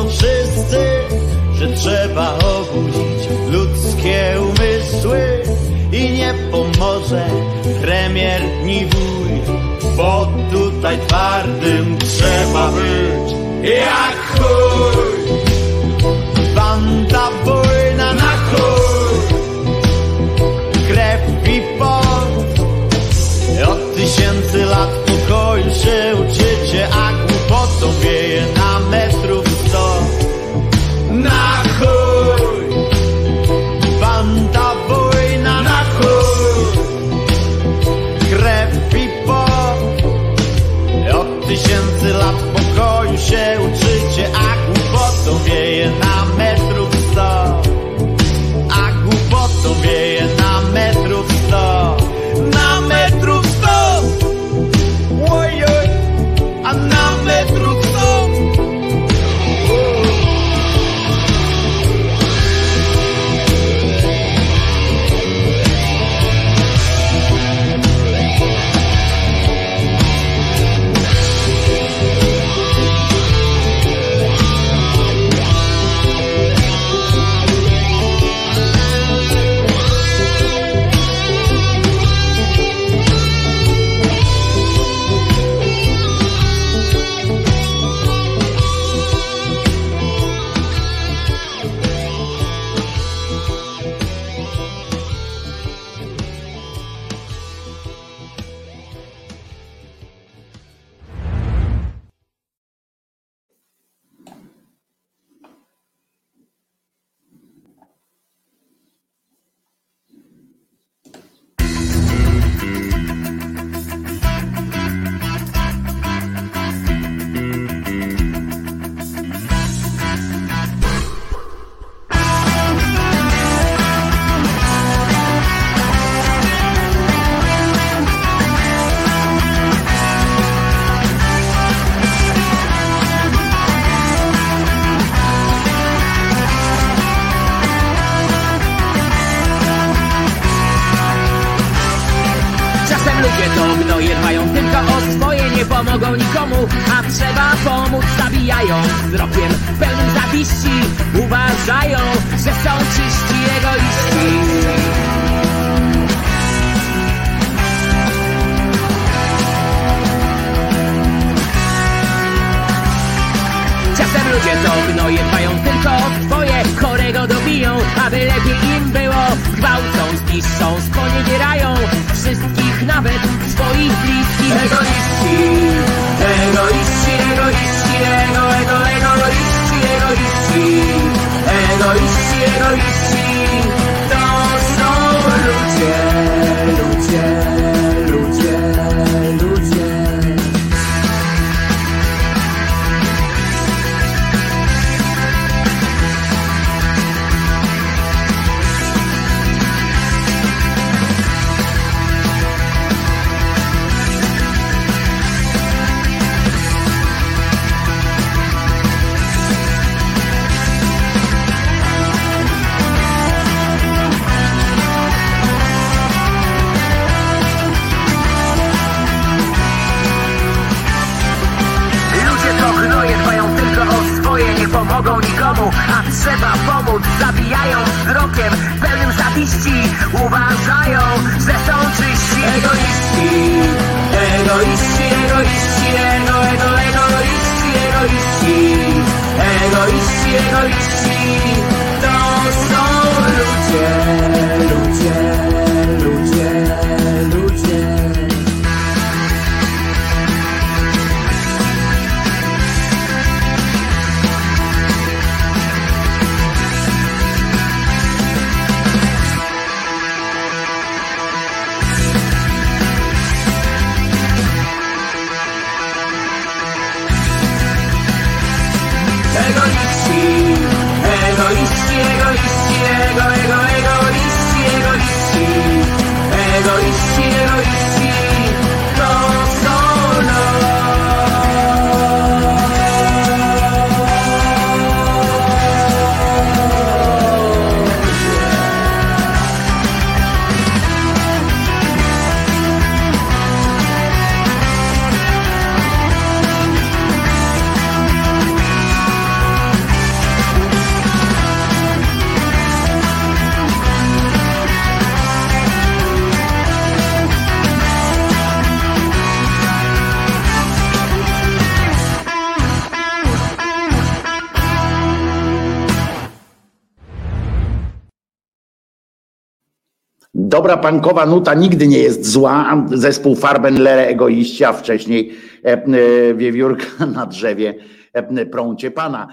Dobra pankowa nuta nigdy nie jest zła. Zespół Farbenlere egoiści, a wcześniej e, e, wiewiórka na drzewie e, prącie pana.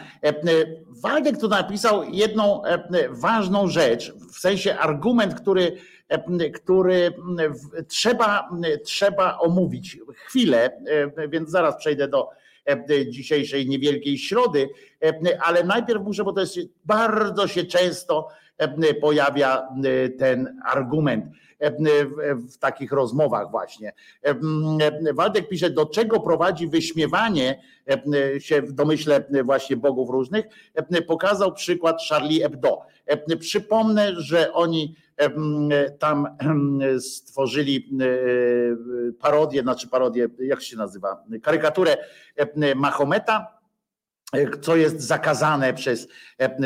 Waldek tu napisał jedną ważną rzecz, w sensie argument, który, który trzeba, trzeba omówić chwilę, więc zaraz przejdę do dzisiejszej niewielkiej środy, ale najpierw muszę, bo to jest bardzo się często pojawia e, ten argument w- takich rozmowach właśnie. Waldek pisze, do czego prowadzi wyśmiewanie się w domyśle właśnie bogów różnych, pokazał przykład Charlie Hebdo. Przypomnę, że oni tam stworzyli e, parodię, znaczy parodię, jak się nazywa, karykaturę Mahometa, co jest zakazane przez, e,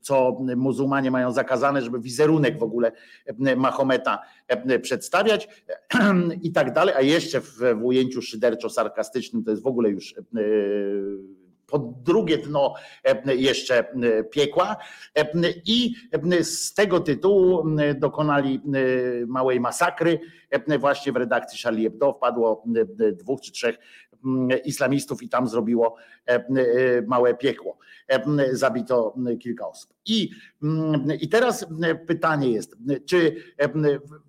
co muzułmanie mają zakazane, żeby wizerunek w ogóle e, Mahometa e, przedstawiać i tak dalej, a jeszcze w, w ujęciu szyderczo-sarkastycznym to jest w ogóle już e, pod drugie dno e, jeszcze e, piekła. E, i e, z tego tytułu e, dokonali e, małej masakry. E, właśnie w redakcji Charlie Hebdo wpadło e, dwóch czy trzech islamistów i tam zrobiło e, e, małe piekło. E, Zabito kilka osób. I, mm, i teraz pytanie jest, czy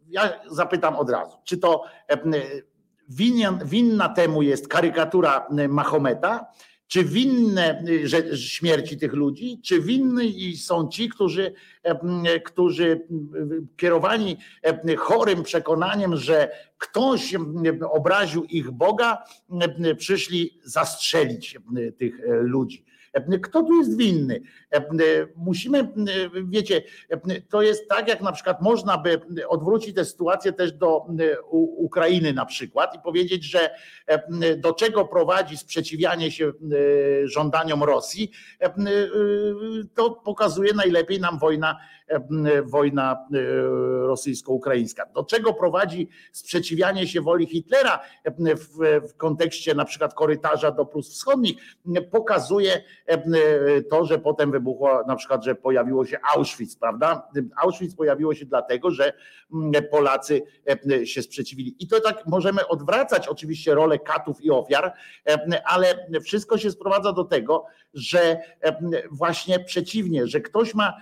ja zapytam od razu, czy to winien, winna temu jest karykatura Mahometa, czy winne że, śmierci tych ludzi, czy winni są ci, którzy, e, którzy kierowani e, chorym przekonaniem, że ktoś obraził ich Boga, przyszli zastrzelić tych ludzi. Kto tu jest winny? Musimy, wiecie, to jest tak, jak na przykład można by odwrócić tę sytuację też do Ukrainy na przykład i powiedzieć, że do czego prowadzi sprzeciwianie się żądaniom Rosji, to pokazuje najlepiej nam wojna, wojna rosyjsko-ukraińska. Do czego prowadzi sprzeciwianie się woli Hitlera w, w kontekście na przykład korytarza do Prus Wschodnich, pokazuje to, że potem wybuchło na przykład, że pojawiło się Auschwitz, prawda? Auschwitz pojawiło się dlatego, że Polacy się sprzeciwili. I to tak możemy odwracać oczywiście rolę katów i ofiar, ale wszystko się sprowadza do tego, że właśnie przeciwnie, że ktoś ma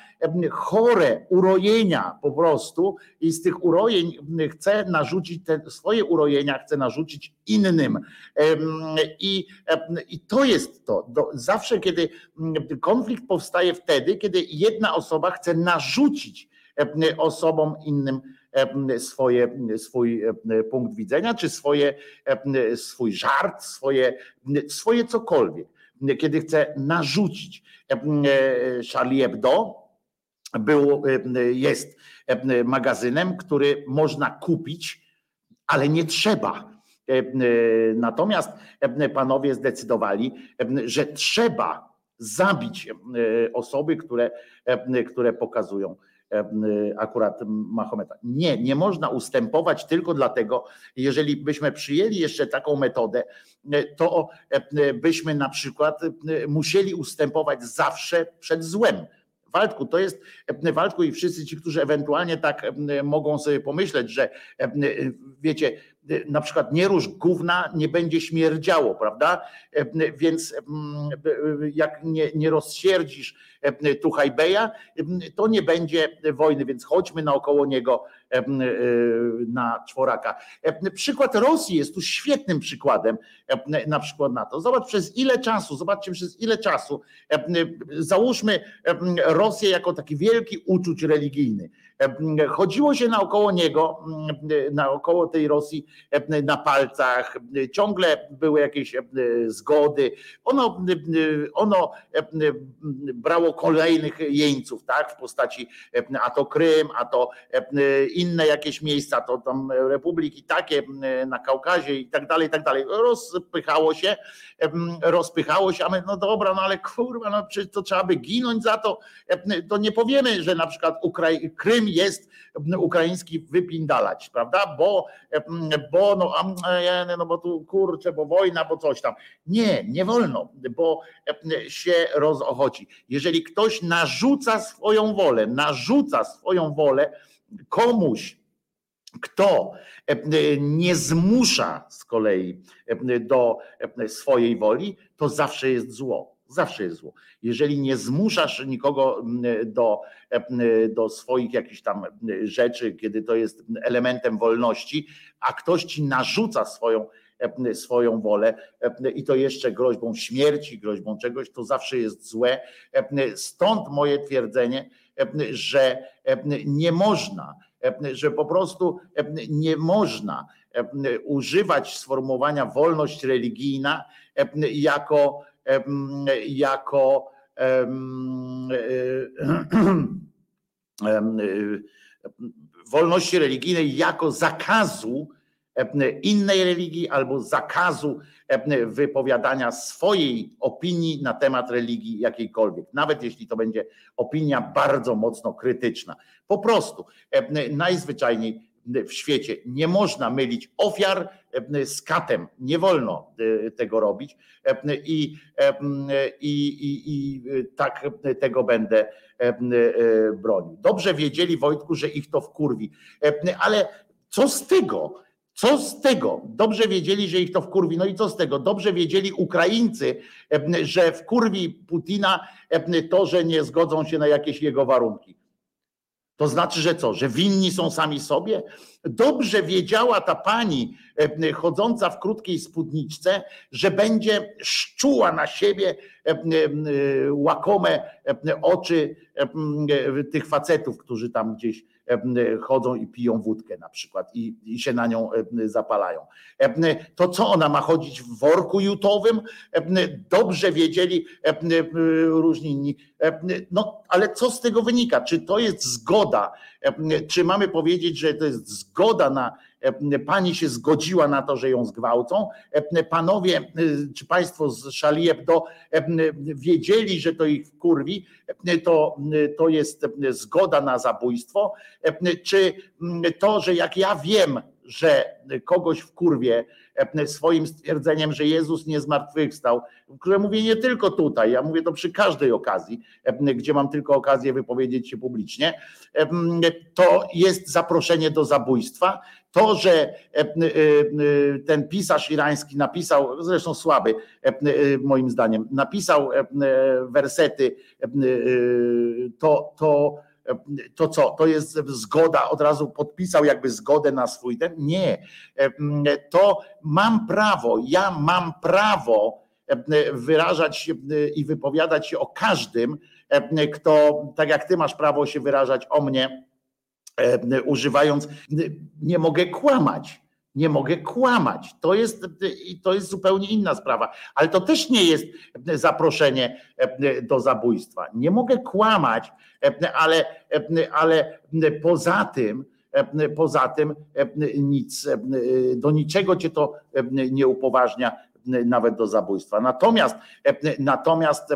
chore urojenia po prostu i z tych urojeń chce narzucić te swoje urojenia, chce narzucić innym. I, i to jest to. Zawsze, kiedy konflikt powstaje wtedy, kiedy jedna osoba chce narzucić osobom innym swoje, swój punkt widzenia, czy swoje, swój żart, swoje, swoje cokolwiek kiedy chce narzucić. Charlie Hebdo był, jest magazynem, który można kupić, ale nie trzeba. Natomiast panowie zdecydowali, że trzeba zabić osoby, które, które pokazują akurat Mahometa. Nie, nie można ustępować tylko dlatego, jeżeli byśmy przyjęli jeszcze taką metodę, to byśmy na przykład musieli ustępować zawsze przed złem. Waldku, to jest Waldku i wszyscy ci, którzy ewentualnie tak mogą sobie pomyśleć, że wiecie, na przykład nie rusz gówna, nie będzie śmierdziało, prawda? Więc jak nie, nie rozsierdzisz Tuchajbeja, to nie będzie wojny, więc chodźmy naokoło niego na czworaka. Przykład Rosji jest tu świetnym przykładem na przykład na to. Zobacz przez ile czasu, zobaczcie przez ile czasu, załóżmy Rosję jako taki wielki uczuć religijny. Chodziło się naokoło niego, naokoło tej Rosji na palcach, ciągle były jakieś zgody. Ono, ono brało kolejnych jeńców, tak, w postaci a to Krym, a to inne jakieś miejsca, to tam republiki takie na Kaukazie i tak dalej, i tak dalej. Rozpychało się, rozpychało się, a my, no dobra, no ale kurwa, no przecież to trzeba by ginąć za to, to nie powiemy, że na przykład Krym jest ukraiński wypindalać, prawda? Bo, bo no, no bo tu kurczę, bo wojna, bo coś tam. Nie, nie wolno, bo się rozochodzi. Jeżeli ktoś narzuca swoją wolę, narzuca swoją wolę komuś, kto nie zmusza z kolei do swojej woli, to zawsze jest zło. Zawsze jest zło. Jeżeli nie zmuszasz nikogo do, do swoich jakichś tam rzeczy, kiedy to jest elementem wolności, a ktoś ci narzuca swoją, swoją wolę i to jeszcze groźbą śmierci, groźbą czegoś, to zawsze jest złe. Stąd moje twierdzenie, że nie można, że po prostu nie można używać sformułowania wolność religijna jako jako wolności religijnej jako zakazu innej religii albo zakazu wypowiadania swojej opinii na temat religii jakiejkolwiek, nawet jeśli to będzie opinia bardzo mocno krytyczna. Po prostu najzwyczajniej w świecie. Nie można mylić ofiar z katem. Nie wolno tego robić i, i, i, i tak tego będę bronił. Dobrze wiedzieli Wojtku, że ich to wkurwi, ale co z tego? Co z tego? Dobrze wiedzieli, że ich to wkurwi. No i co z tego? Dobrze wiedzieli Ukraińcy, że wkurwi Putina to, że nie zgodzą się na jakieś jego warunki. To znaczy, że co? Że winni są sami sobie? Dobrze wiedziała ta pani chodząca w krótkiej spódniczce, że będzie szczuła na siebie e, łakome oczy e, tych facetów, którzy tam gdzieś chodzą i piją wódkę na przykład i, i się na nią e, zapalają. E, To co ona ma chodzić w worku jutowym? Dobrze wiedzieli różni inni. No ale co z tego wynika? Czy to jest zgoda? Czy mamy powiedzieć, że to jest zgoda na pani się zgodziła na to, że ją zgwałcą? E, Panowie, e, czy państwo z e, wiedzieli, że to ich wkurwi? E, To, to jest e, zgoda na zabójstwo? E, Czy to, że jak ja wiem, że kogoś w kurwie swoim stwierdzeniem, że Jezus nie zmartwychwstał, które mówię nie tylko tutaj, ja mówię to przy każdej okazji, gdzie mam tylko okazję wypowiedzieć się publicznie, to jest zaproszenie do zabójstwa. To, że ten pisarz irański napisał, zresztą słaby moim zdaniem, napisał wersety, to, to to co, to jest zgoda, od razu podpisał jakby zgodę na swój ten? Nie. To mam prawo, ja mam prawo wyrażać i wypowiadać się o każdym, kto, tak jak ty masz prawo się wyrażać o mnie, używając, nie mogę kłamać. Nie mogę kłamać. To jest, to jest zupełnie inna sprawa, ale to też nie jest zaproszenie do zabójstwa. Nie mogę kłamać, ale, ale poza tym, poza tym nic, do niczego cię to nie upoważnia nawet do zabójstwa. Natomiast, natomiast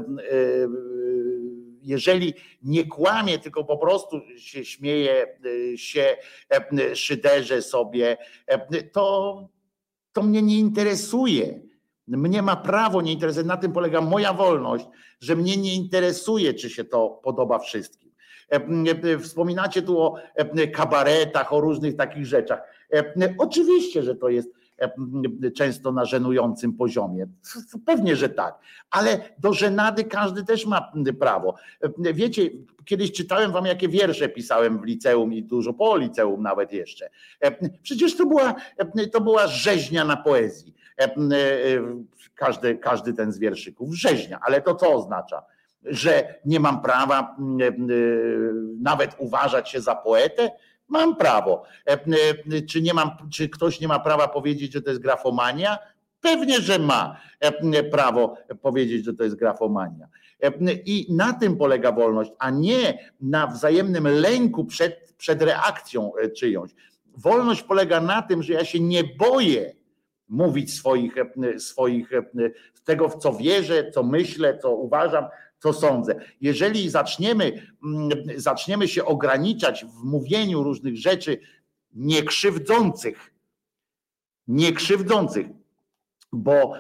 jeżeli nie kłamie, tylko po prostu się śmieje, się szyderze sobie, to, to mnie nie interesuje. Mnie ma prawo nie interesuje. Na tym polega moja wolność, że mnie nie interesuje, czy się to podoba wszystkim. Wspominacie tu o kabaretach, o różnych takich rzeczach. Oczywiście, że to jest często na żenującym poziomie. Pewnie, że tak, ale do żenady każdy też ma prawo. Wiecie, kiedyś czytałem wam, jakie wiersze pisałem w liceum i dużo po liceum nawet jeszcze. Przecież to była, to była rzeźnia na poezji. Każdy, każdy ten z wierszyków, rzeźnia, ale to co oznacza? Że nie mam prawa nawet uważać się za poetę? Mam prawo. Czy, nie mam, czy ktoś nie ma prawa powiedzieć, że to jest grafomania? Pewnie, że ma prawo powiedzieć, że to jest grafomania. I na tym polega wolność, a nie na wzajemnym lęku przed, przed reakcją czyjąś. Wolność polega na tym, że ja się nie boję mówić swoich, swoich tego, w co wierzę, co myślę, co uważam, co sądzę. Jeżeli zaczniemy, zaczniemy się ograniczać w mówieniu różnych rzeczy niekrzywdzących, niekrzywdzących, bo,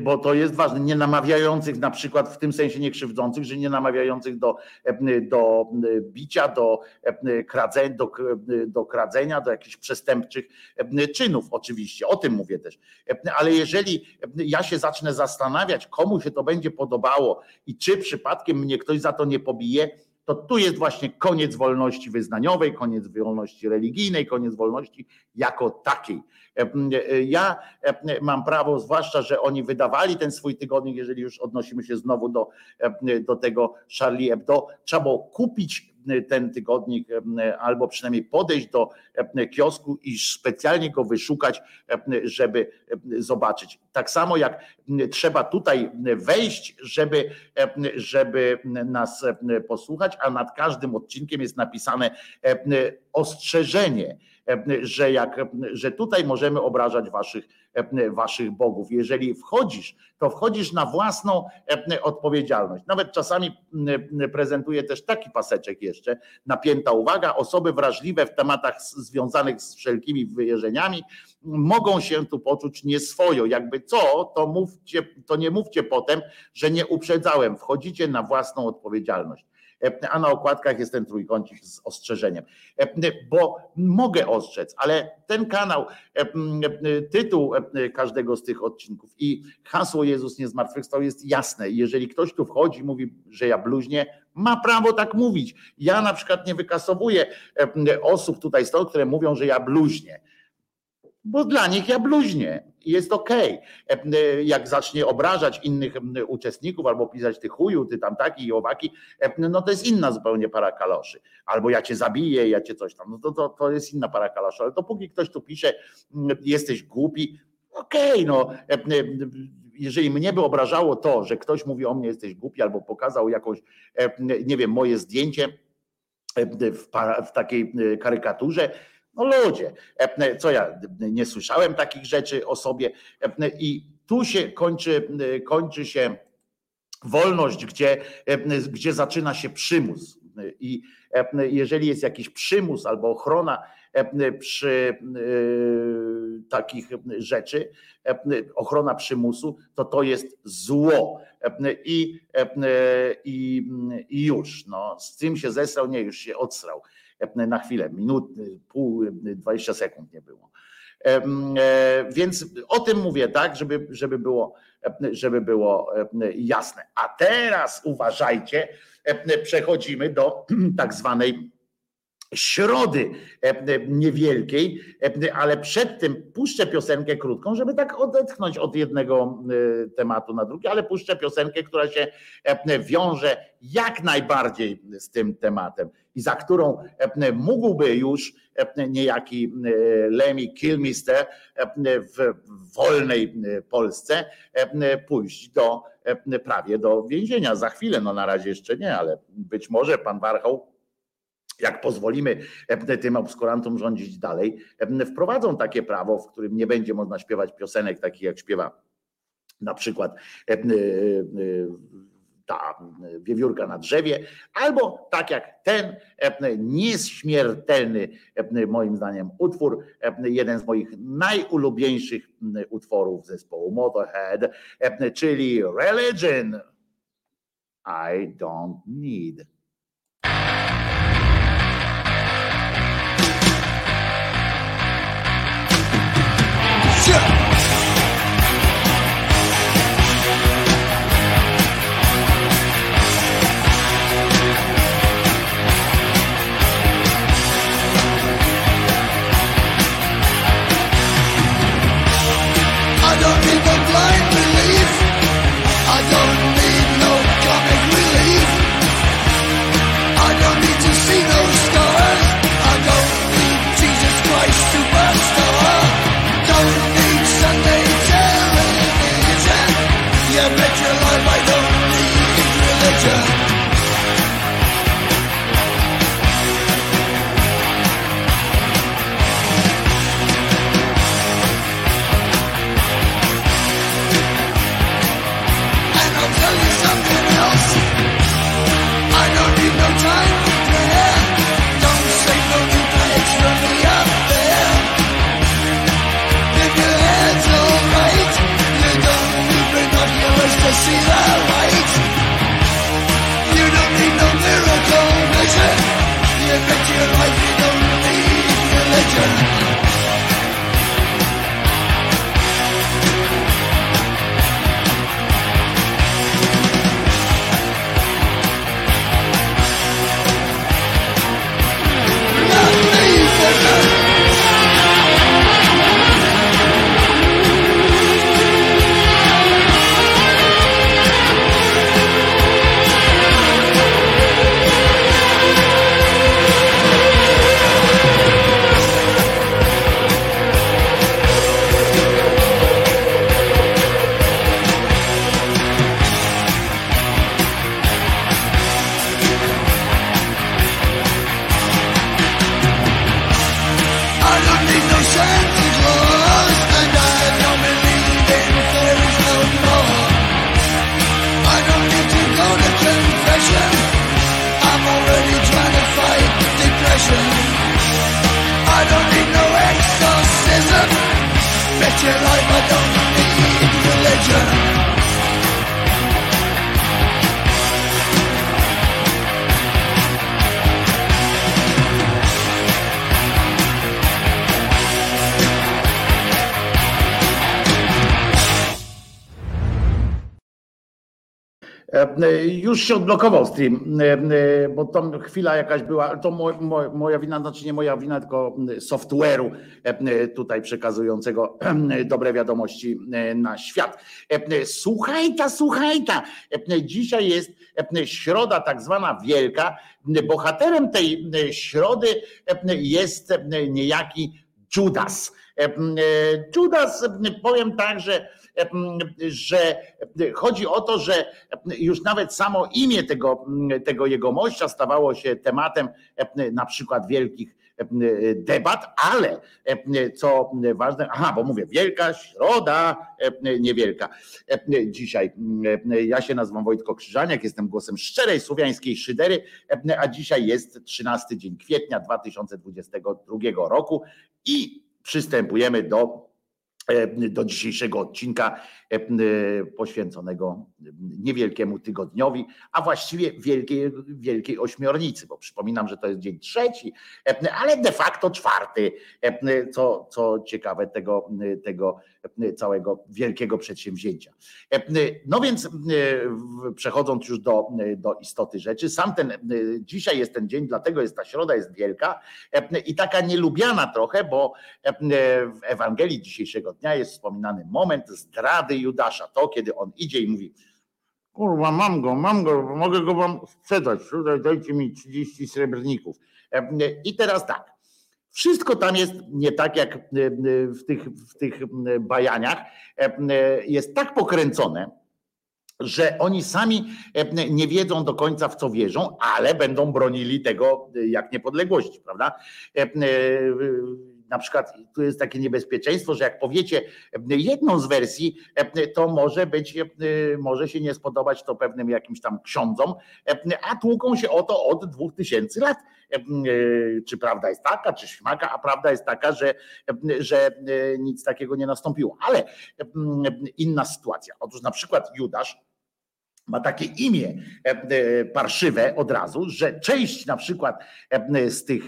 bo to jest ważne, nie namawiających na przykład w tym sensie niekrzywdzących, że nie namawiających do, do bicia, do, kradzenia, do, do kradzenia, do jakichś przestępczych czynów oczywiście, o tym mówię też. Ale jeżeli ja się zacznę zastanawiać, komu się to będzie podobało i czy przypadkiem mnie ktoś za to nie pobije, to tu jest właśnie koniec wolności wyznaniowej, koniec wolności religijnej, koniec wolności jako takiej. Ja mam prawo, zwłaszcza, że oni wydawali ten swój tygodnik, jeżeli już odnosimy się znowu do, do tego Charlie Hebdo, trzeba było kupić ten tygodnik, albo przynajmniej podejść do kiosku i specjalnie go wyszukać, żeby zobaczyć. Tak samo jak trzeba tutaj wejść, żeby, żeby nas posłuchać, a nad każdym odcinkiem jest napisane ostrzeżenie, że, jak, że tutaj możemy obrażać waszych, waszych bogów. Jeżeli wchodzisz, to wchodzisz na własną odpowiedzialność. Nawet czasami prezentuję też taki paseczek jeszcze, napięta uwaga, osoby wrażliwe w tematach związanych z wszelkimi wyjeżdżeniami mogą się tu poczuć nieswojo. Jakby co, to, mówcie, to nie mówcie potem, że nie uprzedzałem. Wchodzicie na własną odpowiedzialność a na okładkach jest ten trójkącik z ostrzeżeniem. Bo mogę ostrzec, ale ten kanał, tytuł każdego z tych odcinków i hasło Jezus nie zmartwychwstał jest jasne. Jeżeli ktoś tu wchodzi i mówi, że ja bluźnie, ma prawo tak mówić. Ja na przykład nie wykasowuję e, osób tutaj stąd, które mówią, że ja bluźnię. Bo dla nich ja bluźnię. Jest okej. E, Jak zacznie obrażać innych uczestników albo pisać ty chuju, ty tam taki i owaki, e, no to jest inna zupełnie para kaloszy. Albo ja cię zabiję, ja cię coś tam. No to, to, to jest inna para kaloszy. Ale dopóki ktoś tu pisze, jesteś głupi, okej, no. e, e, Jeżeli mnie by obrażało to, że ktoś mówi o mnie jesteś głupi albo pokazał jakąś, e, nie wiem, moje zdjęcie e, w, w takiej e, karykaturze, no ludzie, e, co ja nie słyszałem takich rzeczy o sobie e, i tu się kończy, e, kończy się wolność, gdzie, gdzie zaczyna się przymus. I jeżeli jest jakiś przymus albo ochrona przy takich rzeczy, ochrona przymusu, to to jest zło. I, i, i już. No, z tym się zesrał, nie, już się odsrał na chwilę, minut, pół, 20 sekund nie było. E, Więc o tym mówię, tak, żeby, żeby, było, żeby było jasne. A teraz uważajcie, przechodzimy do tak zwanej środy e, niewielkiej, e, ale przed tym puszczę piosenkę krótką, żeby tak odetchnąć od jednego e, tematu na drugi, ale puszczę piosenkę, która się e, wiąże jak najbardziej z tym tematem i za którą e, mógłby już e, niejaki e, Lemmy Kilmister e, w wolnej e, Polsce e, pójść do e, prawie do więzienia. Za chwilę, no na razie jeszcze nie, ale być może pan Warchoł jak pozwolimy e, tym obskurantom rządzić dalej, e, wprowadzą takie prawo, w którym nie będzie można śpiewać piosenek takich, jak śpiewa na przykład e, ta wiewiórka na drzewie, albo tak jak ten nieśmiertelny, moim zdaniem, utwór, jeden z moich najulubieńszych utworów zespołu Motorhead, czyli Religion I Don't Need. See light. You don't need no miracle vision. Life you don't need religion. Your life Już się odblokował stream, e, e, bo tam chwila jakaś była, to mo, mo, moja wina, znaczy nie moja wina, tylko software'u e, tutaj przekazującego e, dobre wiadomości e, na świat. E, Słuchaj ta, słuchaj ta, E, dzisiaj jest e, środa tak zwana wielka. Bohaterem tej e, środy e, jest e, niejaki Judas. E, e, Judas, powiem tak, że, e, że chodzi o to, że już nawet samo imię tego, tego jegomościa stawało się tematem na przykład wielkich debat, ale co ważne, aha, bo mówię, wielka środa, niewielka. Dzisiaj ja się nazywam Wojtko Krzyżaniak, jestem głosem szczerej słowiańskiej szydery, a dzisiaj jest 13 dzień kwietnia 2022 roku i przystępujemy do e, do dzisiejszego odcinka e, poświęconego niewielkiemu tygodniowi, a właściwie wielkiej, wielkiej ośmiornicy, bo przypominam, że to jest dzień trzeci, e, ale de facto czwarty, e, co, co ciekawe tego, tego całego wielkiego przedsięwzięcia. No więc przechodząc już do, do istoty rzeczy, sam ten, dzisiaj jest ten dzień, dlatego jest ta środa jest wielka i taka nielubiana trochę, bo w Ewangelii dzisiejszego dnia jest wspominany moment zdrady Judasza. To, kiedy on idzie i mówi, kurwa, mam go, mam go, mogę go wam sprzedać, tutaj dajcie mi 30 srebrników. I teraz tak, wszystko tam jest nie tak jak w tych, w tych bajaniach, jest tak pokręcone, że oni sami nie wiedzą do końca w co wierzą, ale będą bronili tego jak niepodległości, prawda? Na przykład tu jest takie niebezpieczeństwo, że jak powiecie jedną z wersji, to może być, może się nie spodobać to pewnym jakimś tam ksiądzom, a tłuką się o to od dwóch tysięcy lat. Czy prawda jest taka, czy śmaka, a prawda jest taka, że, że nic takiego nie nastąpiło. Ale inna sytuacja. Otóż na przykład Judasz, ma takie imię parszywe od razu, że część na przykład z tych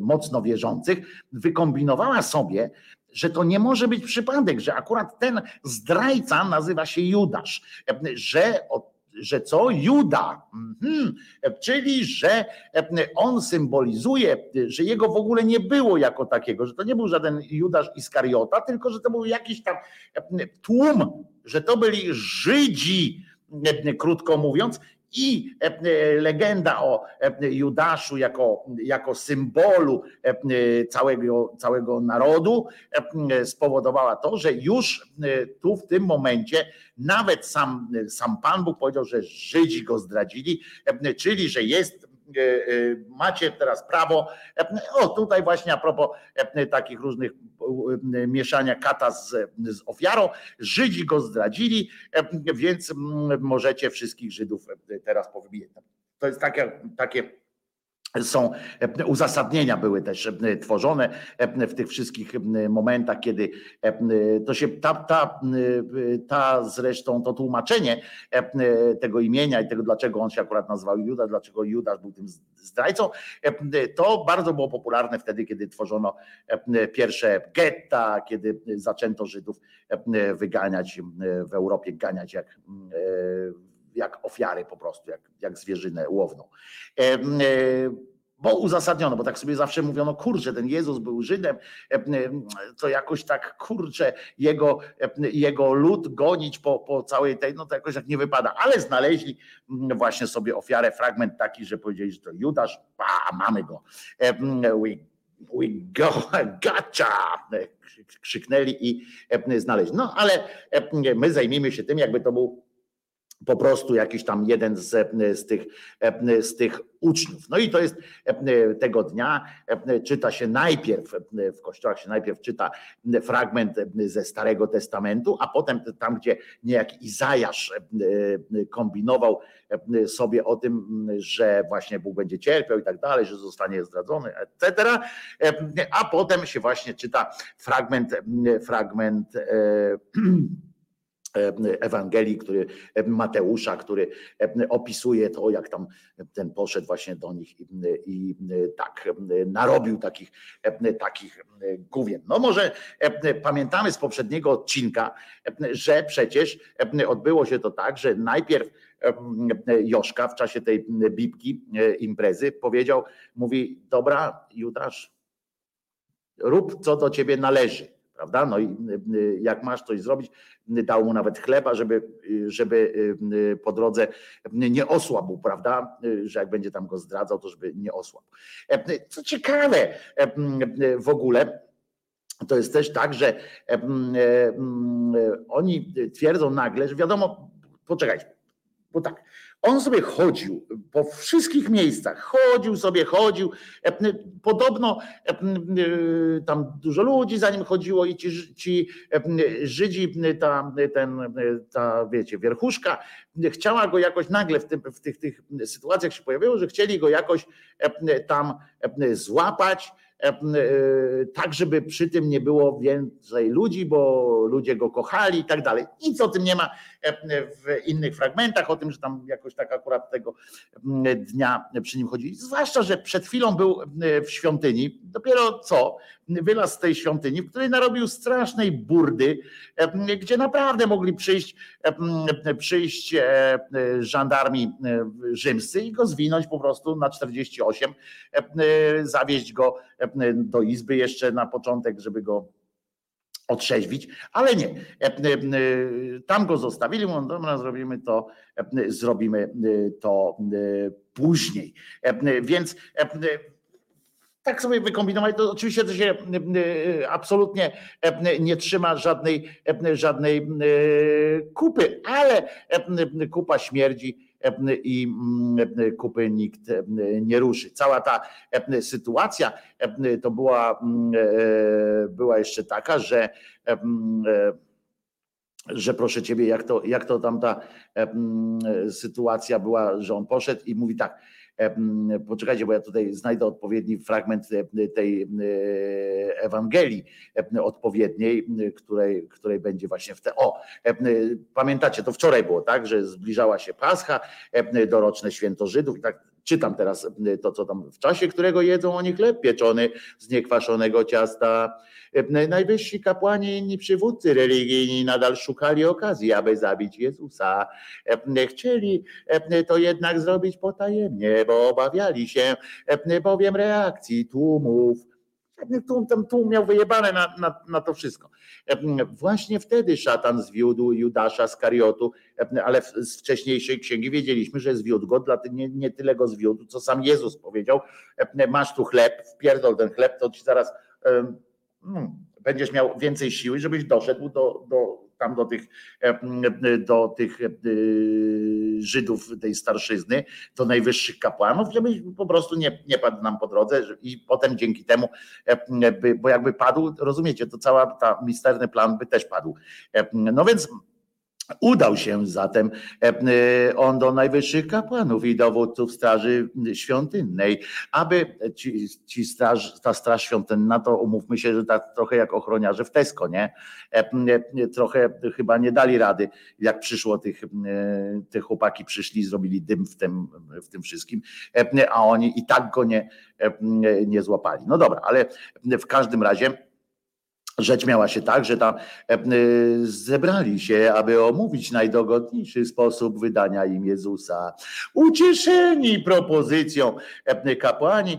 mocno wierzących wykombinowała sobie, że to nie może być przypadek, że akurat ten zdrajca nazywa się Judasz, że że co? Juda, mhm. czyli że on symbolizuje, że jego w ogóle nie było jako takiego, że to nie był żaden Judasz Iskariota, tylko że to był jakiś tam tłum, że to byli Żydzi, krótko mówiąc, i legenda o Judaszu jako, jako symbolu całego, całego narodu spowodowała to, że już tu w tym momencie nawet sam, sam Pan Bóg powiedział, że Żydzi go zdradzili, czyli że jest macie teraz prawo, o tutaj właśnie a propos takich różnych mieszania kata z, z ofiarą, Żydzi go zdradzili, więc możecie wszystkich Żydów teraz powybijać. To jest takie, takie są uzasadnienia były też tworzone w tych wszystkich momentach, kiedy to się ta, ta, ta zresztą to tłumaczenie tego imienia i tego, dlaczego on się akurat nazywał Judasz, dlaczego Judasz był tym zdrajcą, to bardzo było popularne wtedy, kiedy tworzono pierwsze getta, kiedy zaczęto Żydów wyganiać w Europie, ganiać jak jak ofiary po prostu, jak, jak zwierzynę łowną. Bo uzasadniono, bo tak sobie zawsze mówiono, kurczę, ten Jezus był Żydem, to jakoś tak, kurczę, jego, jego lud gonić po, po całej tej, no to jakoś tak nie wypada, ale znaleźli właśnie sobie ofiarę, fragment taki, że powiedzieli, że to Judasz, a mamy go. We, we go, gotcha! Krzyknęli i znaleźli. No ale my zajmijmy się tym, jakby to był po prostu jakiś tam jeden z, z, tych, z tych uczniów. No i to jest tego dnia, czyta się najpierw, w kościołach się najpierw czyta fragment ze Starego Testamentu, a potem tam, gdzie niejaki Izajasz kombinował sobie o tym, że właśnie Bóg będzie cierpiał i tak dalej, że zostanie zdradzony, etc. A potem się właśnie czyta fragment, fragment Ewangelii, który Mateusza, który opisuje to, jak tam ten poszedł właśnie do nich i, i tak narobił takich, takich główien. No może pamiętamy z poprzedniego odcinka, że przecież odbyło się to tak, że najpierw Joszka w czasie tej bibki imprezy powiedział, mówi, dobra Judasz, rób co do ciebie należy prawda? No i jak masz coś zrobić, dał mu nawet chleba, żeby, żeby po drodze nie osłabł, prawda? Że jak będzie tam go zdradzał, to żeby nie osłabł. Co ciekawe w ogóle, to jest też tak, że oni twierdzą nagle, że wiadomo, poczekajcie, bo tak, on sobie chodził po wszystkich miejscach, chodził sobie, chodził. Podobno tam dużo ludzi za nim chodziło i ci, ci Żydzi, ta, ten, ta wiecie, wierchuszka chciała go jakoś nagle w, tym, w tych, tych sytuacjach się pojawiło, że chcieli go jakoś tam złapać tak, żeby przy tym nie było więcej ludzi, bo ludzie go kochali i tak dalej. Nic o tym nie ma w innych fragmentach, o tym, że tam jakoś tak akurat tego dnia przy nim chodzili. Zwłaszcza, że przed chwilą był w świątyni, dopiero co wylazł z tej świątyni, w której narobił strasznej burdy, gdzie naprawdę mogli przyjść, przyjść żandarmi rzymscy i go zwinąć po prostu na 48, zawieźć go do izby jeszcze na początek, żeby go otrzeźwić, ale nie. Tam go zostawili, mówią, dobra, zrobimy to, zrobimy to później. Więc tak sobie wykombinowali, to oczywiście to się absolutnie nie trzyma żadnej, żadnej kupy, ale kupa śmierdzi i kupy nikt nie ruszy. Cała ta sytuacja to była, była jeszcze taka, że że proszę ciebie, jak to, jak to tam ta sytuacja była, że on poszedł i mówi tak, Poczekajcie, bo ja tutaj znajdę odpowiedni fragment tej Ewangelii odpowiedniej, której, której będzie właśnie w te. O, pamiętacie, to wczoraj było tak, że zbliżała się Pascha, doroczne święto Żydów i tak czytam teraz to, co tam w czasie, którego jedzą oni chleb pieczony z niekwaszonego ciasta. Najwyżsi kapłani i inni przywódcy religijni nadal szukali okazji, aby zabić Jezusa. Chcieli to jednak zrobić potajemnie, bo obawiali się bowiem reakcji tłumów. Tłum, tłum miał wyjebane na, na, na to wszystko. Właśnie wtedy szatan zwiódł Judasza z Kariotu, ale z wcześniejszej księgi wiedzieliśmy, że zwiódł go, nie, nie tyle go zwiódł, co sam Jezus powiedział, masz tu chleb, wpierdol ten chleb, to ci zaraz hmm, będziesz miał więcej siły, żebyś doszedł do, do, tam do tych, do tych Żydów tej starszyzny, do najwyższych kapłanów, żeby po prostu nie, nie padł nam po drodze i potem dzięki temu, bo jakby padł, rozumiecie, to cała ta misterny plan by też padł. No więc Udał się zatem on do najwyższych kapłanów i dowódców straży świątynnej, aby ci, ci straż, ta straż świątynna, to umówmy się, że tak trochę jak ochroniarze w Tesco, nie? Trochę chyba nie dali rady, jak przyszło tych, te chłopaki przyszli, zrobili dym w tym, w tym wszystkim, a oni i tak go nie, nie złapali. No dobra, ale w każdym razie Rzecz miała się tak, że tam zebrali się, aby omówić najdogodniejszy sposób wydania im Jezusa. Ucieszeni propozycją kapłani,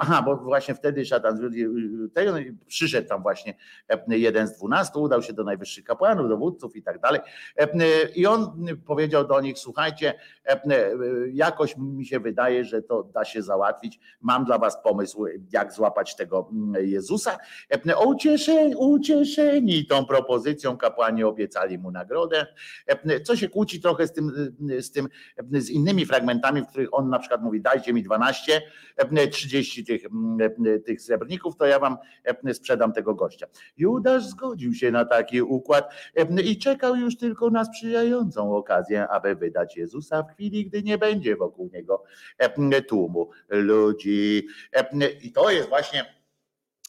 aha, bo właśnie wtedy szatan przyszedł tam właśnie jeden z dwunastu, udał się do najwyższych kapłanów, dowódców i tak dalej. I on powiedział do nich: Słuchajcie, jakoś mi się wydaje, że to da się załatwić. Mam dla was pomysł, jak złapać tego Jezusa. O ucieszeni ucieszeni tą propozycją, kapłani obiecali mu nagrodę, co się kłóci trochę z tym, z tym, z innymi fragmentami, w których on na przykład mówi, dajcie mi 12, 30 tych, tych srebrników, to ja wam sprzedam tego gościa. Judasz zgodził się na taki układ i czekał już tylko na sprzyjającą okazję, aby wydać Jezusa w chwili, gdy nie będzie wokół niego tłumu ludzi. I to jest właśnie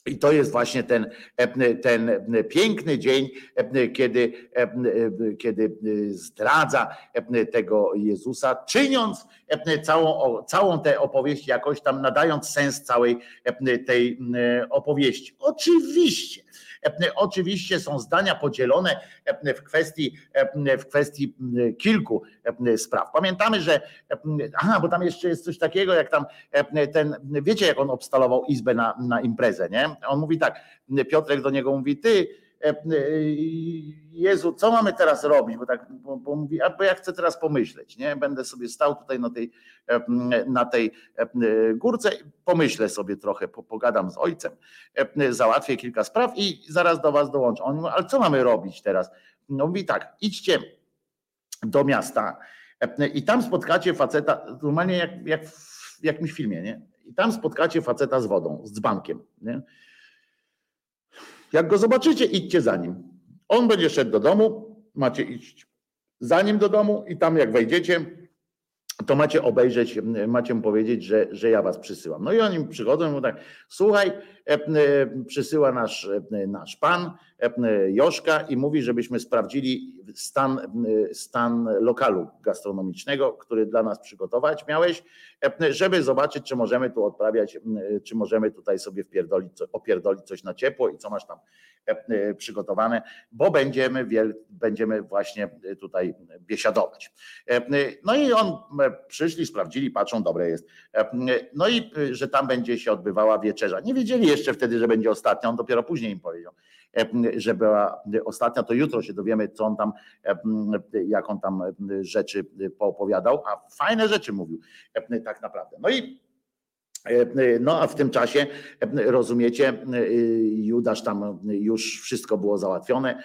I to jest właśnie ten, e, ten piękny dzień, e, kiedy, e, kiedy zdradza tego Jezusa, czyniąc całą, całą tę opowieść, jakoś tam nadając sens całej tej opowieści. Oczywiście. Oczywiście są zdania podzielone w kwestii, w kwestii kilku spraw. Pamiętamy, że aha, bo tam jeszcze jest coś takiego, jak tam ten, wiecie, jak on obstalował izbę na, na imprezę, nie? On mówi tak, Piotrek do niego mówi, ty Jezu, co mamy teraz robić? Bo tak, bo, bo mówi, bo ja chcę teraz pomyśleć, nie? Będę sobie stał tutaj na tej, na tej górce, pomyślę sobie trochę, pogadam z ojcem, załatwię kilka spraw i zaraz do was dołączę. On mówi, ale co mamy robić teraz? No mówi tak, idźcie do miasta i tam spotkacie faceta, normalnie jak, jak w jakimś filmie, nie? I tam spotkacie faceta z wodą, z dzbankiem, nie? Jak go zobaczycie, idźcie za nim. On będzie szedł do domu, macie iść za nim do domu i tam jak wejdziecie, to macie obejrzeć, macie mu powiedzieć, że, że ja was przysyłam. No i oni przychodzą i mówią tak, słuchaj, przysyła nasz, nasz pan Joszka i mówi, żebyśmy sprawdzili stan, stan lokalu gastronomicznego, który dla nas przygotować miałeś, żeby zobaczyć, czy możemy tu odprawiać, czy możemy tutaj sobie wpierdolić, opierdolić coś na ciepło i co masz tam przygotowane, bo będziemy, wiel, będziemy właśnie tutaj biesiadować. No i on przyszli, sprawdzili, patrzą, dobre jest. No i że tam będzie się odbywała wieczerza. Nie wiedzieli jeszcze wtedy, że będzie ostatnia, on dopiero później im powiedział, że była ostatnia, to jutro się dowiemy, co on tam, jak on tam rzeczy poopowiadał, a fajne rzeczy mówił tak naprawdę. No i no a w tym czasie, rozumiecie, Judasz tam już wszystko było załatwione,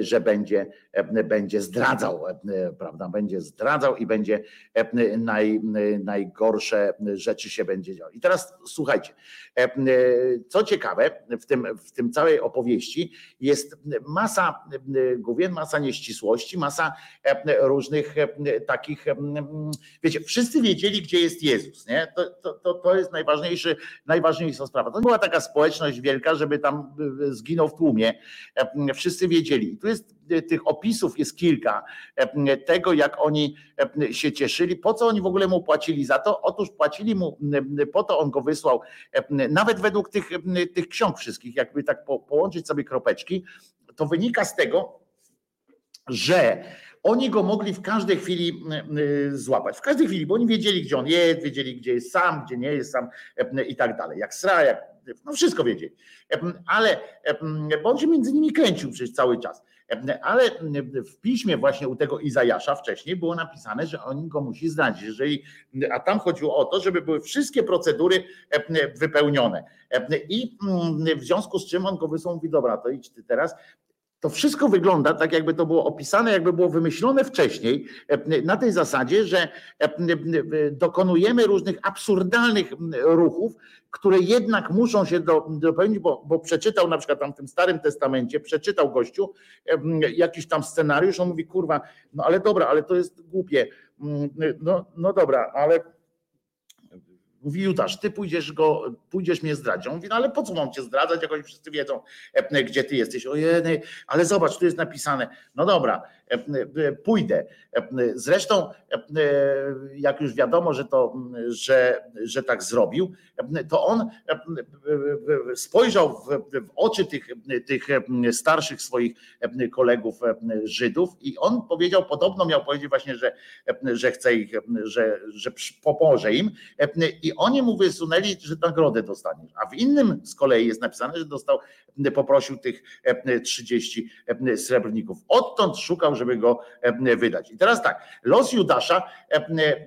że będzie, będzie zdradzał, prawda, będzie zdradzał i będzie naj, najgorsze rzeczy się będzie działo. I teraz słuchajcie, co ciekawe, w tym, w tym całej opowieści jest masa główien, masa nieścisłości, masa różnych takich, wiecie, wszyscy wiedzieli, gdzie jest Jezus, nie? To, to, to jest najważniejszy, najważniejsza sprawa. To była taka społeczność wielka, żeby tam zginął w tłumie. Wszyscy wiedzieli. Tu jest tych opisów jest kilka tego, jak oni się cieszyli, po co oni w ogóle mu płacili za to? Otóż płacili mu, po to on go wysłał, nawet według tych, tych ksiąg wszystkich, jakby tak po, połączyć sobie kropeczki, to wynika z tego, że oni go mogli w każdej chwili złapać. W każdej chwili, bo oni wiedzieli, gdzie on jest, wiedzieli, gdzie jest sam, gdzie nie jest sam i tak dalej. Jak sra, jak, no wszystko wiedzieli. Ale, bo on się między nimi kręcił przez cały czas. Ale w piśmie właśnie u tego Izajasza wcześniej było napisane, że on go musi znać. Jeżeli, a tam chodziło o to, żeby były wszystkie procedury wypełnione. I w związku z czym on go wysłał, mówi, dobra, to idź ty teraz, to wszystko wygląda tak, jakby to było opisane, jakby było wymyślone wcześniej, na tej zasadzie, że dokonujemy różnych absurdalnych ruchów, które jednak muszą się do, dopełnić, bo, bo przeczytał na przykład tam w tym Starym Testamencie, przeczytał gościu jakiś tam scenariusz, on mówi, kurwa, no ale dobra, ale to jest głupie, no, no dobra, ale Mówi Judasz, ty pójdziesz go, pójdziesz mnie zdradzić. On mówi, no ale po co mam cię zdradzać, jak oni wszyscy wiedzą, gdzie ty jesteś. Ojej, ale zobacz, tu jest napisane. No dobra, pójdę. Zresztą, jak już wiadomo, że to, że, że tak zrobił, to on spojrzał w, w oczy tych, tych starszych swoich kolegów Żydów i on powiedział, podobno miał powiedzieć właśnie, że, że chce ich, że, że pomoże im i oni mu wysunęli, że nagrodę dostaniesz. A w innym z kolei jest napisane, że dostał, poprosił tych 30 srebrników. Odtąd szukał, żeby go wydać. I teraz tak, los Judasza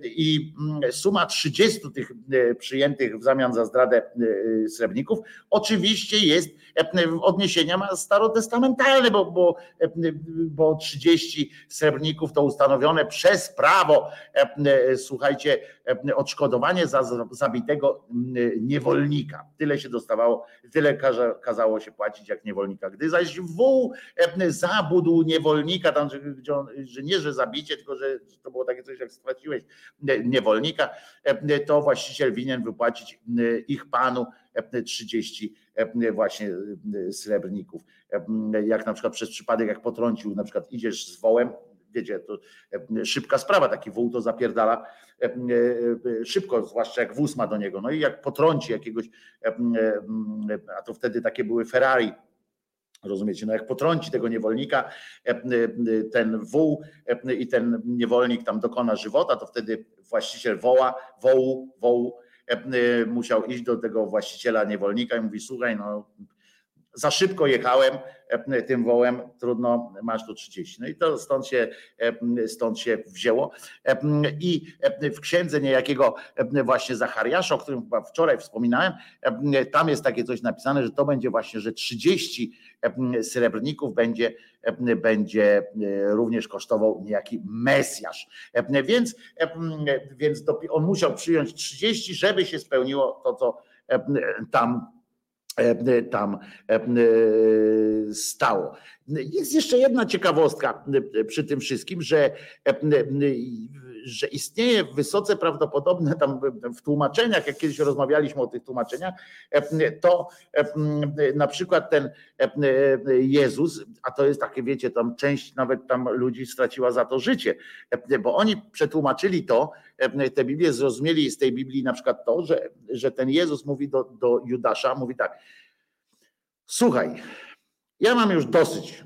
i suma 30 tych przyjętych w zamian za zdradę srebrników oczywiście jest odniesienia ma starotestamentalne, bo, bo, bo 30 srebrników to ustanowione przez prawo, słuchajcie, e, odszkodowanie za za- zabitego niewolnika. Tyle się dostawało, tyle kazało się płacić jak niewolnika. Gdy zaś wół e, zabudł niewolnika, tam, że, że nie, że zabicie, tylko że to było takie coś, jak straciłeś e, niewolnika, e, to właściciel winien wypłacić e, ich panu e, 30 e, właśnie e, srebrników. E, Jak na przykład przez przypadek, jak potrącił, na przykład idziesz z wołem, wiecie, to e, szybka sprawa, taki wół to zapierdala e, e, szybko, zwłaszcza jak wóz ma do niego. No i jak potrąci jakiegoś, a to wtedy takie były Ferrari, Rozumiecie, no jak potrąci tego niewolnika, ten wół i ten niewolnik tam dokona żywota, to wtedy właściciel woła, wołu, wołu musiał iść do tego właściciela niewolnika i mówi, słuchaj, no za szybko jechałem e, tym wołem, trudno, masz tu 30. No i to stąd się, e, stąd się wzięło. E, I w księdze niejakiego właśnie Zachariasza, o którym chyba wczoraj wspominałem, tam jest takie coś napisane, że to będzie właśnie, że 30 e, srebrników będzie, będzie również kosztował niejaki Mesjasz. Więc, więc on musiał przyjąć 30, żeby się spełniło to, co tam tam e, stało. Jest jeszcze jedna ciekawostka e, przy tym wszystkim, że, e, że istnieje wysoce prawdopodobne tam w tłumaczeniach, jak kiedyś rozmawialiśmy o tych tłumaczeniach, to na przykład ten Jezus, a to jest takie, wiecie, tam część nawet tam ludzi straciła za to życie, bo oni przetłumaczyli to, te Biblię zrozumieli z tej Biblii na przykład to, że, że ten Jezus mówi do, do Judasza, mówi tak, słuchaj, ja mam już dosyć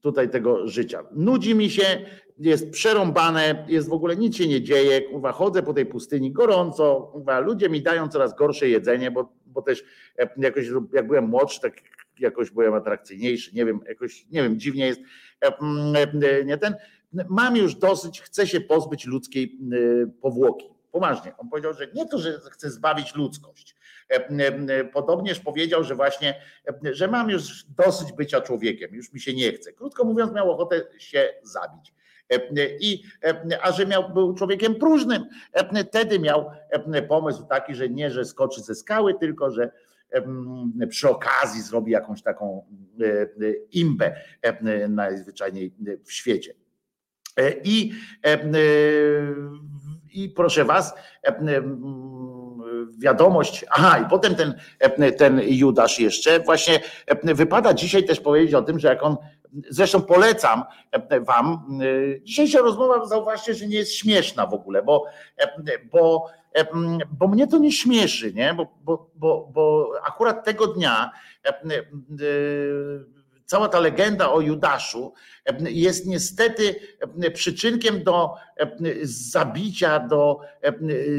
tutaj tego życia. Nudzi mi się, jest przerąbane, jest w ogóle nic się nie dzieje, kurwa, chodzę po tej pustyni gorąco, kurwa, ludzie mi dają coraz gorsze jedzenie, bo, bo też e, jakoś jak byłem młodszy, tak jakoś byłem atrakcyjniejszy, nie wiem, jakoś, nie wiem, dziwnie jest, e, mm, e, nie ten, mam już dosyć, chcę się pozbyć ludzkiej powłoki. Poważnie, on powiedział, że nie to, że chce zbawić ludzkość. Podobnież powiedział, że właśnie, że mam już dosyć bycia człowiekiem, już mi się nie chce. Krótko mówiąc, miał ochotę się zabić. E, I, e, a że miał, był człowiekiem próżnym, e, wtedy miał pomysł taki, że nie, że skoczy ze skały, tylko że przy okazji zrobi jakąś taką imbę najzwyczajniej w świecie. I, i proszę was, wiadomość, aha, i potem ten, ten Judasz jeszcze, właśnie wypada dzisiaj też powiedzieć o tym, że jak on, zresztą polecam e, wam, e, dzisiejsza rozmowa, zauważcie, że nie jest śmieszna w ogóle, bo, e, bo, bo mnie to nie śmieszy, nie? Bo, bo, bo, bo akurat tego dnia cała ta legenda o Judaszu jest niestety przyczynkiem do zabicia, do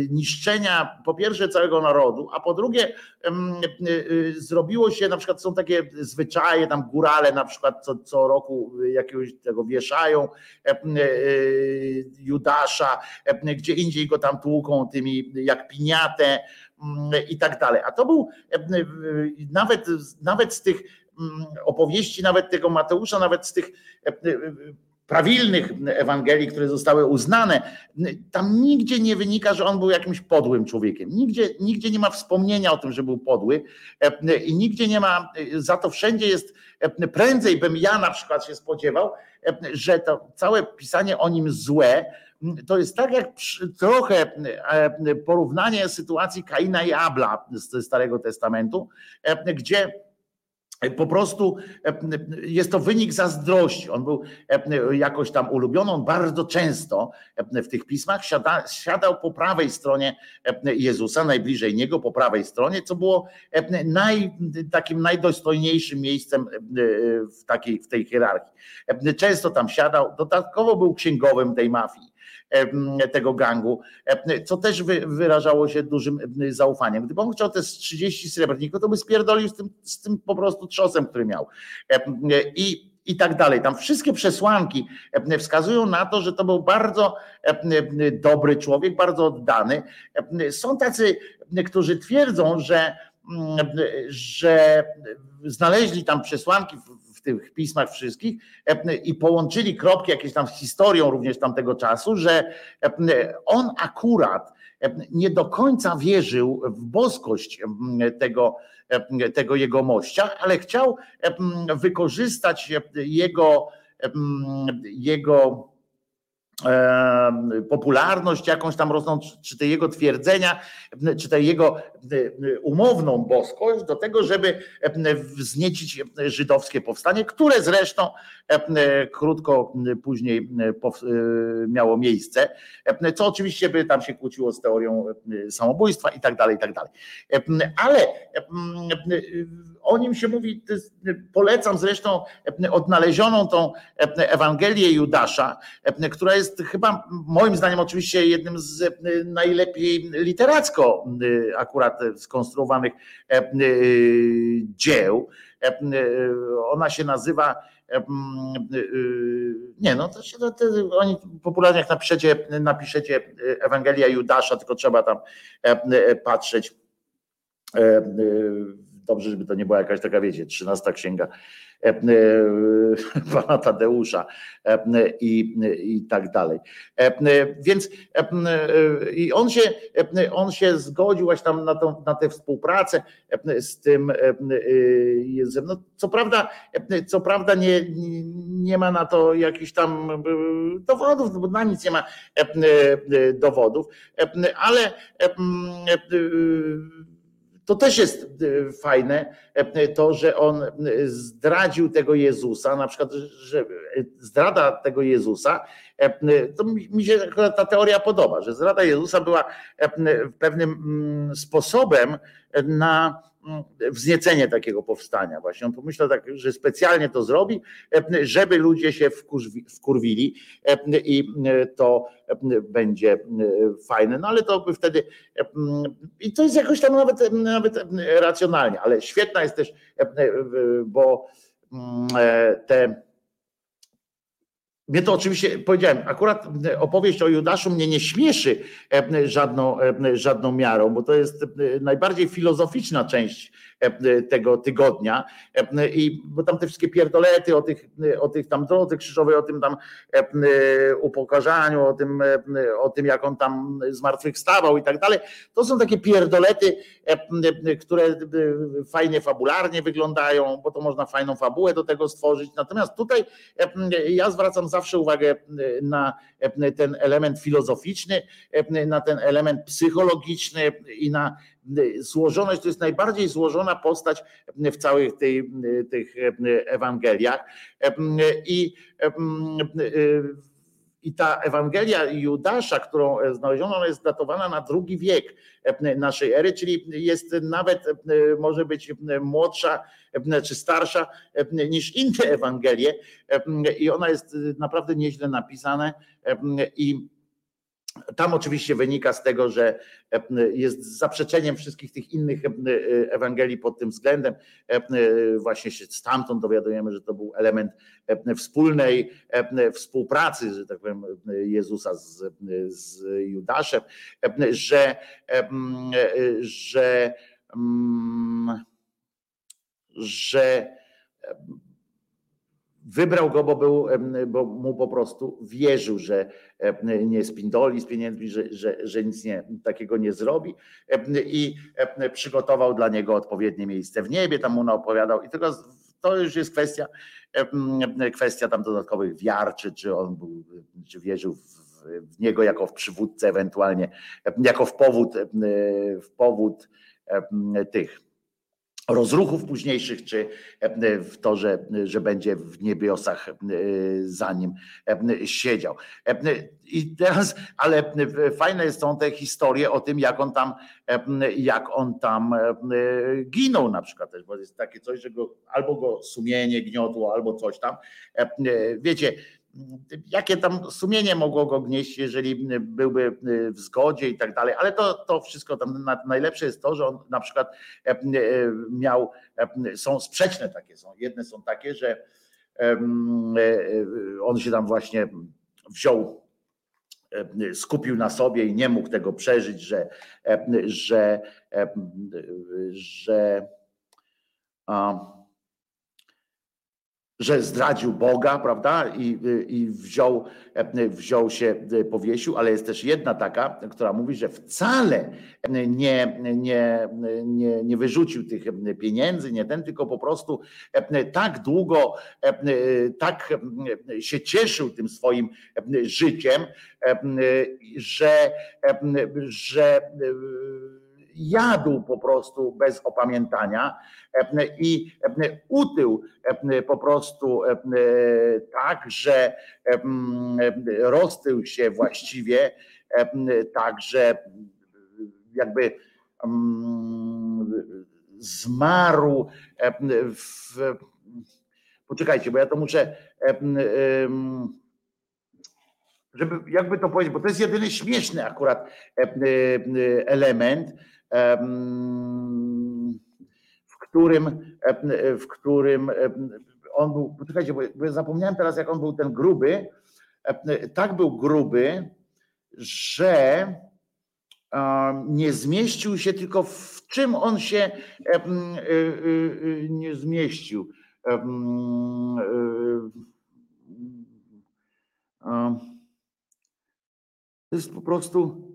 niszczenia po pierwsze całego narodu, a po drugie e, zrobiło się, na przykład są takie zwyczaje, tam górale na przykład co, co roku jakiegoś tego wieszają e, Judasza, gdzie indziej go tam tłuką tymi jak piniatę mm, i tak dalej. A to był nawet, nawet z tych opowieści, nawet tego Mateusza, nawet z tych e, e, prawilnych Ewangelii, które zostały uznane, tam nigdzie nie wynika, że on był jakimś podłym człowiekiem. Nigdzie, nigdzie nie ma wspomnienia o tym, że był podły e, i nigdzie nie ma, za to wszędzie jest, prędzej bym ja na przykład się spodziewał, że to całe pisanie o nim złe, to jest tak jak trochę porównanie sytuacji Kaina i Abla z Starego Testamentu, gdzie po prostu e, jest to wynik zazdrości. On był e, jakoś tam ulubiony, on bardzo często e, w tych pismach siada, siadał po prawej stronie Jezusa, najbliżej niego, po prawej stronie, co było naj, takim najdostojniejszym miejscem w, takiej, w tej hierarchii. Często tam siadał, dodatkowo był księgowym tej mafii tego gangu, co też wy- wyrażało się dużym zaufaniem. Gdyby on chciał te z 30 srebrników, to by spierdolił z tym, z tym po prostu trzosem, który miał. I, I tak dalej. Tam wszystkie przesłanki wskazują na to, że to był bardzo dobry człowiek, bardzo oddany. Są tacy, którzy twierdzą, że, mm, że znaleźli tam przesłanki tych pismach wszystkich e, i połączyli kropki jakieś tam z historią również tamtego czasu, że e, on akurat e, nie do końca wierzył w boskość tego, tego jego mościa, ale chciał wykorzystać jego, jego popularność jakąś tam rosną, czy te jego twierdzenia, czy te jego e, umowną boskość do tego, żeby e, wzniecić żydowskie powstanie, które zresztą e, krótko później miało miejsce, co oczywiście by tam się kłóciło z teorią samobójstwa i tak dalej, i tak dalej. Ale o nim się mówi, polecam zresztą odnalezioną tą Ewangelię Judasza, która jest chyba moim zdaniem oczywiście jednym z e, najlepiej literacko e, akurat skonstruowanych e, dzieł. Ona się nazywa nie no, to się, to, to, oni popularnie jak napiszecie, napiszecie Ewangelia Judasza, tylko trzeba tam patrzeć. E, e, Dobrze, żeby to nie była jakaś taka, wiecie, trzynasta księga e, e, pana Tadeusza e, i, i tak dalej. E, e, Więc e, e, i on się, e, on się zgodził właśnie tam na, tą, na tę współpracę e, z tym e, e, Jezusem. No, co prawda, e, co prawda nie, nie ma na to jakichś tam e, dowodów, bo na nic nie ma e, e, dowodów, e, ale e, e, to też jest e, fajne, e, to, że on e, zdradził tego Jezusa, na przykład, że zdrada tego Jezusa, e, to mi się ta teoria podoba, że zdrada Jezusa była e, pewnym mm, sposobem na wzniecenie takiego powstania. Właśnie on pomyślał tak, że specjalnie to zrobi, e, żeby ludzie się wkurwi, wkurwili e, i e, to będzie fajne. No ale to by wtedy i to jest jakoś tam nawet, nawet racjonalnie, ale świetna jest też, bo te mnie to oczywiście, powiedziałem, akurat opowieść o Judaszu mnie nie śmieszy e, żadną, e, żadną miarą, bo to jest e, najbardziej filozoficzna część e, tego tygodnia. E, I bo tam te wszystkie pierdolety o tych, o tych tam drodze krzyżowej, o tym tam e, upokarzaniu, o tym, e, o tym, jak on tam zmartwychwstawał i tak dalej, to są takie pierdolety, e, które e, fajnie fabularnie wyglądają, bo to można fajną fabułę do tego stworzyć. Natomiast tutaj e, ja zwracam zawsze uwagę na e, ten element filozoficzny, e, na ten element psychologiczny i na e, złożoność, to jest najbardziej złożona postać w całych tej, tych Ewangeliach. E, I, e, i ta Ewangelia Judasza, którą znaleziono, ona jest datowana na drugi wiek naszej ery, czyli jest nawet, może być młodsza czy starsza niż inne Ewangelie i ona jest naprawdę nieźle napisana i tam oczywiście wynika z tego, że jest zaprzeczeniem wszystkich tych innych Ewangelii pod tym względem. Właśnie się stamtąd dowiadujemy, że to był element wspólnej współpracy, że tak powiem, Jezusa z, z Judaszem, że, że, że Wybrał go, bo, był, bo mu po prostu wierzył, że nie spindoli z pieniędzmi, że, że, że nic nie, takiego nie zrobi. I przygotował dla niego odpowiednie miejsce w niebie, tam mu opowiadał. I tylko to już jest kwestia, kwestia tam dodatkowych wiar, czy, czy on był, czy wierzył w, w niego jako w przywódcę ewentualnie, jako w powód, w powód tych rozruchów późniejszych, czy w to, że, że będzie w niebiosach za nim siedział. I teraz, ale fajne są te historie o tym, jak on tam, jak on tam ginął na przykład też, bo jest takie coś, że go, albo go sumienie gniotło, albo coś tam. Wiecie, jakie tam sumienie mogło go gnieść, jeżeli byłby w zgodzie i tak dalej, ale to, to wszystko tam najlepsze jest to, że on na przykład miał, są sprzeczne takie są. Jedne są takie, że on się tam właśnie wziął, skupił na sobie i nie mógł tego przeżyć, że, że, że a, że zdradził Boga, prawda? I, i wziął, wziął się, powiesił, ale jest też jedna taka, która mówi, że wcale nie, nie, nie, nie wyrzucił tych pieniędzy, nie ten, tylko po prostu tak długo, tak się cieszył tym swoim życiem, że, że jadł po prostu bez opamiętania i utył po prostu tak, że roztył się właściwie tak, że jakby zmarł w. Poczekajcie, bo ja to muszę. Żeby jakby to powiedzieć, bo to jest jedyny śmieszny akurat element, w którym, w którym on był, poczekajcie, bo zapomniałem teraz, jak on był ten gruby, tak był gruby, że nie zmieścił się, tylko w czym on się nie zmieścił. To jest po prostu.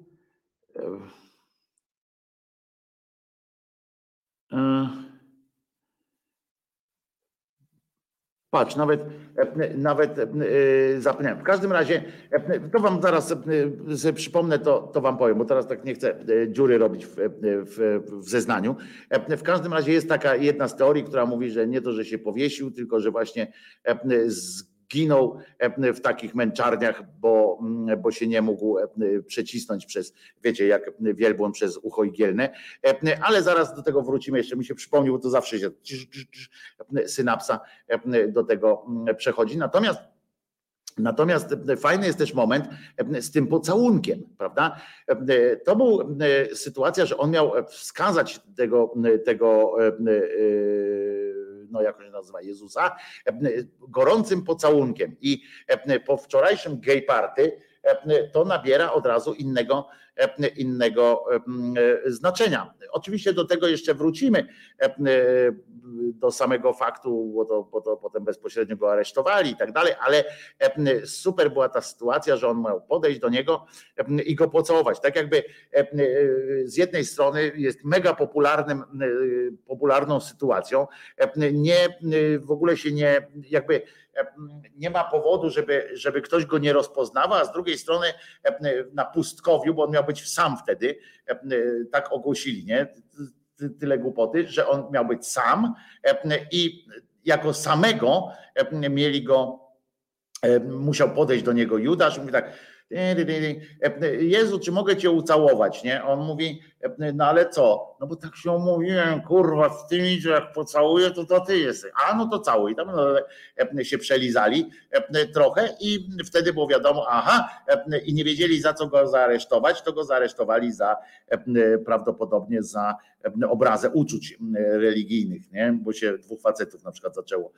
Patrz, nawet, nawet zapomniałem. W każdym razie, to wam zaraz sobie przypomnę, to, to wam powiem, bo teraz tak nie chcę dziury robić w, w, w zeznaniu. W każdym razie jest taka jedna z teorii, która mówi, że nie to, że się powiesił, tylko że właśnie zginął w takich męczarniach, bo, bo się nie mógł przecisnąć przez, wiecie, jak wielbłąd przez ucho igielne. Ale zaraz do tego wrócimy, jeszcze mi się przypomnił, bo to zawsze się synapsa do tego przechodzi. Natomiast Natomiast fajny jest też moment z tym pocałunkiem, prawda? To była sytuacja, że on miał wskazać tego, tego no jak się nazywa, Jezusa, gorącym pocałunkiem. I po wczorajszym gay party to nabiera od razu innego, innego znaczenia. Oczywiście do tego jeszcze wrócimy, do samego faktu, bo to, bo to potem bezpośrednio go aresztowali i tak dalej, ale super była ta sytuacja, że on miał podejść do niego i go pocałować. Tak jakby z jednej strony jest mega popularnym, popularną sytuacją, nie, w ogóle się nie, jakby nie ma powodu, żeby, żeby ktoś go nie rozpoznawał, a z drugiej strony na pustkowiu, bo on miał być sam wtedy, tak ogłosili, nie? Tyle głupoty, że on miał być sam i jako samego mieli go, musiał podejść do niego Judasz, mówi tak, Jezu, czy mogę cię ucałować, nie? On mówi, no ale co? No bo tak się umówiłem, kurwa, z tymi, że jak pocałuję, to to ty jesteś. A no to całuj. Tam no, się przelizali trochę i wtedy było wiadomo, aha, i nie wiedzieli za co go zaaresztować, to go zaaresztowali za prawdopodobnie za obrazę uczuć religijnych, nie? Bo się dwóch facetów na przykład zaczęło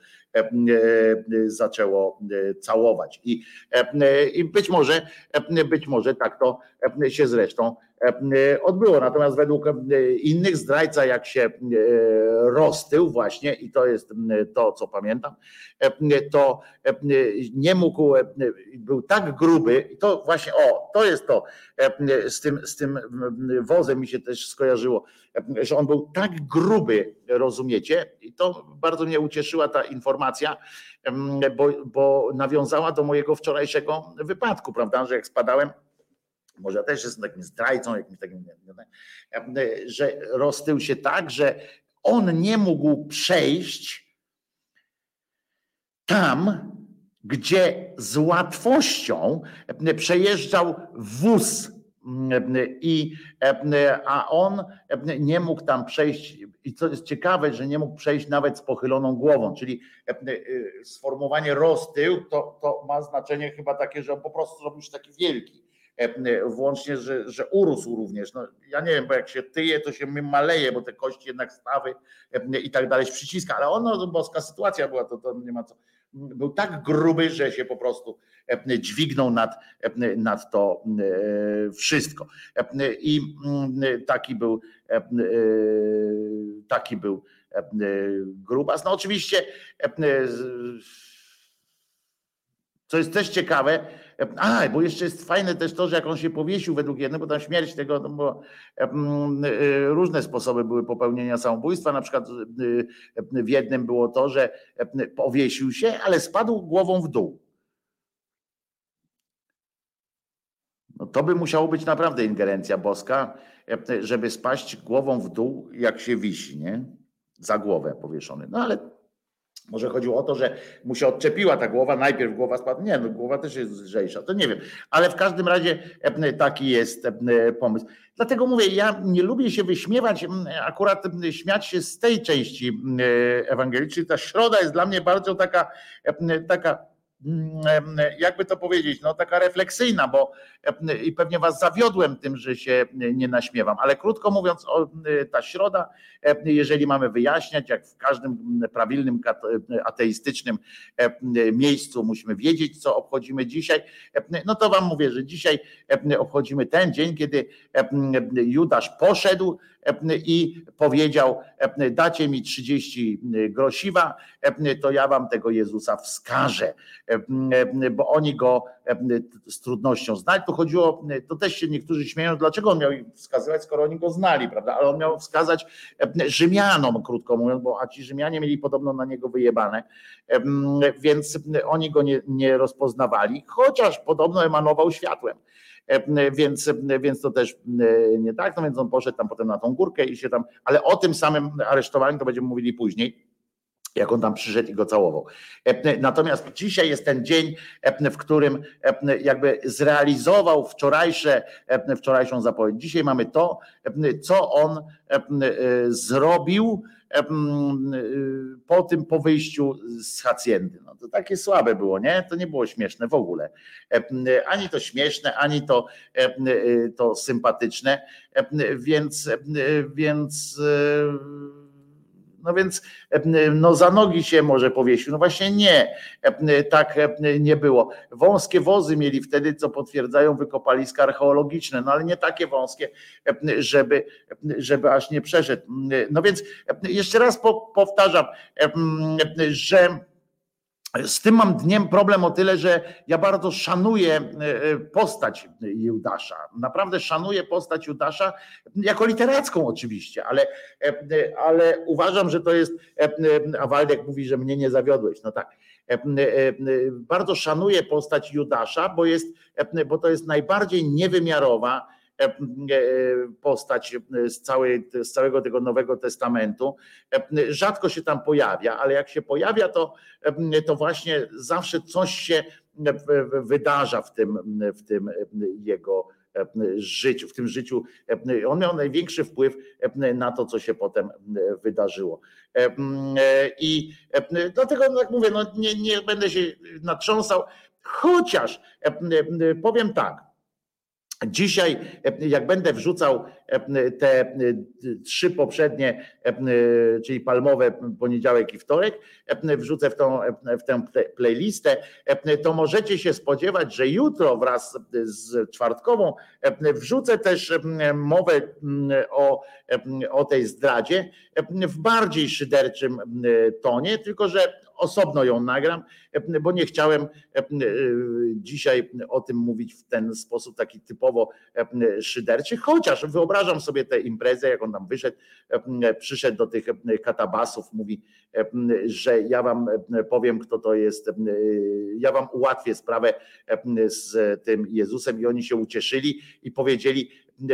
zaczęło całować. I, i być może, być może tak to się zresztą odbyło. Natomiast według innych zdrajca, jak się roztył właśnie, i to jest to, co pamiętam, to nie mógł, był tak gruby, i to właśnie, o, to jest to, z tym, z tym wozem mi się też skojarzyło, że on był tak gruby, rozumiecie, i to bardzo mnie ucieszyła ta informacja, bo, bo nawiązała do mojego wczorajszego wypadku, prawda, że jak spadałem, może też jestem takim zdrajcą, jakimś takim, że roztył się tak, że on nie mógł przejść tam, gdzie z łatwością przejeżdżał wóz i a on nie mógł tam przejść. I co jest ciekawe, że nie mógł przejść nawet z pochyloną głową, czyli sformułowanie roztył to, to ma znaczenie chyba takie, że on po prostu zrobił się taki wielki włącznie, że, że urósł również. No, ja nie wiem, bo jak się tyje, to się maleje, bo te kości jednak stawy i tak dalej przyciska, ale ono, boska sytuacja była, to, to nie ma co. Był tak gruby, że się po prostu dźwignął nad, nad to wszystko. I taki był, taki był grubas. No oczywiście co jest też ciekawe, a, bo jeszcze jest fajne też to, że jak on się powiesił według jednego, bo tam śmierć tego, no bo y, różne sposoby były popełnienia samobójstwa, na przykład y, w jednym było to, że powiesił się, ale spadł głową w dół. No to by musiało być naprawdę ingerencja boska, żeby spaść głową w dół, jak się wisi, nie? Za głowę powieszony. No ale może chodziło o to, że mu się odczepiła ta głowa, najpierw głowa spadła. Nie, no głowa też jest lżejsza, to nie wiem. Ale w każdym razie taki jest pomysł. Dlatego mówię, ja nie lubię się wyśmiewać, akurat śmiać się z tej części Ewangelii, czyli ta środa jest dla mnie bardzo taka, taka jakby to powiedzieć, no taka refleksyjna, bo i pewnie was zawiodłem tym, że się nie naśmiewam, ale krótko mówiąc, e, ta środa, jeżeli mamy wyjaśniać, jak w każdym prawilnym kat- ateistycznym miejscu musimy wiedzieć, co obchodzimy dzisiaj, no to wam mówię, że dzisiaj obchodzimy ten dzień, kiedy Judasz poszedł i powiedział, dacie mi 30 grosiwa, e, to ja wam tego Jezusa wskażę, bo oni go z trudnością znali. Tu chodziło, to też się niektórzy śmieją, dlaczego on miał wskazywać, skoro oni go znali, prawda? Ale on miał wskazać Rzymianom, krótko mówiąc, bo a ci Rzymianie mieli podobno na niego wyjebane, więc oni go nie, nie rozpoznawali, chociaż podobno emanował światłem. E, Więc, więc to też e, nie tak, no więc on poszedł tam potem na tą górkę i się tam, ale o tym samym aresztowaniu to będziemy mówili później jak on tam przyszedł i go całował. Natomiast dzisiaj jest ten dzień, w którym jakby zrealizował wczorajsze, wczorajszą zapowiedź. Dzisiaj mamy to, co on e, zrobił e, po tym, po wyjściu z hacjendy. No to takie słabe było, nie? To nie było śmieszne w ogóle. Ani to śmieszne, ani to, e, to sympatyczne. Więc, więc no więc e, no za nogi się może powiesił. No właśnie nie, E, tak e, nie było. Wąskie wozy mieli wtedy, co potwierdzają wykopaliska archeologiczne, no ale nie takie wąskie, żeby, żeby aż nie przeszedł. No więc jeszcze raz po, powtarzam, że z tym mam dniem problem o tyle, że ja bardzo szanuję e, postać Judasza. Naprawdę szanuję postać Judasza, jako literacką oczywiście, ale, e, ale uważam, że to jest, e, a Waldek mówi, że mnie nie zawiodłeś. No tak. E, e, Bardzo szanuję postać Judasza, bo, jest, e, bo to jest najbardziej niewymiarowa e, e, postać z, całej, z całego tego Nowego Testamentu. E, Rzadko się tam pojawia, ale jak się pojawia, to, e, to właśnie zawsze coś się e, wydarza w tym, w tym jego e, życiu, w tym życiu. e, On miał największy wpływ e, na to, co się potem e, wydarzyło. E, e, I e, dlatego, no jak mówię, no nie, nie będę się natrząsał, chociaż e, e, powiem tak. Dzisiaj, e, jak będę wrzucał e, te e, trzy poprzednie, czyli palmowe poniedziałek i wtorek, wrzucę w, tą, w tę playlistę, to możecie się spodziewać, że jutro wraz z czwartkową wrzucę też mowę o, o tej zdradzie w bardziej szyderczym tonie, tylko że osobno ją nagram, e, bo nie chciałem e, e, dzisiaj o tym mówić w ten sposób taki typowo szyderczy, chociaż wyobrażam sobie tę imprezę, jak on tam wyszedł, przyszedł do tych katabasów, mówi, że ja wam powiem, kto to jest, ja wam ułatwię sprawę z tym Jezusem i oni się ucieszyli i powiedzieli,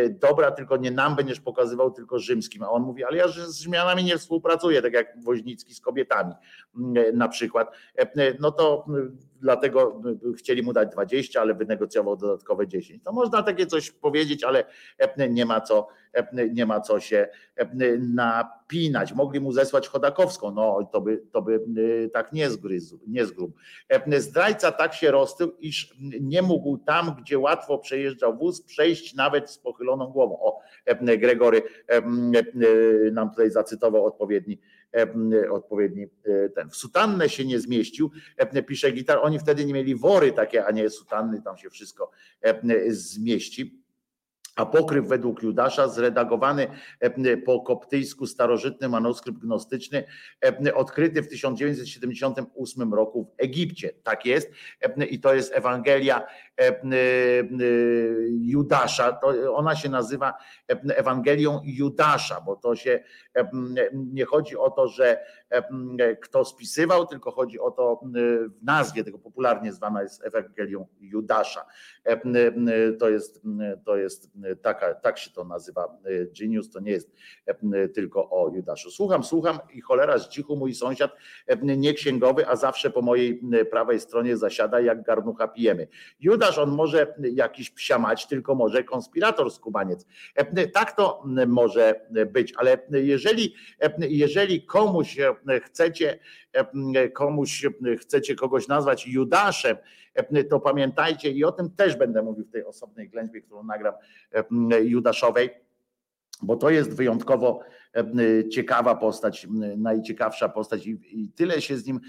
dobra, tylko nie nam będziesz pokazywał, tylko rzymskim. A on mówi, ale ja z Rzymianami nie współpracuję, tak jak Woźnicki z kobietami na przykład. No to dlatego chcieli mu dać 20, ale wynegocjował dodatkowe 10. To można takie coś powiedzieć, ale nie ma co, nie ma co się napinać. Mogli mu zesłać Chodakowską, no to by, to by tak nie zgryzł, nie zgrób. Zdrajca tak się roztył, iż nie mógł tam, gdzie łatwo przejeżdżał wóz, przejść nawet z pochyloną głową. O, Gregory nam tutaj zacytował odpowiedni, odpowiedni ten. W sutannę się nie zmieścił, pisze gitar, oni wtedy nie mieli wory takie, a nie sutanny, tam się wszystko zmieści. Apokryf według Judasza, zredagowany e, po koptyjsku starożytny manuskrypt gnostyczny, e, odkryty w 1978 roku w Egipcie. Tak jest. E, I to jest Ewangelia Judasza. To ona się nazywa Ewangelią Judasza, bo to się nie chodzi o to, że kto spisywał, tylko chodzi o to w nazwie tego popularnie zwana jest Ewangelią Judasza. To jest, to jest taka, tak się to nazywa Genius, to nie jest tylko o Judaszu. Słucham, słucham i cholera z cichu mój sąsiad, nie księgowy, a zawsze po mojej prawej stronie zasiada, jak garnucha pijemy. Judasz, on może jakiś psiamać, tylko może konspirator skubaniec. Tak to może być, ale jeżeli, jeżeli komuś chcecie, komuś chcecie kogoś nazwać Judaszem, to pamiętajcie i o tym też będę mówił w tej osobnej ględźbie, którą nagram Judaszowej, bo to jest wyjątkowo ciekawa postać, najciekawsza postać i, tyle się z nim,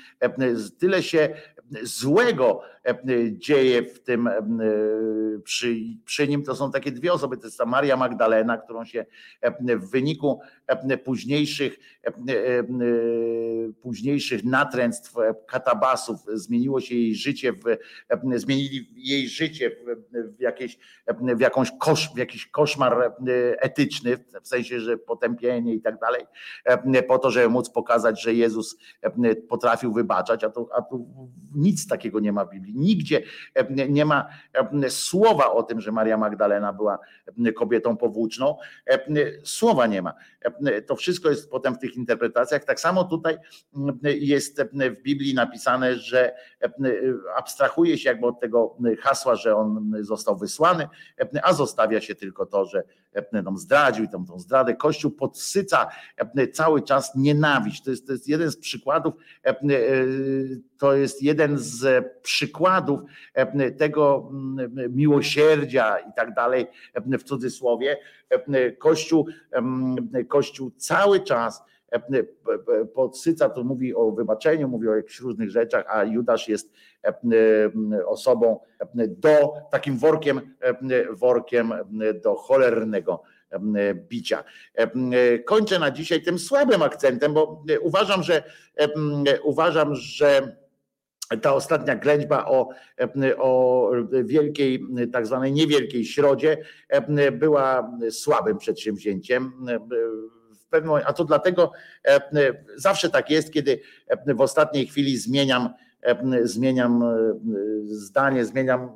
tyle się złego dzieje w tym przy, przy nim. To są takie dwie osoby, to jest ta Maria Magdalena, którą się w wyniku późniejszych, późniejszych natręctw, katabasów zmieniło się jej życie, w, zmienili jej życie w, w, jakieś, w, jakąś kosz, w jakiś koszmar etyczny, w sensie, że potępienie i tak dalej, po to, żeby móc pokazać, że Jezus potrafił wybaczać, a tu, a tu nic takiego nie ma w Biblii. Nigdzie nie ma słowa o tym, że Maria Magdalena była kobietą powłóczną. Słowa nie ma. To wszystko jest potem w tych interpretacjach. Tak samo tutaj jest w Biblii napisane, że abstrahuje się jakby od tego hasła, że on został wysłany, a zostawia się tylko to, że nam zdradził tą, tą zdradę. Kościół podsyca cały czas nienawiść. To jest, to jest jeden z przykładów, to jest jeden z przykładów tego miłosierdzia i tak dalej, w cudzysłowie. Kościół, Kościół cały czas podsyca, to mówi o wybaczeniu, mówi o jakichś różnych rzeczach, a Judasz jest osobą do takim workiem, workiem do cholernego bicia. Kończę na dzisiaj tym słabym akcentem, bo uważam, że uważam, że ta ostatnia ględźba o, o wielkiej, tak zwanej niewielkiej środzie była słabym przedsięwzięciem. A to dlatego zawsze tak jest, kiedy w ostatniej chwili zmieniam, zmieniam zdanie, zmieniam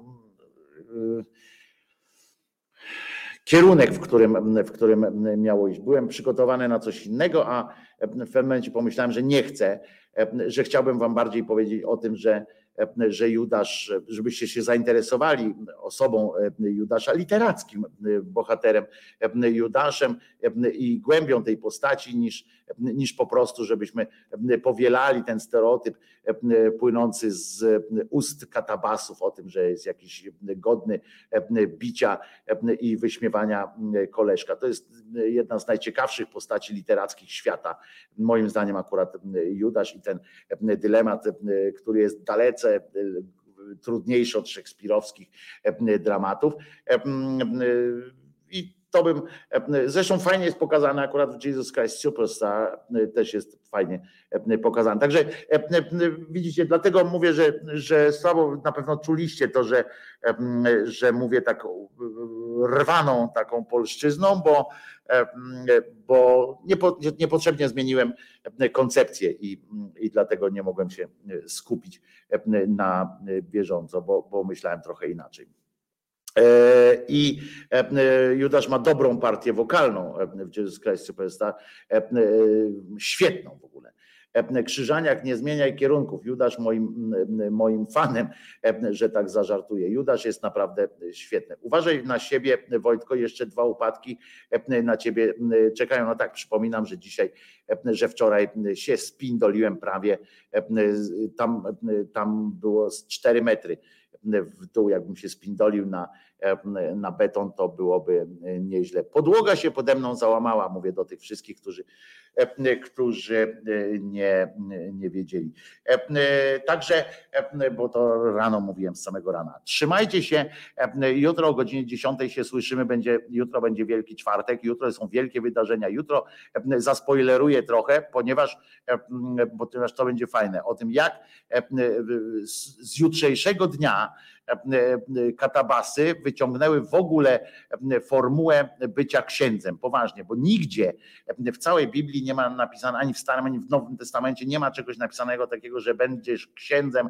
kierunek, w którym, w którym miało iść. Byłem przygotowany na coś innego, a w pewnym momencie pomyślałem, że nie chcę, że chciałbym Wam bardziej powiedzieć o tym, że, że Judasz, żebyście się zainteresowali osobą Judasza, literackim bohaterem Judaszem i głębią tej postaci, niż, niż po prostu, żebyśmy powielali ten stereotyp płynący z ust katabasów o tym, że jest jakiś godny bicia i wyśmiewania koleżka. To jest jedna z najciekawszych postaci literackich świata. Moim zdaniem akurat Judasz i ten dylemat, który jest dalece trudniejszy od szekspirowskich dramatów. To bym, zresztą fajnie jest pokazane akurat w Jesus Christ Superstar, też jest fajnie pokazane. Także widzicie, dlatego mówię, że, że słabo na pewno czuliście to, że, że mówię tak rwaną taką polszczyzną, bo, bo niepo, niepotrzebnie zmieniłem koncepcję i, i dlatego nie mogłem się skupić na bieżąco, bo, bo myślałem trochę inaczej. I Judasz ma dobrą partię wokalną w Jesus Christ Superstar, świetną w ogóle. Krzyżaniak nie zmieniaj kierunków. Judasz moim, moim fanem, że tak zażartuje. Judasz jest naprawdę świetny. Uważaj na siebie, Wojtko, jeszcze dwa upadki na ciebie czekają. No tak, przypominam, że dzisiaj, że wczoraj się spindoliłem prawie. Tam, tam było z 4 metry w dół, jakbym się spindolił na, na beton, to byłoby nieźle. Podłoga się pode mną załamała, mówię do tych wszystkich, którzy, którzy nie, nie wiedzieli. Także, bo to rano mówiłem z samego rana. Trzymajcie się. Jutro o godzinie 10 się słyszymy. Będzie, jutro będzie Wielki Czwartek. Jutro są wielkie wydarzenia. Jutro zaspoileruję trochę, ponieważ, ponieważ to będzie fajne. O tym, jak z jutrzejszego dnia katabasy wyciągnęły w ogóle e, formułę bycia księdzem. Poważnie, bo nigdzie e, w całej Biblii nie ma napisane, ani w Starym, ani w Nowym Testamencie nie ma czegoś napisanego takiego, że będziesz księdzem,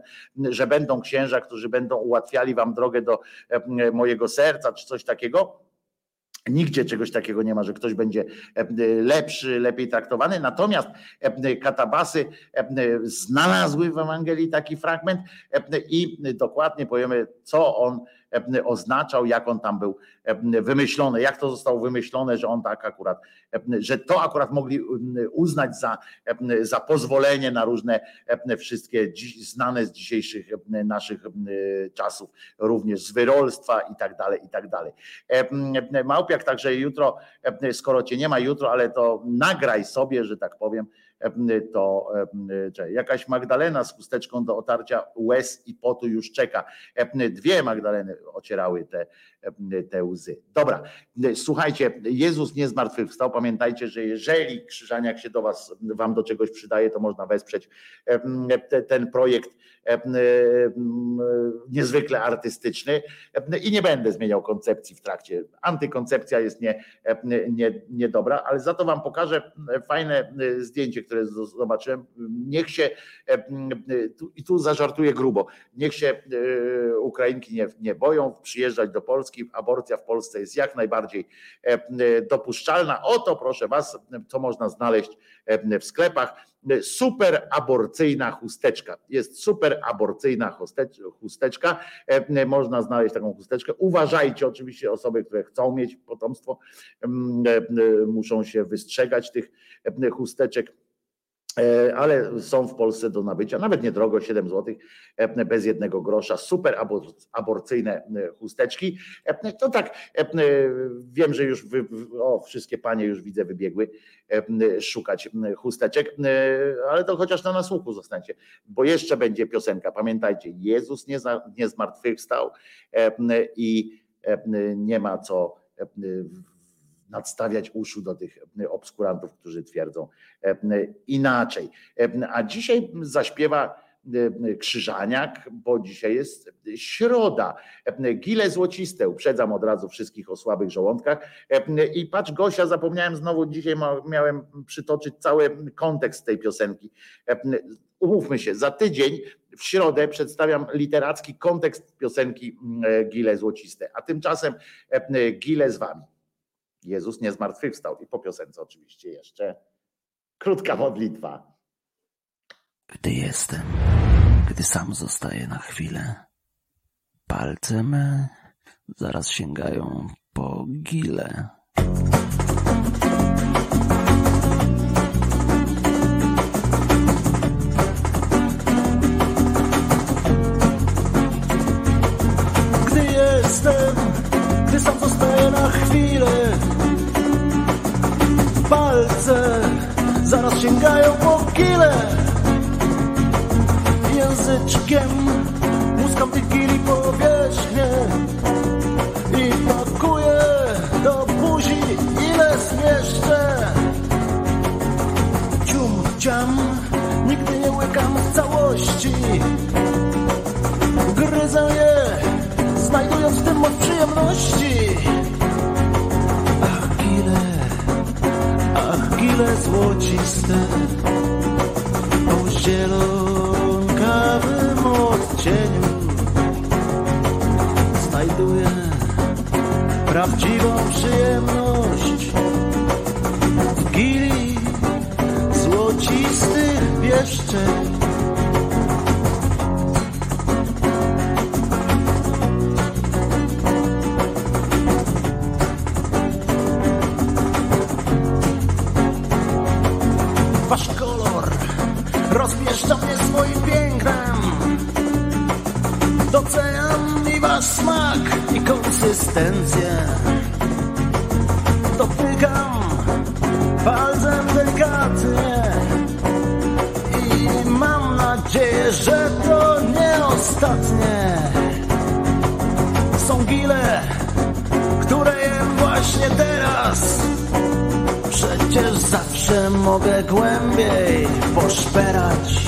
że będą księża, którzy będą ułatwiali wam drogę do e, mojego serca, czy coś takiego. Nigdzie czegoś takiego nie ma, że ktoś będzie e, lepszy, lepiej traktowany. Natomiast e, katabasy e, znalazły w Ewangelii taki fragment e, i dokładnie powiemy, co on e, oznaczał, jak on tam był e, wymyślony, jak to zostało wymyślone, że on tak akurat, e, że to akurat mogli uznać za, e, za pozwolenie na różne e, wszystkie znane z dzisiejszych e, naszych e, czasów, również z wyrolstwa i tak dalej, i tak dalej. E, Małpiak, także jutro, e, skoro cię nie ma jutro, ale to nagraj sobie, że tak powiem, e, to jakaś Magdalena z chusteczką do otarcia łez i potu już czeka. Dwie Magdaleny ocierały te, te łzy. Dobra, słuchajcie, Jezus nie zmartwychwstał. Pamiętajcie, że jeżeli Krzyżaniak się do was, wam do czegoś przydaje, to można wesprzeć te- ten projekt niezwykle artystyczny E, i nie będę zmieniał koncepcji w trakcie. Antykoncepcja jest nie, nie, niedobra, ale za to wam pokażę fajne e, zdjęcie, które zobaczyłem. Niech się, e, i tu zażartuję grubo, niech się e, Ukrainki nie, nie boją przyjeżdżać do Polski. Aborcja w Polsce jest jak najbardziej e, dopuszczalna. Oto proszę was, co można znaleźć e, w sklepach. Super aborcyjna chusteczka. Jest super aborcyjna chustecz- chusteczka. E, Można znaleźć taką chusteczkę. Uważajcie, oczywiście osoby, które chcą mieć potomstwo, mm, e, e, muszą się wystrzegać tych chusteczek. E, Ale są w Polsce do nabycia, nawet niedrogo, 7 zł, e, bez jednego grosza. Super abor- aborcyjne e, chusteczki. To tak, wiem, że już wy, o, wszystkie panie już widzę wybiegły szukać chusteczek, ale to chociaż na nasłuchu zostańcie, bo jeszcze będzie piosenka. Pamiętajcie, Jezus nie, za, nie zmartwychwstał i nie ma co nadstawiać uszu do tych obskurantów, którzy twierdzą e, inaczej. E, A dzisiaj zaśpiewa e, Krzyżaniak, bo dzisiaj jest środa. E, Gile złociste, uprzedzam od razu wszystkich o słabych żołądkach. E, I patrz Gosia, zapomniałem znowu, dzisiaj miałem przytoczyć cały kontekst tej piosenki. E, Umówmy się, za tydzień w środę przedstawiam literacki kontekst piosenki e, Gile złociste, a tymczasem e, Gile z wami. Jezus nie zmartwychwstał i po piosence oczywiście jeszcze krótka modlitwa. Gdy jestem, gdy sam zostaję na chwilę, palce me zaraz sięgają po gile. Gdy jestem, gdy sam zostaję na chwilę zaraz sięgają po kile. Języczkiem muskam tych gili powierzchnię I pakuję do buzi ile zmieszczę. Cium, ciam, nigdy nie łykam w całości. Gryzę je, znajdując w tym moc przyjemności. Ach, gile złociste, o zielonkawym odcieniu. Znajduję prawdziwą przyjemność w gili złocistych wieszczeń. Egzystencję. Dotykam palcem delikatnie i mam nadzieję, że to nie ostatnie. Są gile, które jem właśnie teraz. Przecież zawsze mogę głębiej poszperać.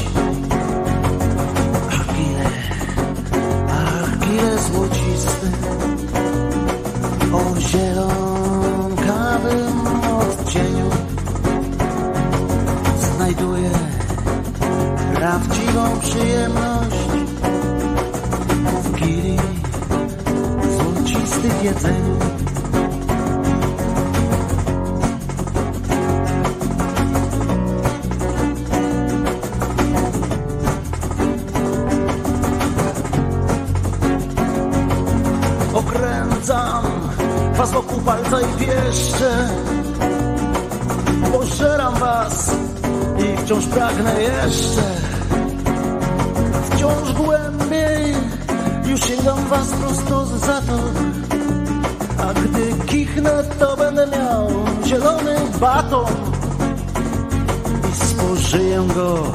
Pragnę jeszcze. Wciąż głębiej już sięgam was prosto z zatok A gdy kichnę to będę miał zielony baton. I spożyję go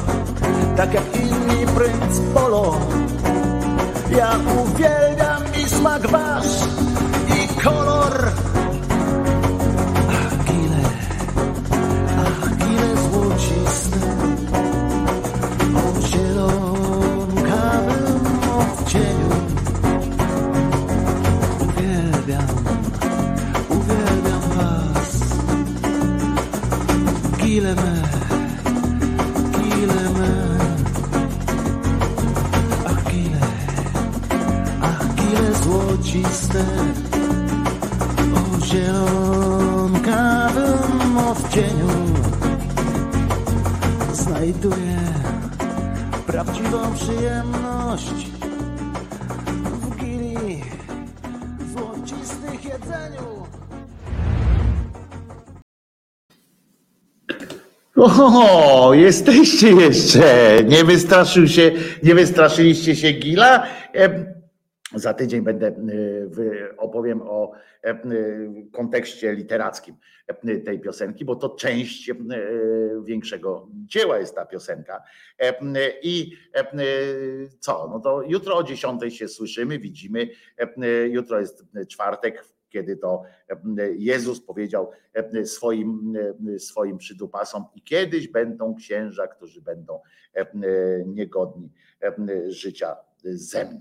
tak jak inni princ Polo. Ja uwielbiam i smak wasz O, jesteście jeszcze. Nie wystraszył się, nie wystraszyliście się Gila? Za tydzień będę y, opowiem o y, kontekście literackim em, tej piosenki, bo to część y, większego dzieła jest ta piosenka. I y, co? No to jutro o 10 się słyszymy, widzimy. Y, Jutro jest czwartek, kiedy to Jezus powiedział swoim, swoim przydupasom i kiedyś będą księża, którzy będą niegodni życia ze mną.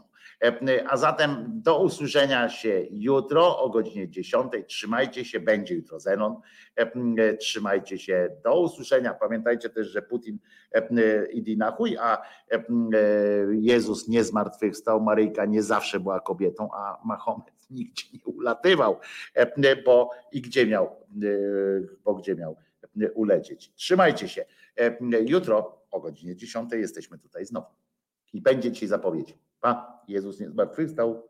A zatem do usłyszenia się jutro o godzinie 10. Trzymajcie się, będzie jutro Zenon. Trzymajcie się, do usłyszenia. Pamiętajcie też, że Putin idzie na chuj, a em, Jezus nie zmartwychwstał, Maryjka nie zawsze była kobietą, a Mahomet nigdzie nie ulatywał, em, bo i gdzie miał, e, bo gdzie miał ulecieć. Trzymajcie się. Jutro o godzinie 10 jesteśmy tutaj znowu. I będzie dzisiaj zapowiedź. Pa, Jezus nie zmartwychwstał.